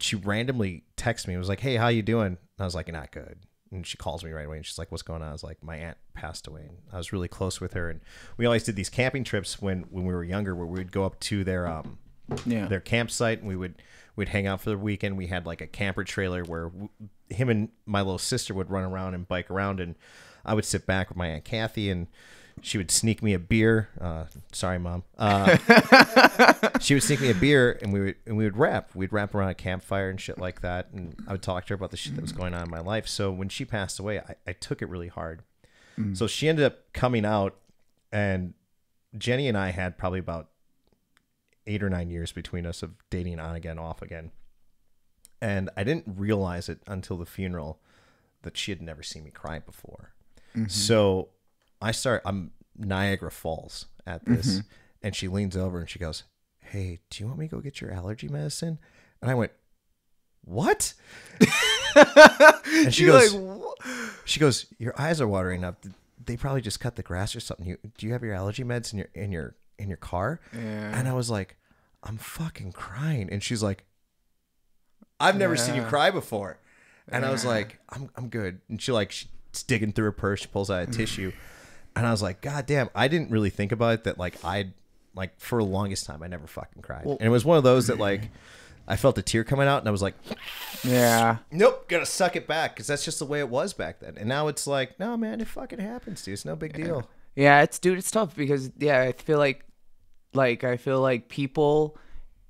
she randomly texted me. It was like, "Hey, how you doing?" And I was like, "Not good." And she calls me right away, and she's like, "What's going on?" I was like, "My aunt passed away." And I was really close with her, and we always did these camping trips when when we were younger, where we would go up to their um Yeah. their campsite and we would we'd hang out for the weekend we had like a camper trailer where w- him and my little sister would run around and bike around and i would sit back with my aunt kathy and she would sneak me a beer. Uh, sorry, mom. Uh, she would sneak me a beer, and we would and we would rap. We'd rap around a campfire and shit like that. And I would talk to her about the shit that was going on in my life. So when she passed away, I, I took it really hard. So she ended up coming out, and Jenny and I had probably about eight or nine years between us of dating on again, off again. And I didn't realize it until the funeral that she had never seen me cry before. So I start, I'm Niagara Falls at this, mm-hmm. and she leans over and she goes, Hey, do you want me to go get your allergy medicine? And I went, What? and she goes, she goes, "Your eyes are watering up. They probably just cut the grass or something. You, do you have your allergy meds in your in your in your car?" Yeah. And I was like, "I'm fucking crying." And she's like, "I've never seen you cry before." And I was like, "I'm I'm good." And she like she's digging through her purse. She pulls out a tissue, and I was like, "God damn!" I didn't really think about it that like I like for the longest time I never fucking cried, and it was one of those that like. I felt a tear coming out, and I was like, Yeah. nope, gotta suck it back because that's just the way it was back then. And now it's like, no, man, it fucking happens, dude. It's no big deal. Yeah, it's dude, it's tough because yeah, I feel like like I feel like people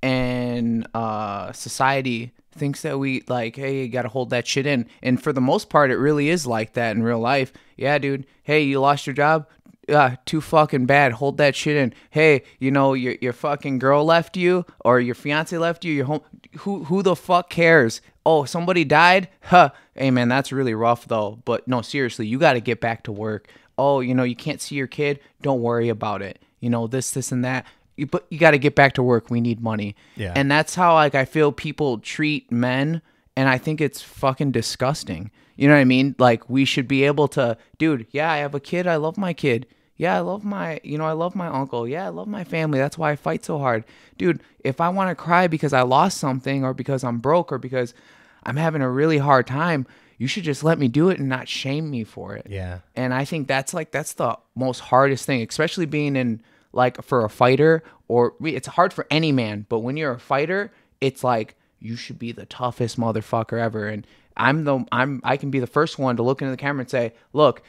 and uh society thinks that we like, hey, you gotta hold that shit in. And for the most part it really is like that in real life. Yeah, dude. Hey, you lost your job? Yeah, too fucking bad. Hold that shit in. Hey, you know, your your fucking girl left you or your fiance left you, your home who who the fuck cares? Oh, somebody died? Huh. Hey man, that's really rough though. But no, seriously, you gotta get back to work oh, you know, you can't see your kid, don't worry about it. You know, this, this, and that. You, but you got to get back to work. We need money. Yeah. And that's how like I feel people treat men, and I think it's fucking disgusting. You know what I mean? Like we should be able to, dude. Yeah, I have a kid. I love my kid. Yeah, I love my, you know, I love my uncle. Yeah, I love my family. That's why I fight so hard. Dude, if I want to cry because I lost something or because I'm broke or because I'm having a really hard time, you should just let me do it and not shame me for it. Yeah. And I think that's like that's the most hardest thing, especially being in like for a fighter or it's hard for any man, but when you're a fighter, it's like you should be the toughest motherfucker ever and I'm the I'm I can be the first one to look into the camera and say, "Look,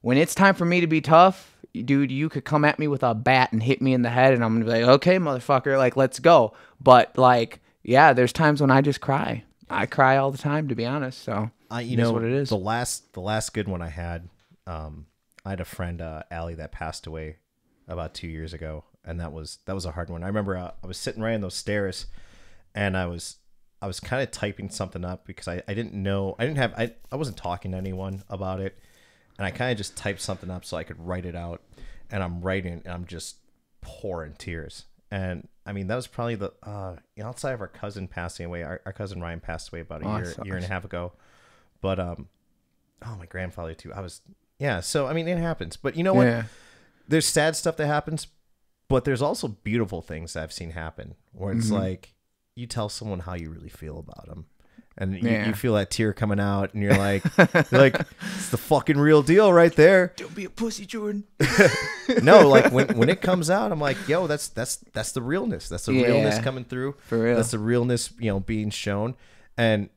when it's time for me to be tough, dude, you could come at me with a bat and hit me in the head and I'm going to be like, "Okay, motherfucker, like let's go." But like, yeah, there's times when I just cry. I cry all the time to be honest, so I, you know, what it is. the last, the last good one I had, um, I had a friend, uh, Allie, that passed away about two years ago, and that was that was a hard one. I remember uh, I was sitting right on those stairs, and I was I was kind of typing something up because I, I didn't know I didn't have I, I wasn't talking to anyone about it, and I kind of just typed something up so I could write it out, and I'm writing and I'm just pouring tears. And I mean that was probably the uh, outside of our cousin passing away. Our, our cousin Ryan passed away about a Oh, year year and a half ago, but um, oh my grandfather too. I was yeah. So I mean it happens, but you know what? yeah. There's sad stuff that happens, but there's also beautiful things that I've seen happen where it's Mm-hmm. like you tell someone how you really feel about them. And you, Yeah. you feel that tear coming out, and you're like, you're like it's the fucking real deal right there. Don't be a pussy, Jordan. No, like when when it comes out, I'm like, yo, that's that's that's the realness. That's the realness coming through. For real. That's the realness, you know, being shown. And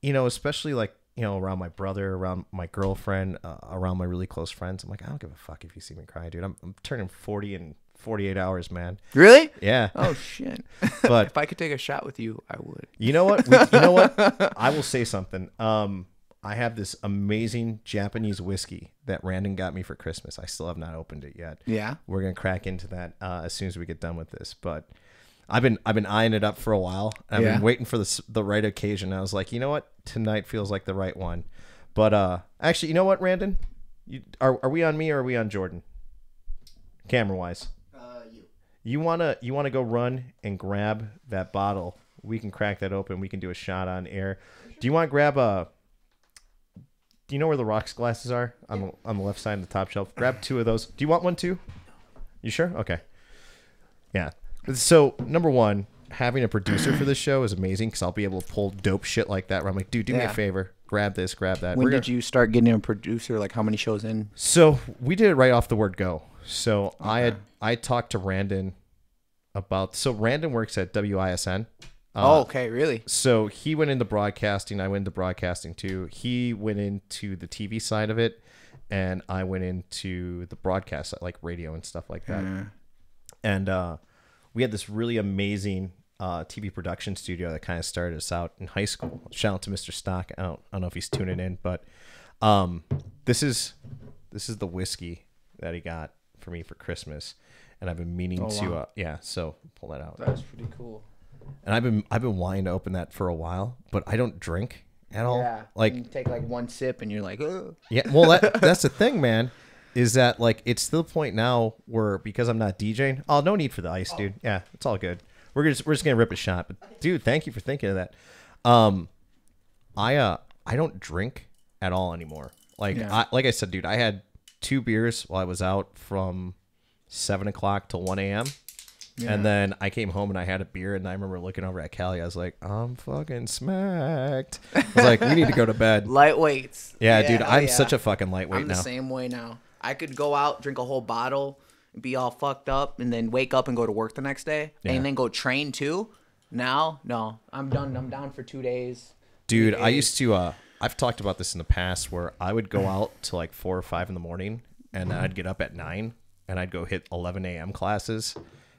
you know, especially like you know, around my brother, around my girlfriend, uh, around my really close friends, I'm like, I don't give a fuck if you see me cry, dude. I'm, I'm turning 40 in 48 hours, man. Really? Yeah, Oh shit. but if I could take a shot with you, I would. you know what? We, you know what? I will say something. Um, I have this amazing Japanese whiskey that Randon got me for Christmas. I still have not opened it yet. Yeah. We're gonna crack into that uh, as soon as we get done with this. But I've been I've been eyeing it up for a while. I've Yeah. been waiting for the the right occasion. I was like, you know what? Tonight feels like the right one. But uh, actually, you know what, Randon? You, are are we on me or are we on Jordan? Camera wise, Uh, you. you wanna you wanna go run and grab that bottle. We can crack that open. We can do a shot on air. Do you want to grab a? Do you know where the rocks glasses are on the, on the left side of the top shelf? Grab two of those. Do you want one too? You sure? Okay. Yeah. So number one, having a producer for this show is amazing because I'll be able to pull dope shit like that. Where I'm like, dude, do me a favor, grab this, grab that. When We're did gonna- you start getting a producer? Like how many shows in? So we did it right off the word go. So I had I talked to Randon about so Randon works at WISN. oh, okay, really? so he went into broadcasting. I went into broadcasting too. He went into the TV side of it, and I went into the broadcast, like radio and stuff like that. And uh, we had this really amazing uh, TV production studio that kind of started us out in high school. Shout out to Mr. Stock. I don't, I don't know if he's tuning in, but um, this is this is the whiskey that he got for me for Christmas, and I've been meaning Oh, to wow. uh, yeah. So pull that out. That's pretty cool. And I've been I've been wanting to open that for a while, but I don't drink at all. Yeah, Like you take like one sip and you're like, Ugh. yeah, well that, that's the thing, man. Is that like it's to the point now where because I'm not DJing, oh no need for the ice, dude. Yeah, it's all good. We're just we're just gonna rip a shot. But dude, thank you for thinking of that. Um I uh I don't drink at all anymore. Like Yeah. I like I said, dude, I had two beers while I was out from seven o'clock till one AM. And then I came home and I had a beer, and I remember looking over at Callie. I was like, "I'm fucking smacked." I was like, "We need to go to bed." lightweights. Yeah, dude, oh, I'm yeah. such a fucking lightweight I'm now. the same way now. I could go out, drink a whole bottle, be all fucked up, and then wake up and go to work the next day, Yeah. and then go train too. Now, no, I'm done. I'm down for two days. Dude, I used to. uh I've talked about this in the past, where I would go out to like four or five in the morning, and I'd get up at nine, and I'd go hit 11 a.m. classes,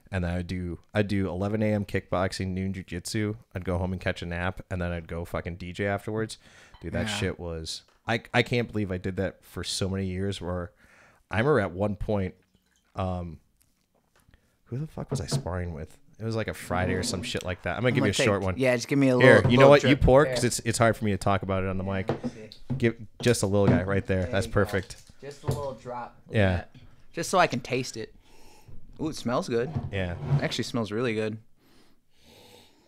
and then I'd do I'd do 11 a.m. kickboxing, noon jujitsu. I'd go home and catch a nap, and then I'd go fucking DJ afterwards. Dude, that Yeah. shit was. I I can't believe I did that for so many years. Where I remember at one point, um, who the fuck was I sparring with? It was like a Friday or some shit like that. I'm gonna give I'm you a take- short one. Yeah, just give me a little. Here, you know little what? You drip. pour because it's it's hard for me to talk about it on the mic. Give just a little guy right there. That's you go. perfect. Just a little drop. of Yeah. Just so I can taste it. Ooh, it smells good. Yeah. It actually smells really good.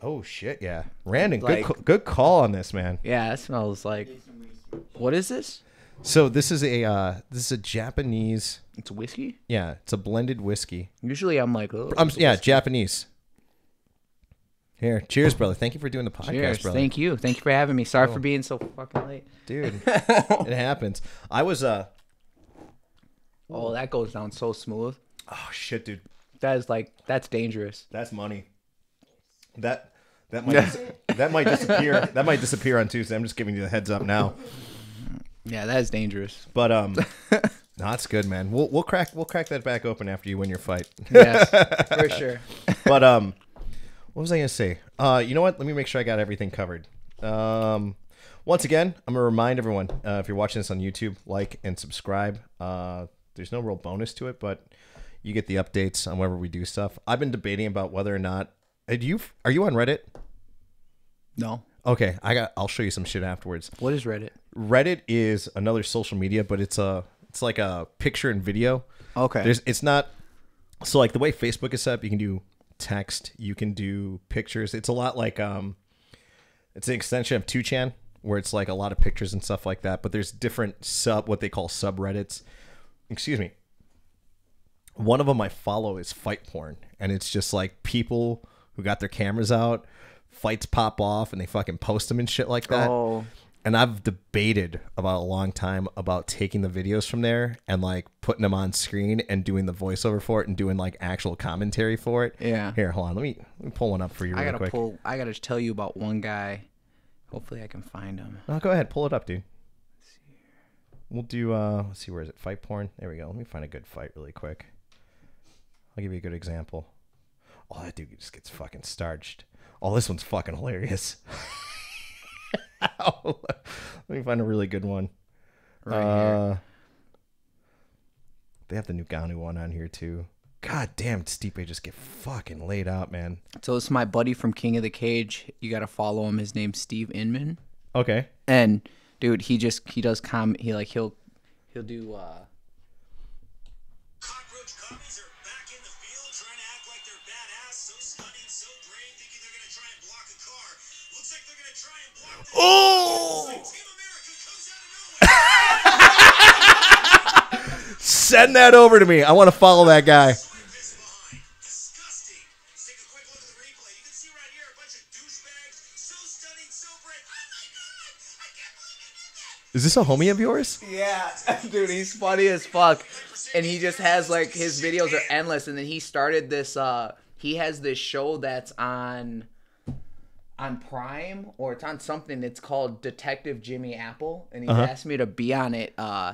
Oh shit. Yeah. Randon, good Like- ca- good call on this, man. Yeah, it smells like. Did some research. What is this? So this is a uh this is a Japanese. It's whiskey. Yeah, it's a blended whiskey. Usually, I'm like, oh, Um, yeah, Japanese. Here, cheers, brother. Thank you for doing the podcast, cheers. brother. Thank you. Thank you for having me. Sorry for being so fucking late. Dude, it happens. I was uh Oh, that goes down so smooth. oh shit, dude. That is like that's dangerous. That's money. That that might that might disappear. That might disappear on Tuesday. I'm just giving you the heads up now. Yeah, that is dangerous. But um, no, that's good, man. We'll we'll crack we'll crack that back open after you win your fight. Yes, for sure. but um, what was I gonna say? Uh, you know what? Let me make sure I got everything covered. Um, once again, I'm gonna remind everyone uh, if you're watching this on YouTube, like and subscribe. Uh, there's no real bonus to it, but you get the updates on whenever we do stuff. I've been debating about whether or not. uh, Do you are you on Reddit? No. Okay, I got. I'll show you some shit afterwards. What is Reddit? Reddit is another social media, but it's a it's like a picture and video. Okay. There's it's not so like the way Facebook is set up, you can do text, you can do pictures. It's a lot like um it's an extension of 2chan where it's like a lot of pictures and stuff like that, but there's different sub what they call subreddits. Excuse me. One of them I follow is fight porn, and it's just like people who got their cameras out, fights pop off, and they fucking post them and shit like that. Oh. And I've debated about a long time about taking the videos from there and like putting them on screen and doing the voiceover for it and doing like actual commentary for it. Yeah. Here, hold on. Let me let me pull one up for you I real gotta quick. pull. I gotta tell you about one guy. Hopefully, I can find him. No, go ahead, pull it up, dude. See. We'll do uh let's see where is it? Fight porn. There we go. Let me find a good fight really quick. I'll give you a good example. Oh, that dude just gets fucking starched. Oh, this one's fucking hilarious. Let me find a really good one. Right uh, here. They have the new Ngannou one on here too. God damn, Stipe just get fucking laid out, man. So this is my buddy from King of the Cage. You gotta follow him. His name's Steve Inman. Okay. And dude, he just he does com. He like he'll he'll do. uh nowhere. Send that over to me. I want to follow that guy. Oh! Is this a homie of yours? Yeah, dude, he's funny as fuck. And he just has like his videos are endless. And then he started this. uh He has this show that's on. On Prime or it's on something. It's called Detective Jimmy Apple, and he's Uh-huh. asked me to be on it uh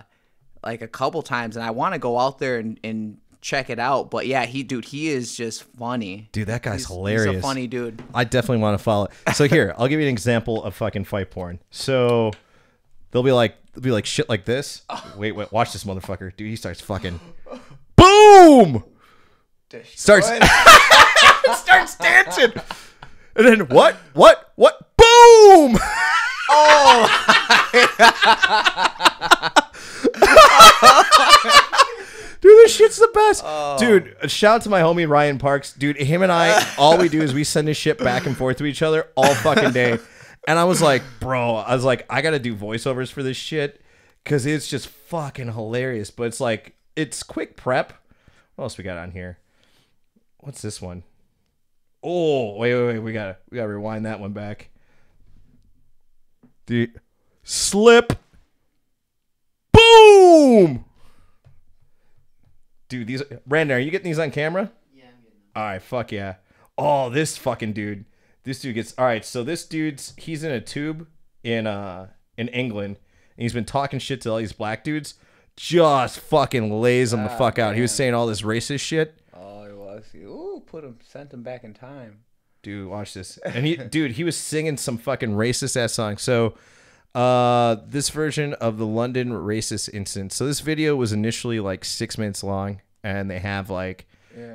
like a couple times, and I want to go out there and, and check it out. But yeah, he dude, he is just funny. Dude, that guy's He's- hilarious. He's a funny dude. I definitely want to follow. it. So here, I'll give you an example of fucking fight porn. So they'll be like, they'll be like shit like this. Wait, wait, watch this motherfucker, dude. He starts fucking, boom, starts starts dancing, and then what, what, what, boom. Oh. Dude, this shit's the best. Oh. Dude, a shout out to my homie Ryan Parks. Dude, him and I, all we do is we send this shit back and forth to each other all fucking day. And I was like, bro, I was like, I gotta do voiceovers for this shit because it's just fucking hilarious. But it's like, it's quick prep. What else we got on here? What's this one? Oh, wait, wait, wait. We gotta, we gotta rewind that one back. The slip. Boom. Dude, these Brandon, are you getting these on camera? Yeah, I'm getting them. All right, fuck yeah. Oh, this fucking dude. This dude gets all right. So this dude's he's in a tube in uh in England, and he's been talking shit to all these black dudes. Just fucking lays them the fuck out. He was saying all this racist shit. Oh. Ooh, put him, sent him back in time. Dude, watch this. And he, dude, he was singing some fucking racist ass song. So, uh, this version of the London racist incident. So this video was initially like six minutes long, and they have like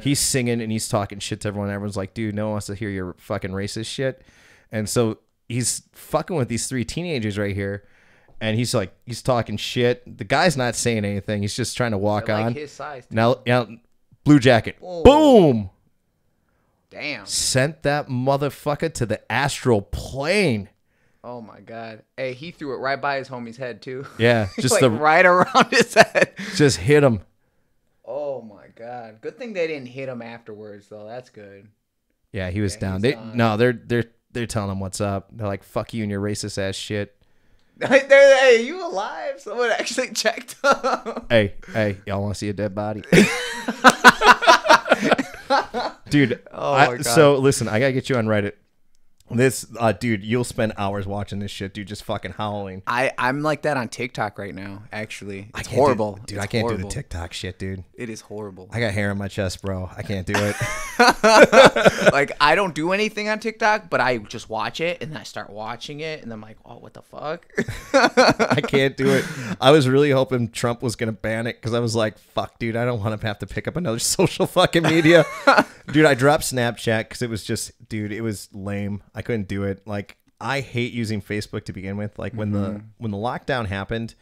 he's singing and he's talking shit to everyone. Everyone's like, dude, no one wants to hear your fucking racist shit. And so he's fucking with these three teenagers right here. And he's like, he's talking shit. The guy's not saying anything. He's just trying to walk like on. his size. Too. Now, now, blue jacket. Oh. Boom Damn. sent that motherfucker to the astral plane. Oh my god. Hey, he threw it right by his homie's head too. Yeah, just like the right around his head. just hit him. Oh my god. Good thing they didn't hit him afterwards though. That's good. Yeah, he was Yeah, down. They no, they're they're they're telling him what's up. They're like, "Fuck you and your racist ass shit." Hey, you alive? Someone actually checked him. Hey, hey, y'all want to see a dead body? dude. Oh I- my God. So listen, I gotta get you on Reddit. This, uh, dude, you'll spend hours watching this shit, dude, just fucking howling. I I'm like that on TikTok right now. Actually, it's can't do- horrible, dude. It's I can't do the TikTok shit, dude. It is horrible. I got hair on my chest, bro. I can't do it. like I don't do anything on TikTok, but I just watch it and I start watching it and I'm like, oh, what the fuck? I can't do it. I was really hoping Trump was gonna ban it because I was like, "Fuck, dude, I don't want to have to pick up another social fucking media." dude, I dropped Snapchat because it was just, dude, it was lame. I couldn't do it. Like, I hate using Facebook to begin with. Like when the when the lockdown happened,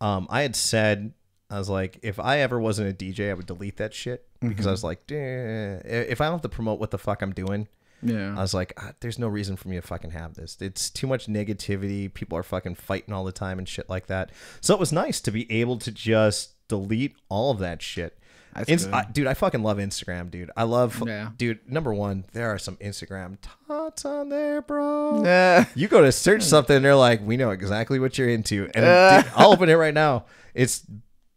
um, I had said I was like, if I ever wasn't a DJ, I would delete that shit because I was like, "Eh, if I don't have to promote what the fuck I'm doing. Yeah, I was like, ah, there's no reason for me to fucking have this. It's too much negativity. People are fucking fighting all the time and shit like that. So it was nice to be able to just delete all of that shit. That's good. I- dude, I fucking love Instagram, dude. I love, Yeah. dude. Number one, there are some Instagram tots on there, bro. Yeah. You go to search something, they're like, we know exactly what you're into. And Uh. dude, I'll open it right now. It's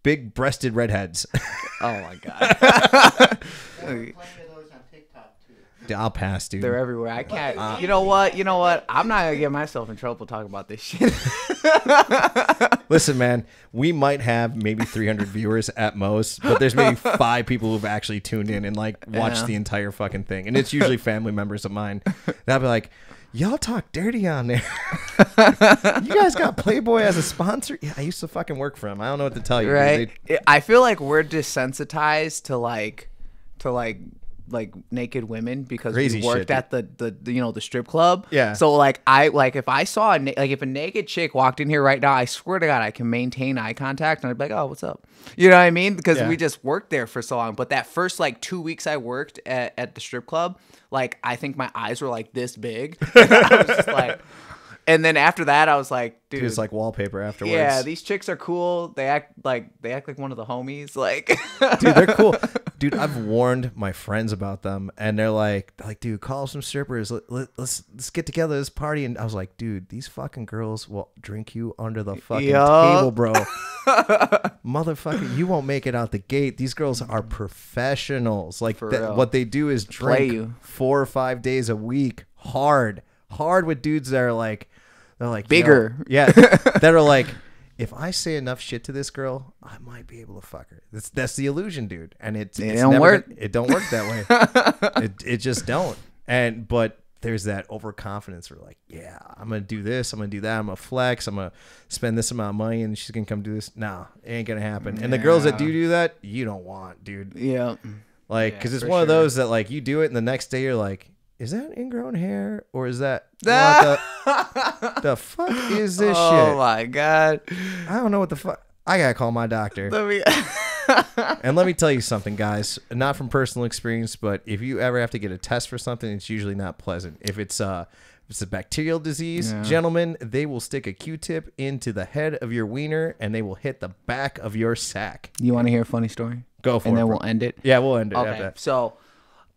big breasted redheads. Oh my god. There are plenty of those on TikTok too. Dude, I'll pass, dude. They're everywhere. I can't. you know what? You know what? I'm not gonna get myself in trouble talking about this shit. Listen, man, we might have maybe 300 viewers at most, but there's maybe five people who've actually tuned in and like watched Yeah. the entire fucking thing. And it's usually family members of mine. They'll be like, y'all talk dirty on there. you guys got Playboy as a sponsor? Yeah, I used to fucking work for him. I don't know what to tell you. right? They- I feel like we're desensitized to like to like like naked women because Crazy we worked dude. at the, the the you know the strip club. Yeah. So like I like if I saw a na- like if a naked chick walked in here right now, I swear to God I can maintain eye contact and I'd be like, oh, what's up? You know what I mean? Because Yeah. we just worked there for so long. But that first like two weeks I worked at, at the strip club, like I think my eyes were like this big. I was just like, and then after that I was like, dude, it's like wallpaper afterwards. yeah, these chicks are cool. They act like they act like one of the homies. Like, dude, they're cool. Dude, I've warned my friends about them, and they're like, like, dude, call some strippers. Let, let, let's let's get together, this party. And I was like, dude, these fucking girls will drink you under the fucking table, bro. Motherfucker, you won't make it out the gate. These girls are professionals. Like real. what they do is drink you. four or five days a week, hard, hard with dudes that are like, they're like Bigger. "Yo," yeah, that are like, if I say enough shit to this girl, I might be able to fuck her. That's that's the illusion, dude, and it's, It don't never work. it don't work that way. it it just don't. And but there's that overconfidence where like, yeah, I'm gonna do this, I'm gonna do that, I'm gonna flex, I'm gonna spend this amount of money, and she's gonna come do this. Nah, it ain't gonna happen. And the girls that do do that, you don't want, dude. Yeah. Like, Yeah, because it's one of those that like you do it, and the next day you're like, is that ingrown hair or is that the, the fuck is this oh shit? Oh my god. I don't know what the fuck. I gotta call my doctor. Let me. And let me tell you something, guys. Not from personal experience, but if you ever have to get a test for something, it's usually not pleasant. If it's uh if it's a bacterial disease, Yeah. gentlemen, they will stick a Q-tip into the head of your wiener and they will hit the back of your sack. you want to hear a funny story? Go for and it. And then bro. we'll end it. yeah, we'll end it Okay. So,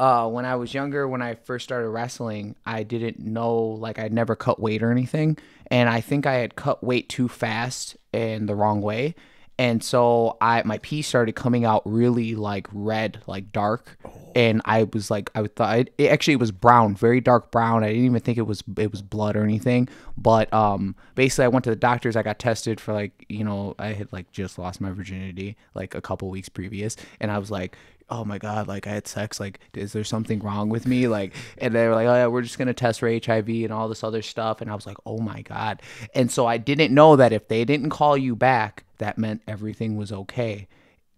uh, when I was younger, when I first started wrestling, I didn't know, like, I'd never cut weight or anything. And I think I had cut weight too fast and the wrong way. And so I my pee started coming out really like red, like dark, and I was like I thought it, it actually was brown, very dark brown. I didn't even think it was it was blood or anything. But um, basically, I went to the doctors. I got tested for like you know I had like just lost my virginity like a couple weeks previous, and I was like, oh my god, like I had sex. Like, is there something wrong with me? Like, and they were like, oh yeah, we're just gonna test for HIV and all this other stuff. And I was like, oh my god. And so I didn't know that if they didn't call you back, that meant everything was okay.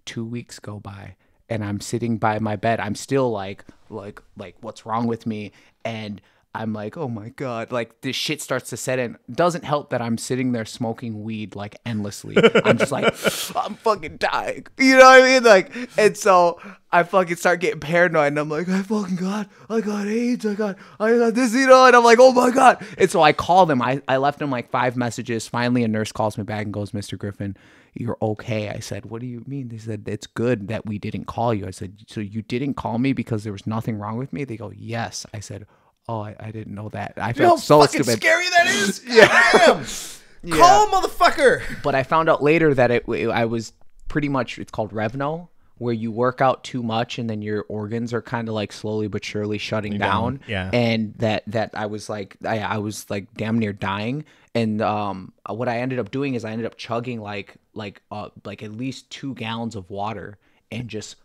Two weeks go by, and I'm sitting by my bed. I'm still like, like, like, what's wrong with me? And I'm like, oh my god, like this shit starts to set in. Doesn't help that I'm sitting there smoking weed like endlessly. I'm just like, I'm fucking dying. You know what I mean? Like, and so I fucking start getting paranoid, and I'm like, I fucking got, I got AIDS, I got, I got this, you know, and I'm like, oh my god. And so I called them. I, I left them like five messages. Finally, a nurse calls me back and goes, Mr. Griffin, you're okay. I said, what do you mean? They said, it's good that we didn't call you. I said, so you didn't call me because there was nothing wrong with me? They go, yes. I said, oh, I, I didn't know that. I You know how felt so fucking stupid. scary that is? yeah. Call motherfucker. But I found out later that it, I was pretty much it's called Revno, where you work out too much and then your organs are kind of like slowly but surely shutting down. yeah. And that that I was like I, I was like damn near dying. And um, what I ended up doing is I ended up chugging like like uh like at least two gallons of water and just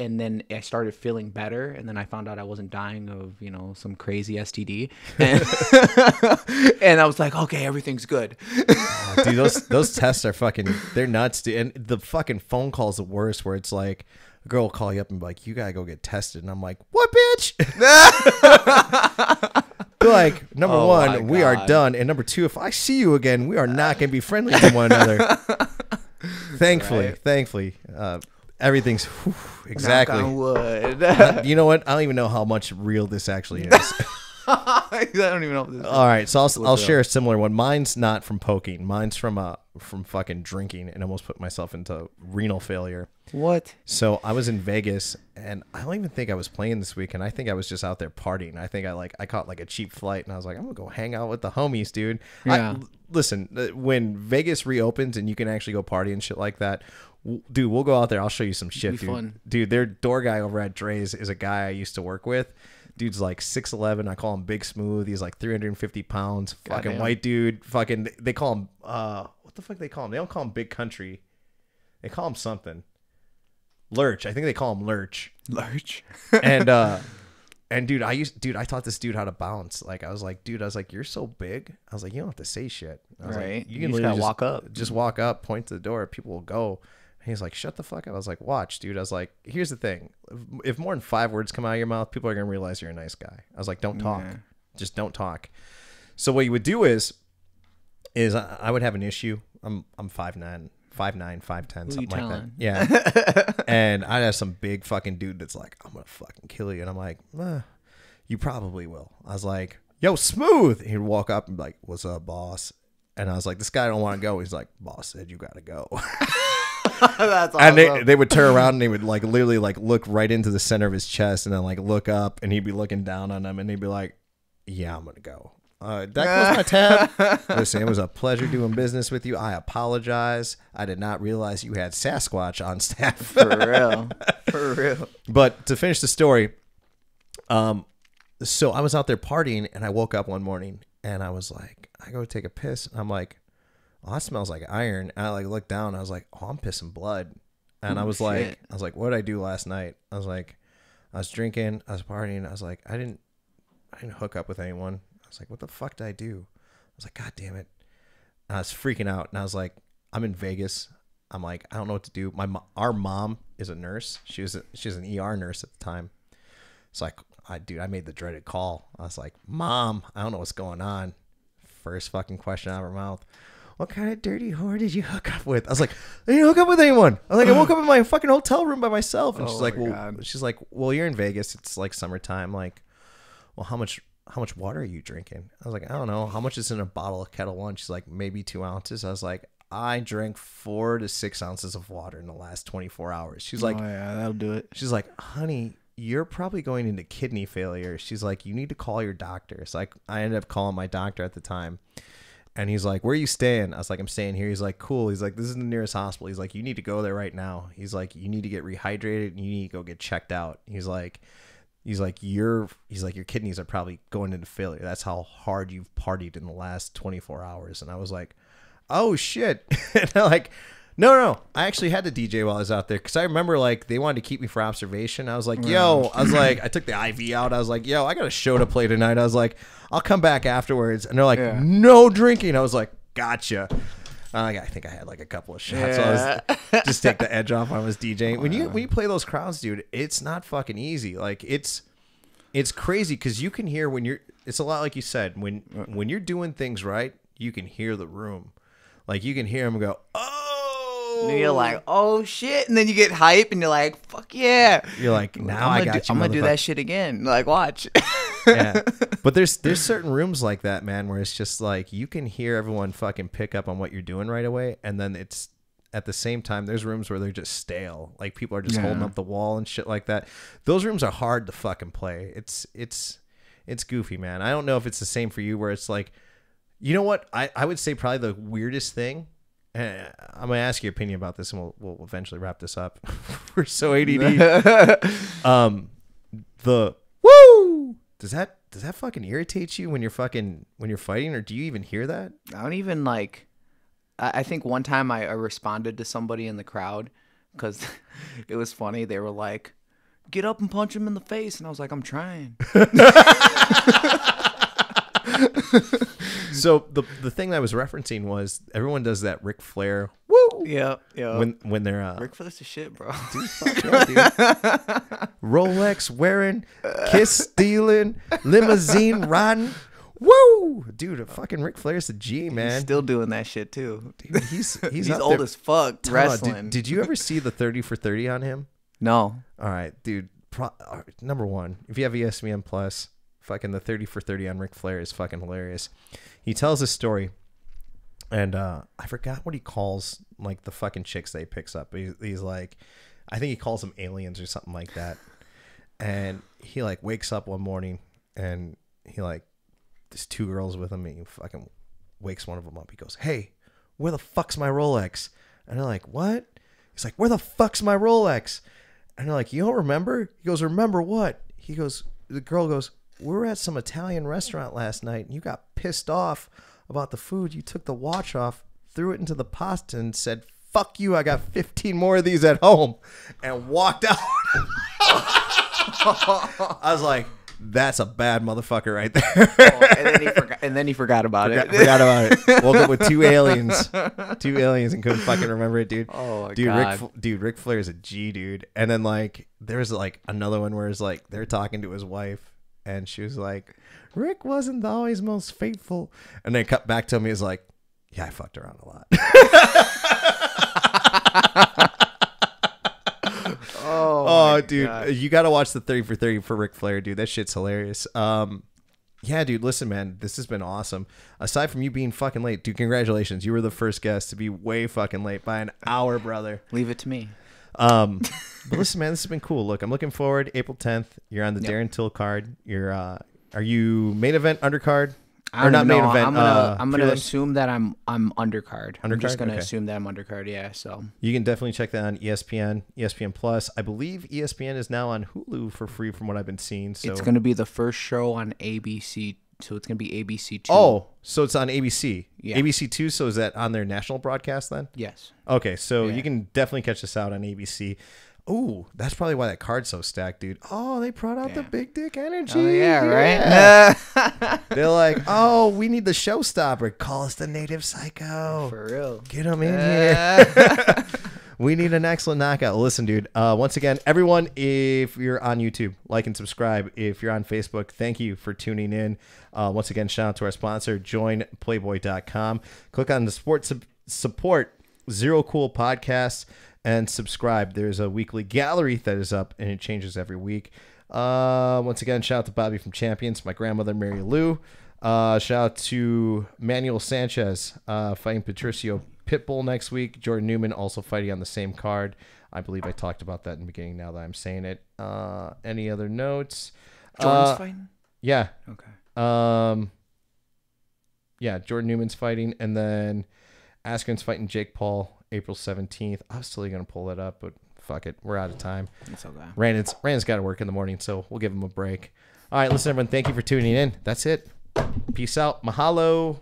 and then I started feeling better, and then I found out I wasn't dying of you know some crazy STD, and, and I was like, okay, everything's good. dude those those tests are fucking they're nuts dude. And the fucking phone call's the worst where it's like a girl will call you up and be like you gotta go get tested. And i'm like what bitch? Like number Oh one my we are done. And number two if i see you again we are not gonna be friendly to one another. Thankfully Right. thankfully uh, everything's whew, exactly wood. you know what i don't even know how much real this actually is I don't even know if this. All right, so I'll, I'll share a similar one. Mine's not from poking. Mine's from uh from fucking drinking and almost put myself into renal failure. what? So I was in Vegas and I don't even think I was playing this weekend. I think I was just out there partying. I think I like I caught like a cheap flight and I was like, I'm gonna go hang out with the homies, dude. I- Yeah. listen, uh, when Vegas reopens and you can actually go party and shit like that, dude, we'll go out there. I'll show you some shit, be dude. fun. Dude, their door guy over at Drai's is a guy I used to work with. Dude's like 6'11. I call him Big Smooth. He's like 350 pounds. Fucking Goddamn. white dude. Fucking, they call him, uh, what the fuck they call him? They don't call him Big Country. They call him something. Lurch. I think they call him Lurch. Lurch. And, uh, and dude, I used, dude, I taught this dude how to bounce. Like, I was like, dude, I was like, you're so big. I was like, you don't have to say shit. I was Right. like, You can just literally walk up. Just walk up, point to the door, people will go. And he's like, shut the fuck up. I was like, watch, dude. I was like, here's the thing. If, more than five words come out of your mouth, people are going to realize you're a nice guy. I was like, don't talk. Yeah. Just don't talk. So what you would do is, is I, I would have an issue. I'm, I'm 5'9", 5'9", 5'10", something like telling? that. Yeah. and I'd have some big fucking dude that's like, I'm going to fucking kill you. And I'm like, eh, you probably will. I was like, yo, smooth. He'd walk up and be like, what's up, boss? And I was like, this guy don't want to go. He's like, boss said you got to go. That's and they, they would turn around and they would like literally like look right into the center of his chest and then like look up and he'd be looking down on them and he'd be like, yeah, I'm going to go. Uh, that goes my tab. Listen, it was a pleasure doing business with you. I apologize. I did not realize you had Sasquatch on staff. For real. For real. But to finish the story, um, so I was out there partying and I woke up one morning and I was like, I go take a piss. And I'm like, oh, that smells like iron. And I like looked down. I was like, oh, I'm pissing blood. And I Oh, was like. I was like, what did I do last night? I was like, I was drinking, I was partying. I was like, I didn't, I didn't hook up with anyone. I was like, what the fuck did I do? I was like, God damn it. And I was freaking out. And I was like, I'm in Vegas. I'm like, I don't know what to do. My our mom is a nurse. She was a, she was an ER nurse at the time. So I, I, dude, I made the dreaded call. I was like, Mom, I don't know what's going on. First fucking question out of her mouth. What kind of dirty whore did you hook up with? I was like, I didn't hook up with anyone. I was like, I woke up in my fucking hotel room by myself. And Oh she's like, well, God. she's like, well, you're in Vegas. It's like summertime. Like, well, how much, how much water are you drinking? I was like, I don't know. How much is in a bottle of Ketel One? She's like, maybe two ounces. I was like, I drank four to six ounces of water in the last 24 hours. She's oh, like, oh yeah, that'll do it. She's like, honey, you're probably going into kidney failure. She's like, you need to call your doctor. So I, I ended up calling my doctor at the time. And he's like, where are you staying? I was like, I'm staying here. He's like, cool. He's like, this is the nearest hospital. He's like, you need to go there right now. He's like, you need to get rehydrated and you need to go get checked out. He's like, he's like, your, he's like, your kidneys are probably going into failure. That's how hard you've partied in the last 24 hours. And I was like, oh shit. and I'm like, no, no, I actually had to DJ while I was out there because I remember like they wanted to keep me for observation. I was like, yo, I was like, I took the IV out. I was like, yo, I got a show to play tonight. I was like, I'll come back afterwards. And they're like, Yeah. no drinking. I was like, gotcha. Uh, I think I had like a couple of shots. So I was just take the edge off when I was DJing. When you when you play those crowds, dude, it's not fucking easy. Like it's it's crazy because you can hear when you're. It's a lot like you said when when you're doing things right, you can hear the room. Like you can hear them go, oh. And you're like, oh shit, and then you get hype, and you're like, fuck yeah. You're like, now I'm I gonna got do, you. I'm gonna do that shit again. Like, watch. yeah. But there's there's certain rooms like that, man, where it's just like you can hear everyone fucking pick up on what you're doing right away, and then it's at the same time there's rooms where they're just stale, like people are just holding up the wall and shit like that. Those rooms are hard to fucking play. It's it's it's goofy, man. I don't know if it's the same for you, where it's like, you know what? I I would say probably the weirdest thing. I'm gonna ask your opinion about this, and we'll we'll eventually wrap this up. We're so ADD. um, the woo does that does that fucking irritate you when you're fucking when you're fighting or do you even hear that I don't even like. I, I think one time I, I responded to somebody in the crowd because it was funny. They were like, "Get up and punch him in the face," and I was like, "I'm trying." so the the thing that I was referencing was everyone does that Ric Flair woo yeah, yeah. when when they're uh, Rick for this is shit, bro. yeah, dude. Rolex wearing, kiss stealing, limousine riding. Woo, dude! Fucking Ric Flair's a G, He's man. still doing that shit too. Dude, he's he's, He's, old there. as fuck Tell me, did- wrestling. Did, you ever see the thirty for thirty on him? no. All right, dude. Pro- number one, if you have ESPN Plus, fucking the thirty for thirty on Ric Flair is fucking hilarious. He tells a story, and uh, I forgot what he calls like the fucking chicks that he picks up. He, he's like, I think he calls them aliens or something like that. And he like wakes up one morning, and he like, there's two girls with him. And he fucking wakes one of them up. He goes, "Hey, where the fuck's my Rolex?" And they're like, "What?" He's like, "Where the fuck's my Rolex?" And they're like, "You don't remember?" He goes, "Remember what?" He goes, the girl goes, "We were at some Italian restaurant last night, and you got pissed off about the food. You took the watch off, threw it into the pasta, and said." Fuck you! I got 15 more of these at home, and walked out. I was like, "That's a bad motherfucker right there." Oh, and then he forgot. And then he forgot about Forgot, it. forgot about it. Woke up with two aliens, two aliens, and couldn't fucking remember it, dude. Oh, my dude, God. Ric, dude, Ric Flair's a G, dude. And then like, there's like another one where it's like they're talking to his wife, and she was like, "Ric wasn't always most faithful," and then cut back to him. He's like, "Yeah, I fucked around a lot." oh, Oh, dude, God. you got to watch the 30 for 30 for Ric Flair, dude. That shit's hilarious. Um, yeah, dude, listen, man, this has been awesome. Aside from you being fucking late, dude, congratulations. You were the first guest to be way fucking late by an hour, brother. Leave it to me. Um, but listen, man, this has been cool. Look, I'm looking forward. April 10th, you're on the Yep. Darren Till card. You're, uh, are you main event undercard? I or not even main know. event. I'm gonna uh, I'm gonna assume that I'm I'm undercard. I'm just gonna Okay. assume that I'm undercard. Yeah. So You can definitely check that on ESPN, ESPN Plus. I believe ESPN is now on Hulu for free, from what I've been seeing. So it's gonna be the first show on ABC. So it's gonna be ABC two. oh, so it's on ABC, Yeah. ABC two. So is that on their national broadcast then? yes. Okay, so Yeah. you can definitely catch this out on ABC. Ooh, that's probably why that card's so stacked, dude. Oh, they brought out the big dick energy. Oh yeah, Yeah. right. They're like, oh, we need the showstopper. Call us the native psycho. For real. Get him in uh, here. we need an excellent knockout. Listen, dude. Uh, once again, everyone, if you're on YouTube, like and subscribe. If you're on Facebook, thank you for tuning in. Uh, once again, shout out to our sponsor, joinplayboy.com. Click on the support support Zero Cool Podcasts and subscribe. There's a weekly gallery that is up, and it changes every week. Uh, once again, shout out to Bobby from Champions, my grandmother Mary Lou. Uh, shout out to Manuel Sanchez uh, fighting Patricio Pitbull next week. Jordan Newman also fighting on the same card. I believe I talked about that in the beginning. Now that I'm saying it, uh, any other notes? Jordan's Uh, fighting. Yeah, Okay. um, yeah, Jordan Newman's fighting, and then Askren's fighting Jake Paul April 17th. I was still going to pull that up, but fuck it. We're out of time. It's okay. Randon's, Randon's got to work in the morning, so we'll give him a break. All right, listen, everyone. Thank you for tuning in. That's it. Peace out. Mahalo.